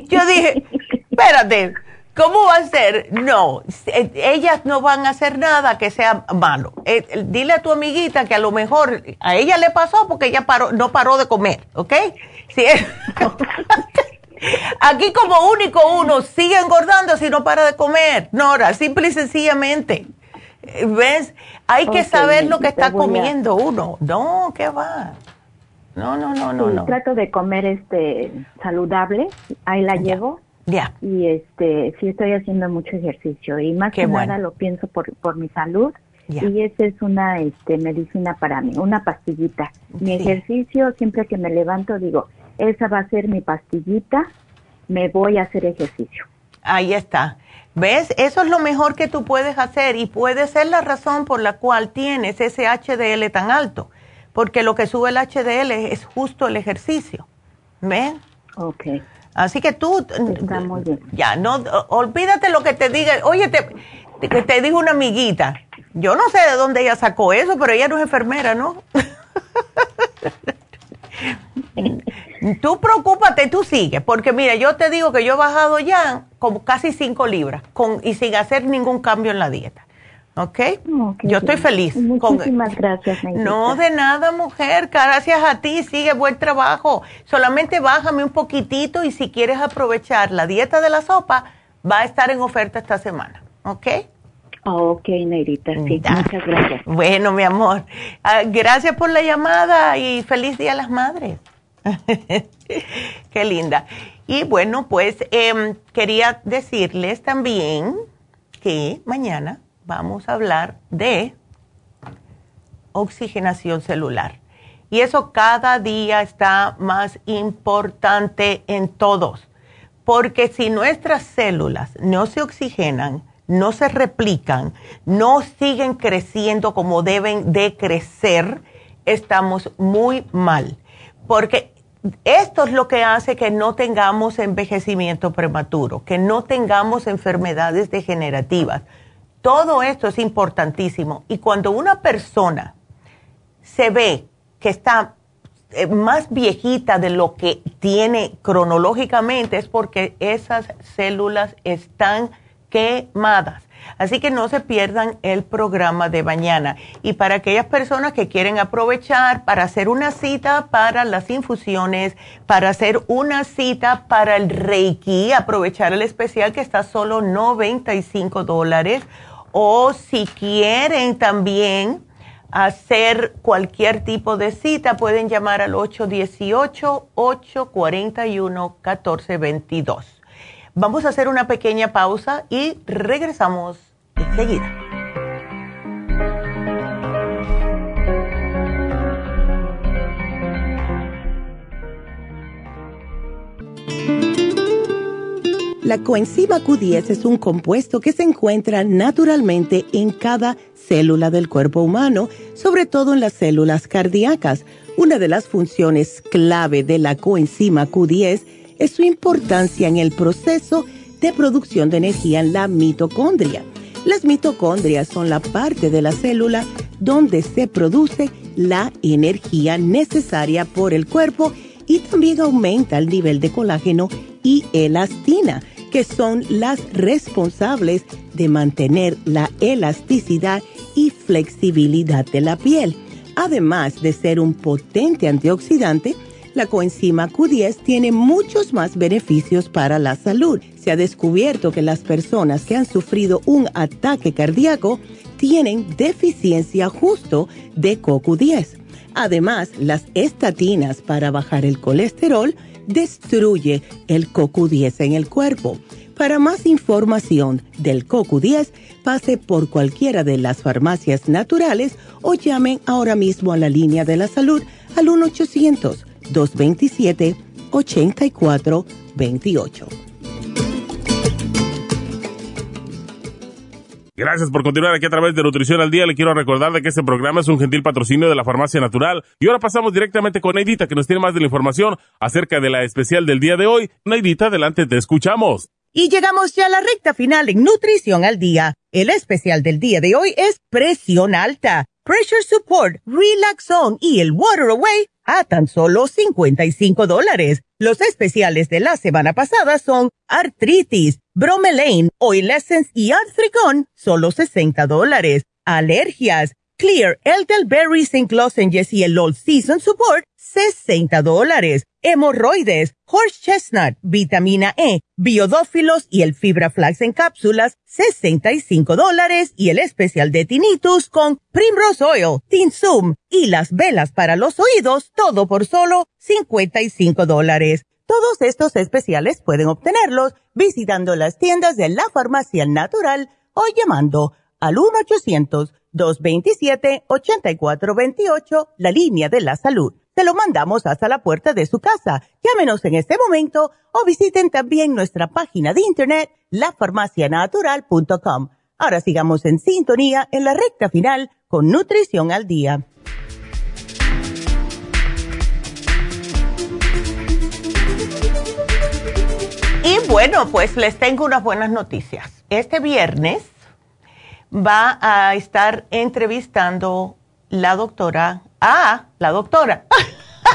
Yo dije, espérate, ¿cómo va a ser? No, eh, ellas no van a hacer nada que sea malo. Eh, dile a tu amiguita que a lo mejor a ella le pasó porque ella paró, no paró de comer, ¿ok? Es- Aquí como único uno sigue engordando si no para de comer. Nora, simple y sencillamente. Eh, ¿Ves? Hay que saber lo que está a- comiendo uno. No, ¿qué va? No, no, no, no, Sí, no. Trato de comer este saludable, ahí la llevo. Ya. Y este, sí estoy haciendo mucho ejercicio y más Qué que bueno. nada lo pienso por, por mi salud. Y esa es una este, medicina para mí, una pastillita. Mi Sí. ejercicio, siempre que me levanto, digo, esa va a ser mi pastillita, me voy a hacer ejercicio. Ahí está. ¿Ves? Eso es lo mejor que tú puedes hacer y puede ser la razón por la cual tienes ese HDL tan alto, porque lo que sube el HDL es justo el ejercicio. ¿Ves? Ok. Así que tú, Está muy bien. ya, no, olvídate lo que te diga. Oye, te, te, te dijo una amiguita. Yo no sé de dónde ella sacó eso, pero ella no es enfermera, ¿no? tú preocúpate, tú sigue, porque mira, yo te digo que yo he bajado ya como casi 5 libras con, y sin hacer ningún cambio en la dieta. ¿Ok? Yo estoy feliz. Muchísimas gracias, Neidita. No, de nada, mujer. Gracias a ti. Sigue buen trabajo. Solamente bájame un poquitito y si quieres aprovechar la dieta de la sopa, va a estar en oferta esta semana. ¿Ok? Ok, Neidita. Sí, muchas gracias. Bueno, mi amor. Ah, gracias por la llamada y feliz Día a las Madres. Qué linda. Y bueno, pues em, quería decirles también que mañana vamos a hablar de oxigenación celular. Y eso cada día está más importante en todos, porque si nuestras células no se oxigenan, no se replican, no siguen creciendo como deben de crecer, estamos muy mal. Porque esto es lo que hace que no tengamos envejecimiento prematuro, que no tengamos enfermedades degenerativas todo esto es importantísimo. Y cuando una persona se ve que está eh, más viejita de lo que tiene cronológicamente, es porque esas células están quemadas. Así que no se pierdan el programa de mañana. Y para aquellas personas que quieren aprovechar para hacer una cita para las infusiones, para hacer una cita para el Reiki, aprovechar el especial que está solo 95 dólares o si quieren también hacer cualquier tipo de cita, pueden llamar al 818-841-1422. Vamos a hacer una pequeña pausa y regresamos enseguida. La coenzima Q10 es un compuesto que se encuentra naturalmente en cada célula del cuerpo humano, sobre todo en las células cardíacas. Una de las funciones clave de la coenzima Q10 es su importancia en el proceso de producción de energía en la mitocondria. Las mitocondrias son la parte de la célula donde se produce la energía necesaria por el cuerpo y también aumenta el nivel de colágeno y elastina que son las responsables de mantener la elasticidad y flexibilidad de la piel. Además de ser un potente antioxidante, la coenzima Q10 tiene muchos más beneficios para la salud. Se ha descubierto que las personas que han sufrido un ataque cardíaco tienen deficiencia justo de CoQ10. Además, las estatinas para bajar el colesterol destruye el CoQ10 en el cuerpo. Para más información del CoQ10, pase por cualquiera de las farmacias naturales o llamen ahora mismo a la línea de la salud al 1-800-227-8428. Gracias por continuar aquí a través de Nutrición al Día. Le quiero recordar de que este programa es un gentil patrocinio de la Farmacia Natural. Y ahora pasamos directamente con Neidita, que nos tiene más de la información acerca de la especial del día de hoy. Neidita, adelante, te escuchamos. Y llegamos ya a la recta final en Nutrición al Día. El especial del día de hoy es presión alta, pressure support, relax zone y el water away a tan solo 55 dólares. Los especiales de la semana pasada son artritis, bromelain, oil essence y artricón, solo 60 dólares. Alergias, clear, elderberry zinc lozenges y el all season support, 60 dólares. Hemorroides, horse chestnut, vitamina E, biodófilos y el fibra flax en cápsulas, 65 dólares. Y el especial de tinnitus con Primrose Oil, Tinsum y las velas para los oídos, todo por solo 55 dólares. Todos estos especiales pueden obtenerlos visitando las tiendas de la farmacia natural o llamando al 1-800-227-8428, la línea de la salud te lo mandamos hasta la puerta de su casa. Llámenos en este momento o visiten también nuestra página de internet, lafarmacianatural.com. Ahora sigamos en sintonía en la recta final con Nutrición al Día. Bueno, pues les tengo unas buenas noticias. Este viernes va a estar entrevistando la doctora Ah, la doctora.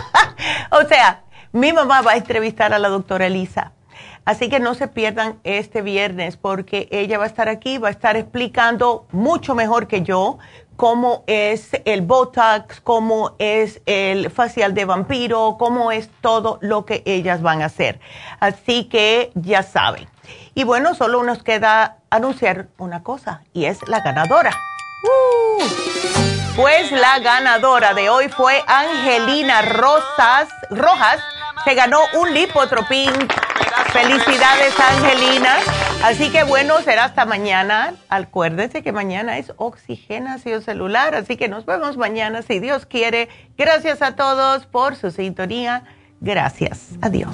o sea, mi mamá va a entrevistar a la doctora Elisa. Así que no se pierdan este viernes porque ella va a estar aquí, va a estar explicando mucho mejor que yo cómo es el Botox, cómo es el facial de vampiro, cómo es todo lo que ellas van a hacer. Así que ya saben. Y bueno, solo nos queda anunciar una cosa y es la ganadora. ¡Uh! Pues la ganadora de hoy fue Angelina Rosas, Rojas se ganó un lipotropín. Felicidades, Angelina. Así que bueno, será hasta mañana. Acuérdense que mañana es oxigenación celular, así que nos vemos mañana si Dios quiere. Gracias a todos por su sintonía. Gracias. Adiós.